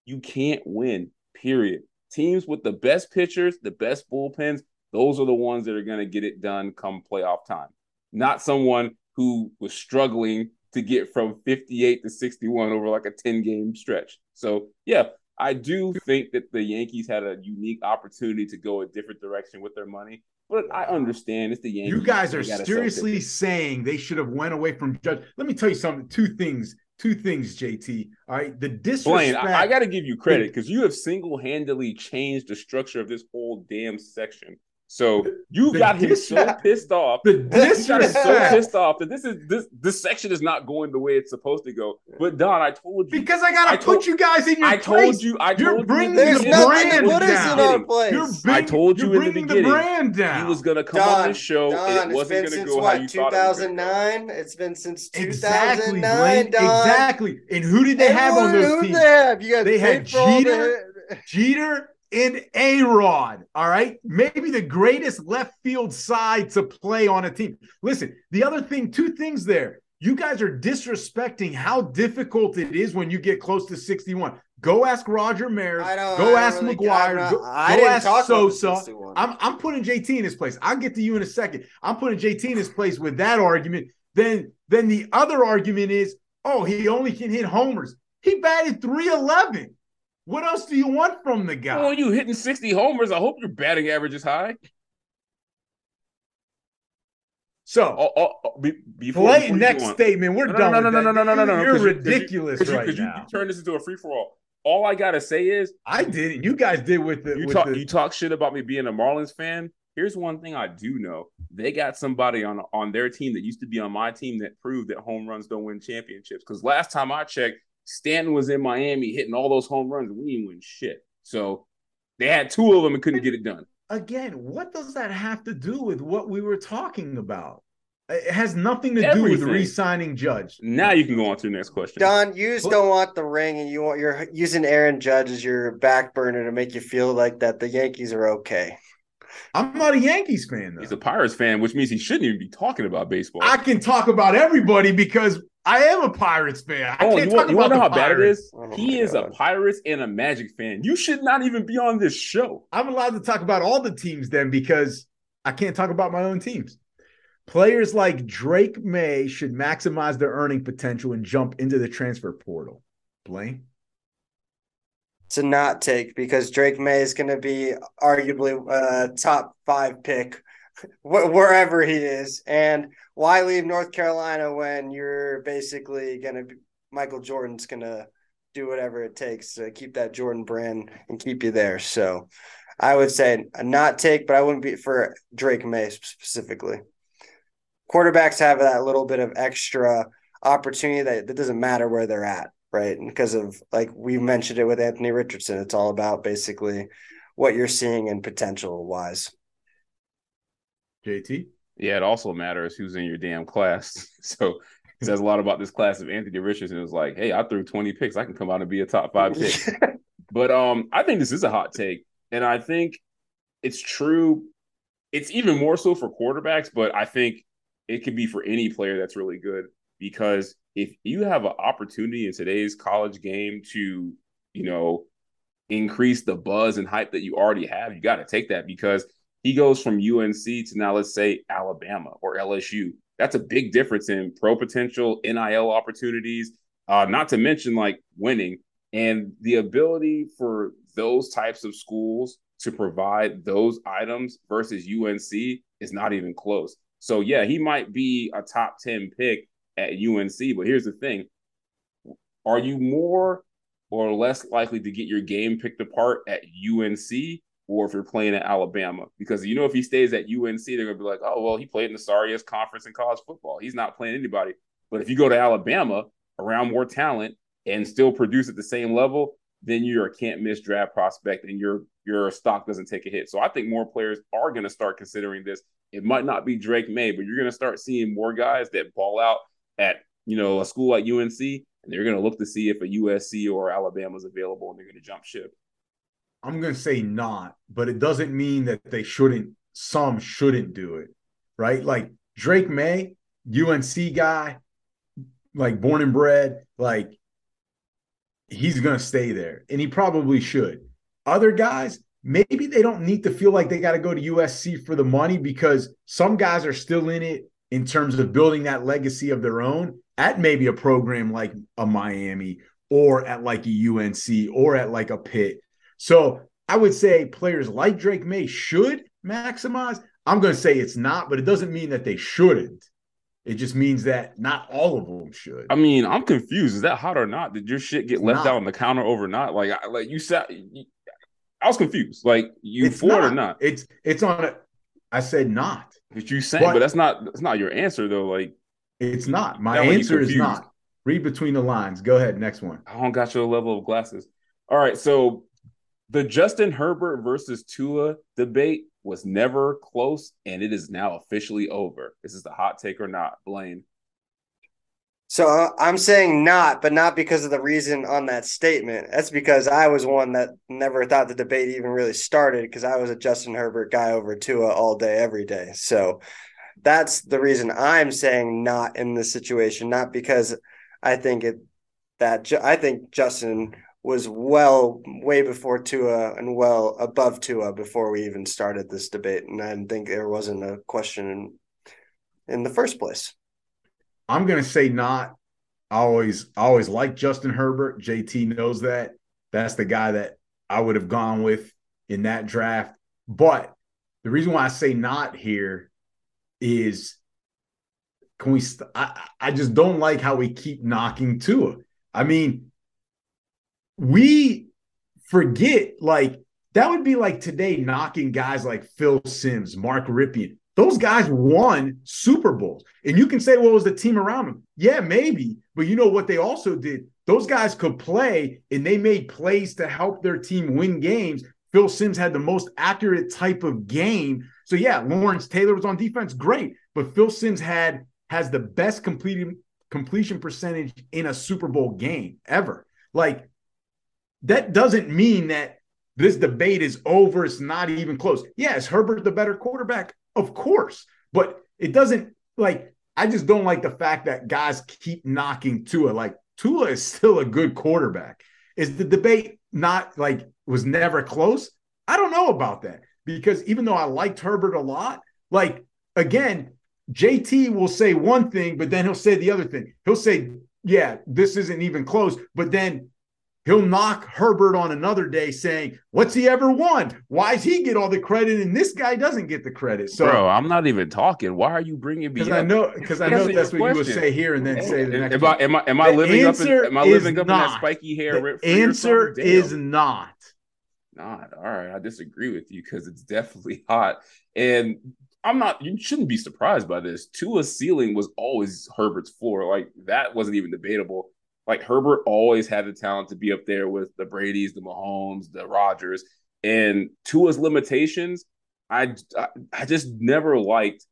you can't win. Period. Teams with the best pitchers, the best bullpens, those are the ones that are going to get it done come playoff time. Not someone who was struggling to get from 58 to 61 over like a 10 game stretch. So, yeah, I do think that the Yankees had a unique opportunity to go a different direction with their money, but I understand it's the Yankees. You guys are seriously saying they should have went away from Judge. Let me tell you something. Two things. Two things, JT. All right. The disrespect. Blaine, I, I got to give you credit because you have single handedly changed the structure of this whole damn section. So you The got him dis- so pissed off. the You got him so pissed off that this is this this section is not going the way it's supposed to go. But Don, I told you, Because I gotta I put you guys in your I place. told you, I You're told you. bringing the There's the beginning- nothing brand to put us in down. our place. You're I told you you're in the bringing beginning, brand down. He was gonna come Don, on this show. Don, and it wasn't been gonna since go how what, you thought it was gonna go. 2009? It's been since 2009, Blaine. Don. Exactly. And who did they And have on who- those who teams? they have? You guys They had paid for all the- Jeter. Jeter and A Rod. All right. Maybe the greatest left field side to play on a team. Listen, the other thing, two things there. You guys are disrespecting how difficult it is when you get close to 61. Go ask Roger Maris. Go ask really- McGwire. Not- go go ask Sosa. I'm, I'm putting JT in his place. I'll get to you in a second. I'm putting JT in his place with that argument. Then, then the other argument is, oh, he only can hit homers. He batted 311. What else do you want from the guy? Oh, you hitting 60 homers. I hope your batting average is high. so, Oh, oh, oh, be, before, play before next statement. We're No, no, done. no, with no, that. no, no, no, no, no, You're 'cause you- 'cause you- ridiculous you, right you, now. you turn this into a free for all. All I gotta say is I did it. You guys did with the. you with talk the you talk shit about me being a Marlins fan. Here's one thing I do know: they got somebody on on their team that used to be on my team that proved that home runs don't win championships. Because last time I checked, Stanton was in Miami hitting all those home runs, we didn't win shit. So they had two of them and couldn't get it done. again, what does that have to do with what we were talking about? It has nothing to do with re-signing Judge. Now you can go on to the next question. Don, you just don't want the ring, and you want you're using Aaron Judge as your back burner to make you feel like that the Yankees are okay. I'm not a Yankees fan though. He's a Pirates fan, which means he shouldn't even be talking about baseball. I can talk about everybody because I am a Pirates fan. I Oh, can't you want, talk you want to know the how bad it is? Oh he my is a Pirates and a Magic fan. You should not even be on this show. I'm allowed to talk about all the teams then because I can't talk about my own teams. Players like Drake Maye should maximize their earning potential and jump into the transfer portal. Blaine? To not take because Drake Maye is going to be arguably a top five pick wherever he is. And why leave North Carolina when you're basically going to be Michael Jordan's going to do whatever it takes to keep that Jordan brand and keep you there. So I would say not take, but I wouldn't be for Drake Maye specifically. Quarterbacks have that little bit of extra opportunity that, that doesn't matter where they're at, right? And because of like we mentioned it with Anthony Richardson, it's all about basically what you're seeing and potential wise. JT? Yeah, it also matters who's in your damn class. So it says a lot about this class of Anthony Richardson. It was like, hey, I threw 20 picks. I can come out and be a top five pick. but um, I think this is a hot take. And I think it's true. It's even more so for quarterbacks, but I think it could be for any player that's really good because if you have an opportunity in today's college game to, you know, increase the buzz and hype that you already have, you got to take that because he goes from UNC to now, let's say, Alabama or LSU. That's a big difference in pro potential, NIL opportunities, uh, not to mention like winning and the ability for those types of schools to provide those items versus UNC is not even close. So, yeah, he might be a top 10 pick at UNC, but here's the thing are you more or less likely to get your game picked apart at UNC or if you're playing at Alabama. Because you know, if he stays at UNC, they're gonna be like, oh well, he played in the sorriest conference in college football. He's not playing anybody. But if you go to Alabama around more talent and still produce at the same level, then you're a can't miss draft prospect and your your stock doesn't take a hit. So I think more players are gonna start considering this. It might not be Drake Maye, but you're gonna start seeing more guys that ball out at you know a school like UNC, and they're gonna look to see if a USC or Alabama is available, and they're gonna jump ship. I'm going to say not, but it doesn't mean that they shouldn't, some shouldn't do it, right? Like Drake Maye, UNC guy, like born and bred, like he's going to stay there and he probably should. Other guys, maybe they don't need to feel like they got to go to USC for the money because some guys are still in it in terms of building that legacy of their own at maybe a program like a Miami or at like a UNC or at like a Pitt so I would say players like Drake Maye should maximize. I'm going to say it's not, but it doesn't mean that they shouldn't. It just means that not all of them should. I mean, I'm confused. Is that hot or not? Did your shit get left not. out on the counter overnight? Like, I, like you said, I was confused. Like, you it's for not. it or not? It's it's on a. I said not. But you saying, but, but that's not that's not your answer though. Like, it's not. My answer is not. Read between the lines. Go ahead. Next one. I don't got your level of glasses. All right. So the Justin Herbert versus Tua debate was never close, and it is now officially over. Is This is the hot take or not, Blaine. So I'm saying not, but not because of the reason on that statement. That's because I was one that never thought the debate even really started because I was a Justin Herbert guy over Tua all day, every day. So that's the reason I'm saying not in this situation, not because I think it that I think Justin was well way before Tua and well above Tua before we even started this debate, and I think there wasn't a question in, in the first place. I'm going to say not. I always I always like Justin Herbert. JT knows that. That's the guy that I would have gone with in that draft. But the reason why I say not here is can we st- I, I just don't like how we keep knocking Tua. I mean, we forget like that would be like today knocking guys like Phil Simms, Mark Rypien. Those guys won Super Bowls. And you can say, well, it was the team around them? Yeah, maybe. But you know what they also did? Those guys could play and they made plays to help their team win games. Phil Simms had the most accurate type of game. So yeah, Lawrence Taylor was on defense, great. But Phil Simms had has the best completing completion percentage in a Super Bowl game ever. Like that doesn't mean that this debate is over. It's not even close. Yes, Herbert the better quarterback? Of course. But it doesn't like I just don't like the fact that guys keep knocking Tua. Like Tua is still a good quarterback. Is the debate not like was never close? I don't know about that because even though I liked Herbert a lot, like again, JT will say one thing, but then he'll say the other thing. He'll say, "Yeah, this isn't even close," but then he'll knock Herbert on another day, saying, "What's he ever won? Why does he get all the credit and this guy doesn't get the credit?" So, bro, I'm not even talking. Why are you bringing me? Because I know, because I know that's what you would say here and then say the next. Am I am I, am I living up? In, am I living up not. in that spiky hair? The answer is not. Not all right. I disagree with you because it's definitely hot, and I'm not. You shouldn't be surprised by this. Tua's ceiling was always Herbert's floor. Like that wasn't even debatable. Like Herbert always had the talent to be up there with the Brady's, the Mahomes, the Rodgers, and Tua's limitations. I I just never liked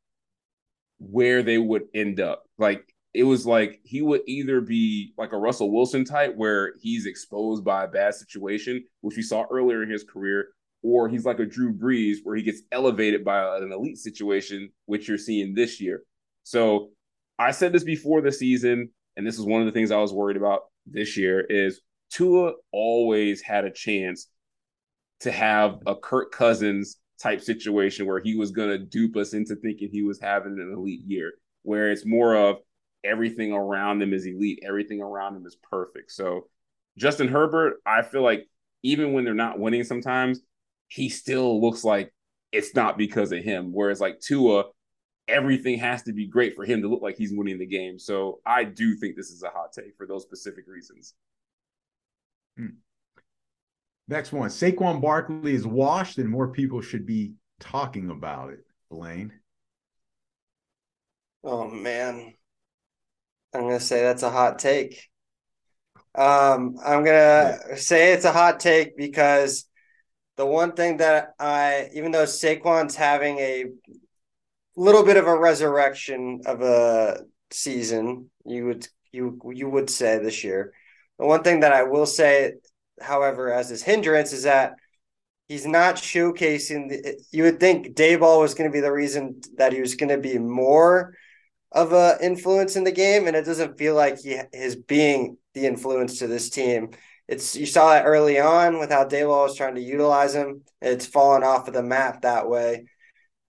where they would end up. Like it was like he would either be like a Russell Wilson type where he's exposed by a bad situation, which we saw earlier in his career, or he's like a Drew Brees where he gets elevated by an elite situation, which you're seeing this year. So I said this before the season, and this is one of the things I was worried about this year is Tua always had a chance to have a Kirk Cousins type situation where he was going to dupe us into thinking he was having an elite year, where it's more of everything around him is elite, everything around him is perfect. So Justin Herbert, I feel like even when they're not winning sometimes, he still looks like it's not because of him. Whereas like Tua, everything has to be great for him to look like he's winning the game. So I do think this is a hot take for those specific reasons. Hmm. Next one. Saquon Barkley is washed and more people should be talking about it. Blaine. Oh man. I'm gonna say that's a hot take. Um, I'm gonna yeah. say it's a hot take because the one thing that I, even though Saquon's having a little bit of a resurrection of a season, you would you you would say this year. The one thing that I will say, however, as his hindrance is that he's not showcasing. The, you would think Daboll was going to be the reason that he was going to be more of a influence in the game, and it doesn't feel like he is being the influence to this team it's you saw that early on with how Daboll was trying to utilize him. It's fallen off of the map that way.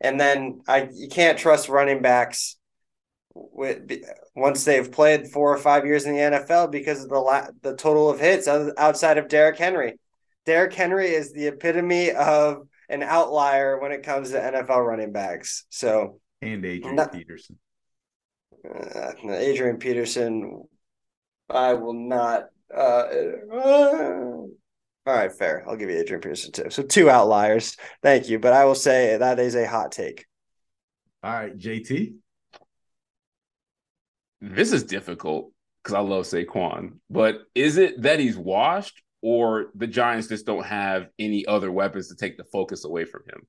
And then I you can't trust running backs with once they've played four or five years in the NFL because of the la- the total of hits outside of Derrick Henry. Derrick Henry is the epitome of an outlier when it comes to NFL running backs. So and Adrian not, Peterson. Uh, Adrian Peterson, I will not uh, all right, fair. I'll give you Adrian Peterson too. So two outliers. Thank you, but I will say that is a hot take. All right, JT. This is difficult because I love Saquon, but is it that he's washed, or the Giants just don't have any other weapons to take the focus away from him?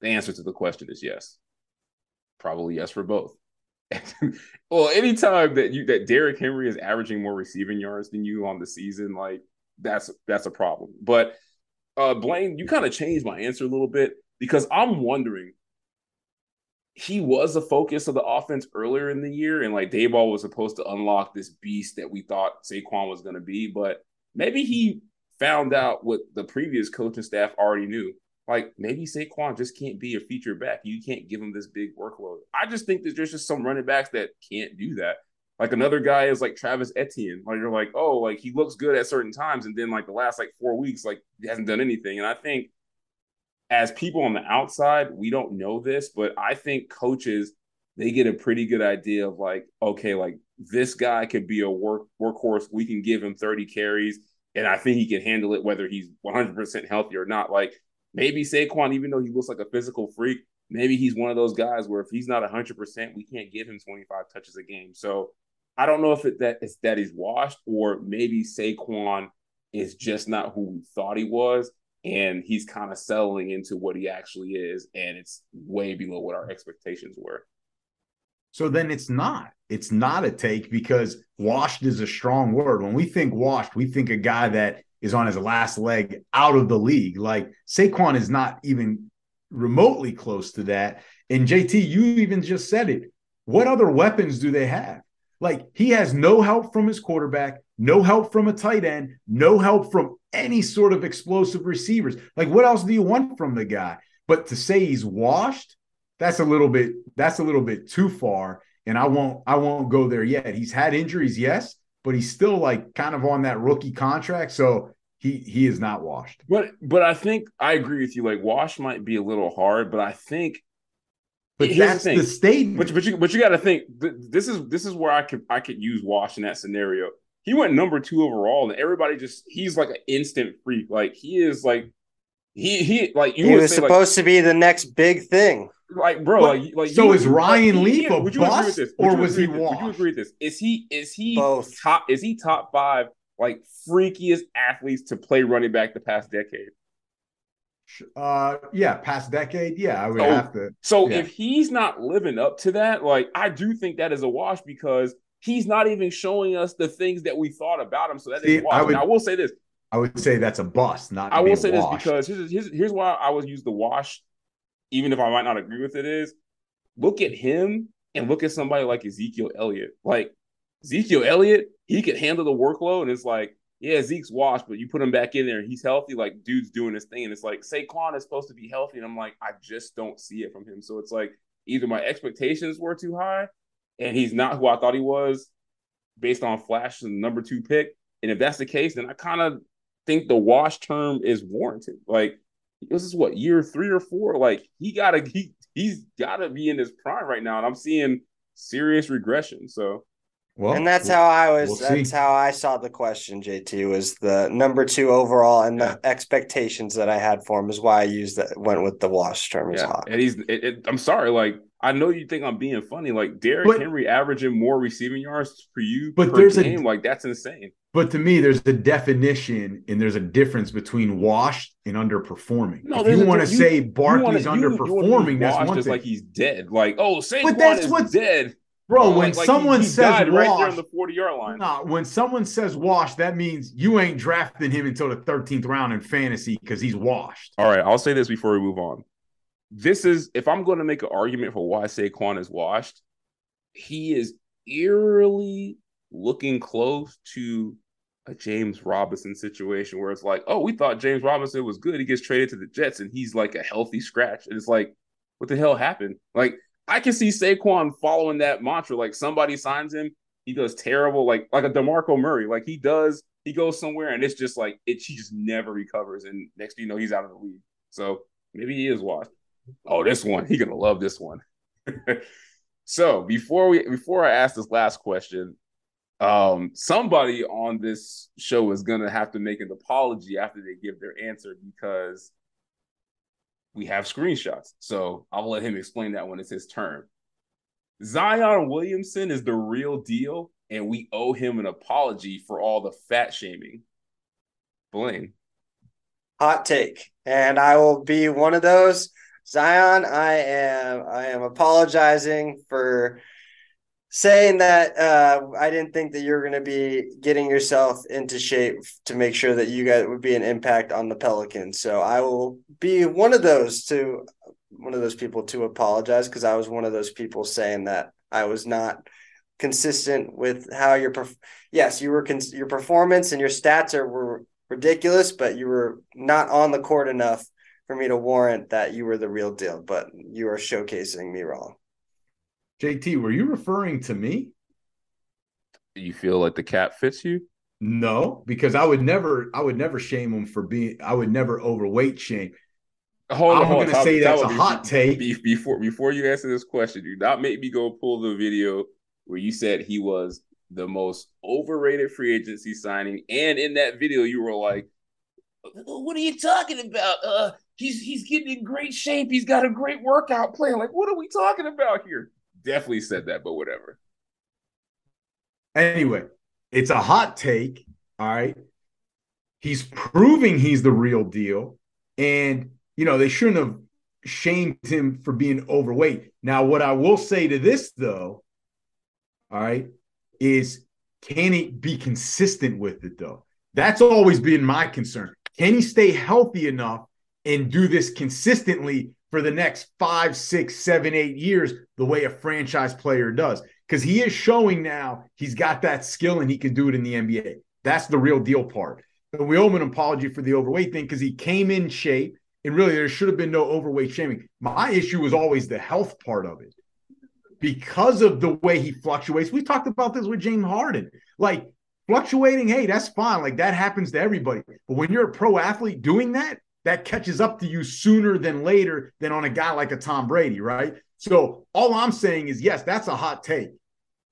The answer to the question is yes. Probably yes for both. well, anytime that you that Derrick Henry is averaging more receiving yards than you on the season, like that's that's a problem. But uh Blaine, you kind of changed my answer a little bit because I'm wondering he was the focus of the offense earlier in the year, and like Daboll was supposed to unlock this beast that we thought Saquon was going to be, but maybe he found out what the previous coaching staff already knew like maybe Saquon just can't be a feature back. You can't give him this big workload. I just think that there's just some running backs that can't do that. Like another guy is like Travis Etienne. Like you're like, oh, like he looks good at certain times, and then like the last like four weeks, like he hasn't done anything. And I think as people on the outside, we don't know this, but I think coaches they get a pretty good idea of like, okay, like this guy could be a work workhorse. We can give him 30 carries, and I think he can handle it whether he's 100% healthy or not. Like maybe Saquon, even though he looks like a physical freak, maybe he's one of those guys where if he's not 100%, we can't give him 25 touches a game. So I don't know if it, that is that he's washed or maybe Saquon is just not who we thought he was. And he's kind of settling into what he actually is. And it's way below what our expectations were. So then it's not. It's not a take because washed is a strong word. When we think washed, we think a guy that is on his last leg out of the league. Like Saquon is not even remotely close to that. And JT, you even just said it. What other weapons do they have? Like he has no help from his quarterback, no help from a tight end, no help from any sort of explosive receivers. Like what else do you want from the guy? But to say he's washed, that's a little bit that's a little bit too far. And I won't I won't go there yet. He's had injuries, yes, but he's still like kind of on that rookie contract. So he he is not washed. But but I think I agree with you. Like wash might be a little hard, but I think but Here's that's the the, statement. But, but you but you got to think this is this is where I could I could use Wash in that scenario. He went number two overall, and everybody just he's like an instant freak. Like he is like he he like you He was say like, supposed to be the next big thing. like bro But- like like so you- is Ryan like, Leaf a would you agree with bust, this? Would or you was he with this? Would you agree with this? Is he is he Both. top is he top five like freakiest athletes to play running back the past decade? Uh yeah, past decade. Yeah, I would Oh, have to. So Yeah. if he's not living up to that, like I do think that is a wash because he's not even showing us the things that we thought about him. So that is See, a wash. I would- Now, I will say this. I would say that's a bust, not I will say this because here's, here's here's why I would use the wash, even if I might not agree with it. Is look at him and look at somebody like Ezekiel Elliott. Like Ezekiel Elliott, he could handle the workload, and it's like, yeah, Zeke's washed, but you put him back in there and he's healthy. Like dude's doing his thing, and it's like Saquon is supposed to be healthy, and I'm like, I just don't see it from him. So it's like either my expectations were too high, and he's not who I thought he was, based on Flash and number two pick. And if that's the case, then I kind of think the wash term is warranted. Like this is what year three or four. Like he gotta he he's gotta be in his prime right now, and I'm seeing serious regression. So well, and that's how I was. we'll that's see. how I saw the question. JT was the number two overall, and Yeah. the expectations that I had for him is why I used that. Went with the wash term as yeah, hot. and he's. It, it, I'm sorry, like I know you think I'm being funny. Like Derrick But- Henry averaging more receiving yards for you But per there's a- game, like that's insane. But to me, there's a definition and there's a difference between washed and underperforming. No, if you want to say You Barkley's wanna- you- you underperforming, use that's one just thing. like he's dead. Like oh, Saquon that's is what's- dead, Bro, when like someone he says died right there on the 40 yard line. nah, when someone says washed, that means you ain't drafting him until the 13th round in fantasy because he's washed. All right, I'll say this before we move on. This is if I'm going to make an argument for why Saquon is washed, he is eerily looking close to a James Robinson situation where it's like, oh, we thought James Robinson was good. He gets traded to the Jets and he's like a healthy scratch. And it's like, what the hell happened? Like, I can see Saquon following that mantra. Like somebody signs him, he does terrible, like like a DeMarco Murray. Like he does, he goes somewhere and it's just like it he just never recovers. And next thing you know, he's out of the league. So maybe he is washed. Oh, this one, he gonna love this one. so before we before I ask this last question, um, somebody on this show is gonna have to make an apology after they give their answer because we have screenshots. So I'll let him explain that when it's his turn. Zion Williamson is the real deal, and we owe him an apology for all the fat shaming. Blaine. hot take and i will be one of those zion i am i am apologizing for saying that uh i didn't think that you're going to be getting yourself into shape to make sure that you guys would be an impact on the pelicans so i will be one of those to one of those people to apologize because i was one of those people saying that i was not consistent with how your perf- yes you were your performance and your stats are were ridiculous, but you were not on the court enough for me to warrant that you were the real deal. But you are showcasing me wrong. JT, were you referring to me? You feel like the cap fits you? No, because I would never, I would never shame him for being. I would never overweight shame. Hold I'm gonna say that's a hot take. be- Before before you answer this question, do not make me go pull the video where you said he was the most overrated free agency signing, and in that video you were like, "What are you talking about? Uh, he's he's getting in great shape. He's got a great workout plan. Like, what are we talking about here?" Definitely said that, but whatever. Anyway, it's a hot take. All right. He's proving he's the real deal. And, you know, they shouldn't have shamed him for being overweight. Now, what I will say to this, though, all right, is can he be consistent with it, though? That's always been my concern. Can he stay healthy enough and do this consistently for the next five, six, seven, eight years, the way a franchise player does? Because he is showing now he's got that skill and he can do it in the NBA. That's the real deal part. But we owe him an apology for the overweight thing because he came in shape And really, there should have been no overweight shaming. My issue was always the health part of it because of the way he fluctuates. We talked about this with James Harden. Like fluctuating, hey, that's fine. Like that happens to everybody. But when you're a pro athlete doing that, that catches up to you sooner than later than on a guy like a Tom Brady, right? So all I'm saying is, yes, that's a hot take.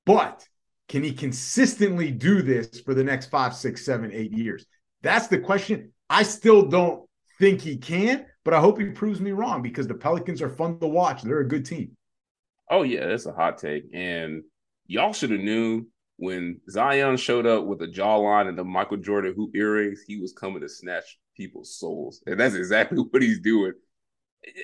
But can he consistently do this for the next five, six, seven, eight years? That's the question. I still don't think he can, but I hope he proves me wrong because the Pelicans are fun to watch. They're a good team. Oh yeah, that's a hot take. And y'all should have knew when Zion showed up with a jawline and the Michael Jordan hoop earrings, he was coming to snatch people's souls. And that's exactly what he's doing.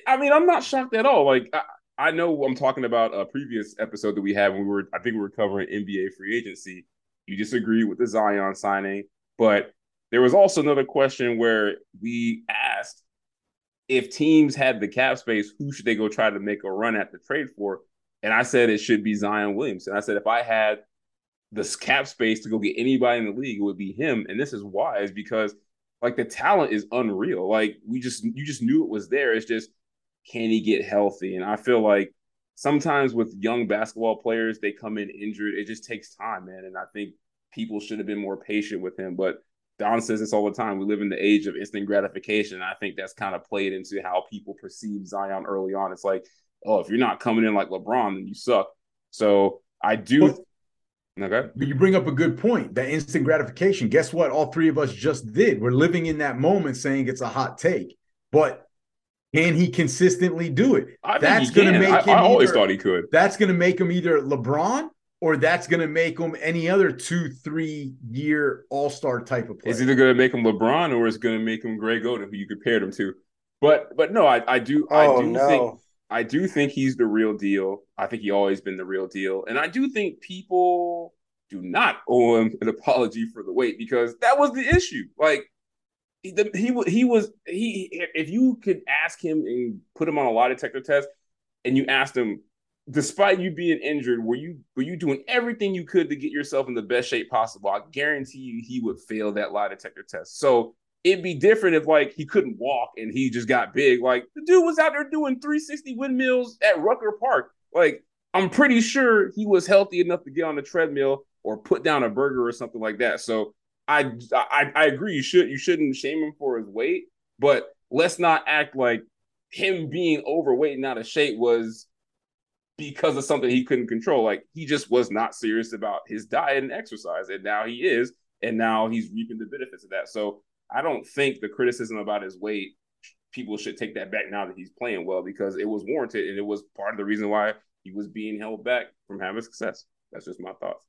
I mean, I'm not shocked at all. Like I, I know I'm talking about a previous episode that we had when we were, I think we were covering NBA free agency. You disagree with the Zion signing, but there was also another question where we asked if teams had the cap space, who should they go try to make a run at the trade for? And I said it should be Zion Williams. And I said if I had this cap space to go get anybody in the league, it would be him. And this is why is because like the talent is unreal. Like we just you just knew it was there. It's just can he get healthy? And I feel like sometimes with young basketball players, they come in injured. It just takes time, man. And I think people should have been more patient with him. But Don says this all the time. We live in the age of instant gratification. I think that's kind of played into how people perceive Zion early on. It's like, oh, if you're not coming in like LeBron, then you suck. So I do. Well, okay. You bring up a good point. That instant gratification. Guess what? All three of us just did. We're living in that moment, saying it's a hot take, but can he consistently do it? I that's going to make I, him. I always either, thought he could. That's going to make him either LeBron or that's going to make him any other two, three year All Star type of player. It's either going to make him LeBron or it's going to make him Greg Oden, who you compared him to. But but no, I, I do oh, I do no. think I do think he's the real deal. I think he always been the real deal, and I do think people do not owe him an apology for the weight because that was the issue. Like he he, he was he if you could ask him and put him on a lie detector test, and you asked him, despite you being injured, were you were you doing everything you could to get yourself in the best shape possible? I guarantee you he would fail that lie detector test. So it'd be different if like he couldn't walk and he just got big. Like the dude was out there doing 360 windmills at Rucker Park. Like I'm pretty sure he was healthy enough to get on the treadmill or put down a burger or something like that. So I I, I agree. You should you shouldn't shame him for his weight, but let's not act like him being overweight and out of shape was because of something he couldn't control. Like he just was not serious about his diet and exercise, and now he is, and now he's reaping the benefits of that. So I don't think the criticism about his weight, people should take that back now that he's playing well because it was warranted and it was part of the reason why he was being held back from having success. That's just my thoughts.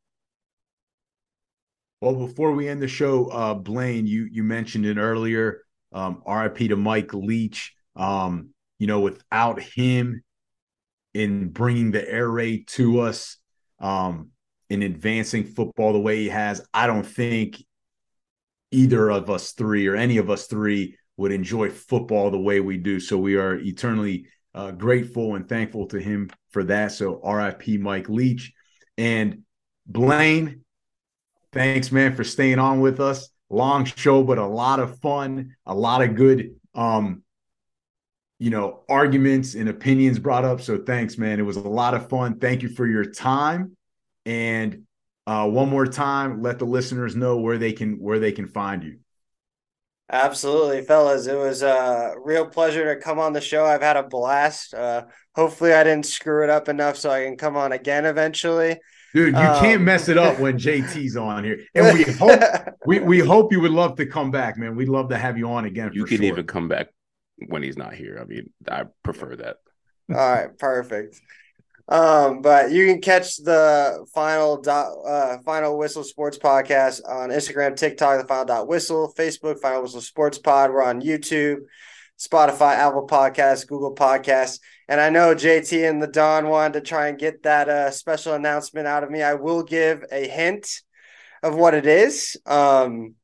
Well, before we end the show, uh, Blaine, you you mentioned it earlier. Um, RIP to Mike Leach. Um, you know, without him in bringing the air raid to us, um, in advancing football the way he has, I don't think either of us three or any of us three would enjoy football the way we do. So we are eternally uh, grateful and thankful to him for that. So RIP Mike Leach and Blaine. Thanks, man, for staying on with us. Long show, but a lot of fun, a lot of good, um, you know, arguments and opinions brought up. So thanks, man. It was a lot of fun. Thank you for your time. And uh, one more time, let the listeners know where they can where they can find you. Absolutely, fellas. It was a real pleasure to come on the show. I've had a blast. Uh, hopefully, I didn't screw it up enough so I can come on again eventually. Dude, you um, can't mess it up when JT's on here. And we hope we, we hope you would love to come back, man. We'd love to have you on again. You can sure. even come back when he's not here. I mean, I prefer that. All right, perfect. Um, but you can catch the final dot uh final whistle sports podcast on Instagram, TikTok, the final dot whistle, Facebook, final whistle sports pod. We're on YouTube, Spotify, Apple Podcasts, Google Podcasts. And I know JT and the Don wanted to try and get that uh special announcement out of me. I will give a hint of what it is. Um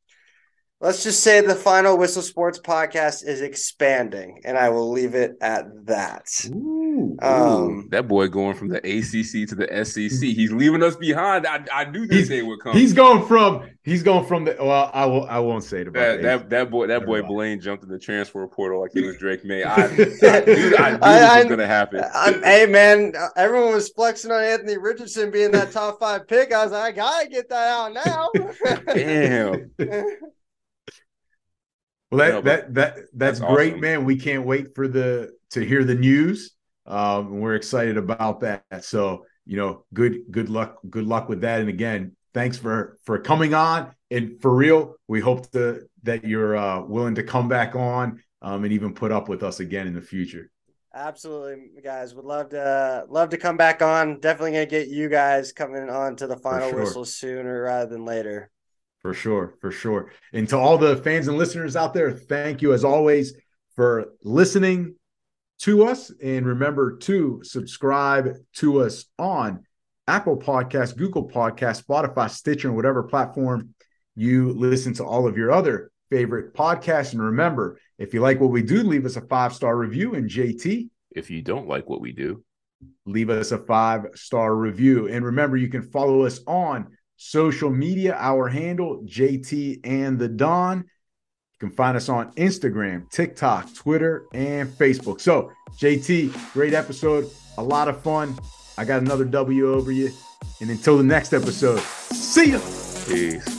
let's just say the final whistle sports podcast is expanding and i will leave it at that Ooh. Ooh, um, that boy going from the ACC to the SEC. He's leaving us behind. I, I knew this day would come. He's going from he's going from the well. I will I won't say it about that. That, that boy that boy Blaine jumped in the transfer portal like he was Drake Maye. I, I, knew, I knew this was going to happen. hey man, everyone was flexing on Anthony Richardson being that top five pick. I was like, I gotta get that out now. Damn. Well, that, that that that's, that's great, awesome. man. We can't wait for the to hear the news. Um, we're excited about that. So, you know, good good luck, good luck with that. And again, thanks for for coming on. And for real, we hope to, that you're uh, willing to come back on um, and even put up with us again in the future. Absolutely, guys. Would love to love to come back on. Definitely gonna get you guys coming on to the final sure. whistle sooner rather than later. For sure, for sure. And to all the fans and listeners out there, thank you as always for listening to us. And remember to subscribe to us on Apple Podcast, Google Podcast, Spotify, Stitcher, and whatever platform you listen to all of your other favorite podcasts. And remember, if you like what we do, leave us a five star review. And JT, if you don't like what we do, leave us a five star review. And remember, you can follow us on social media. Our handle, JT and the Don. You can find us on Instagram, TikTok, Twitter, and Facebook. So, JT, great episode, a lot of fun. I got another W over you. And until the next episode, see ya. Peace.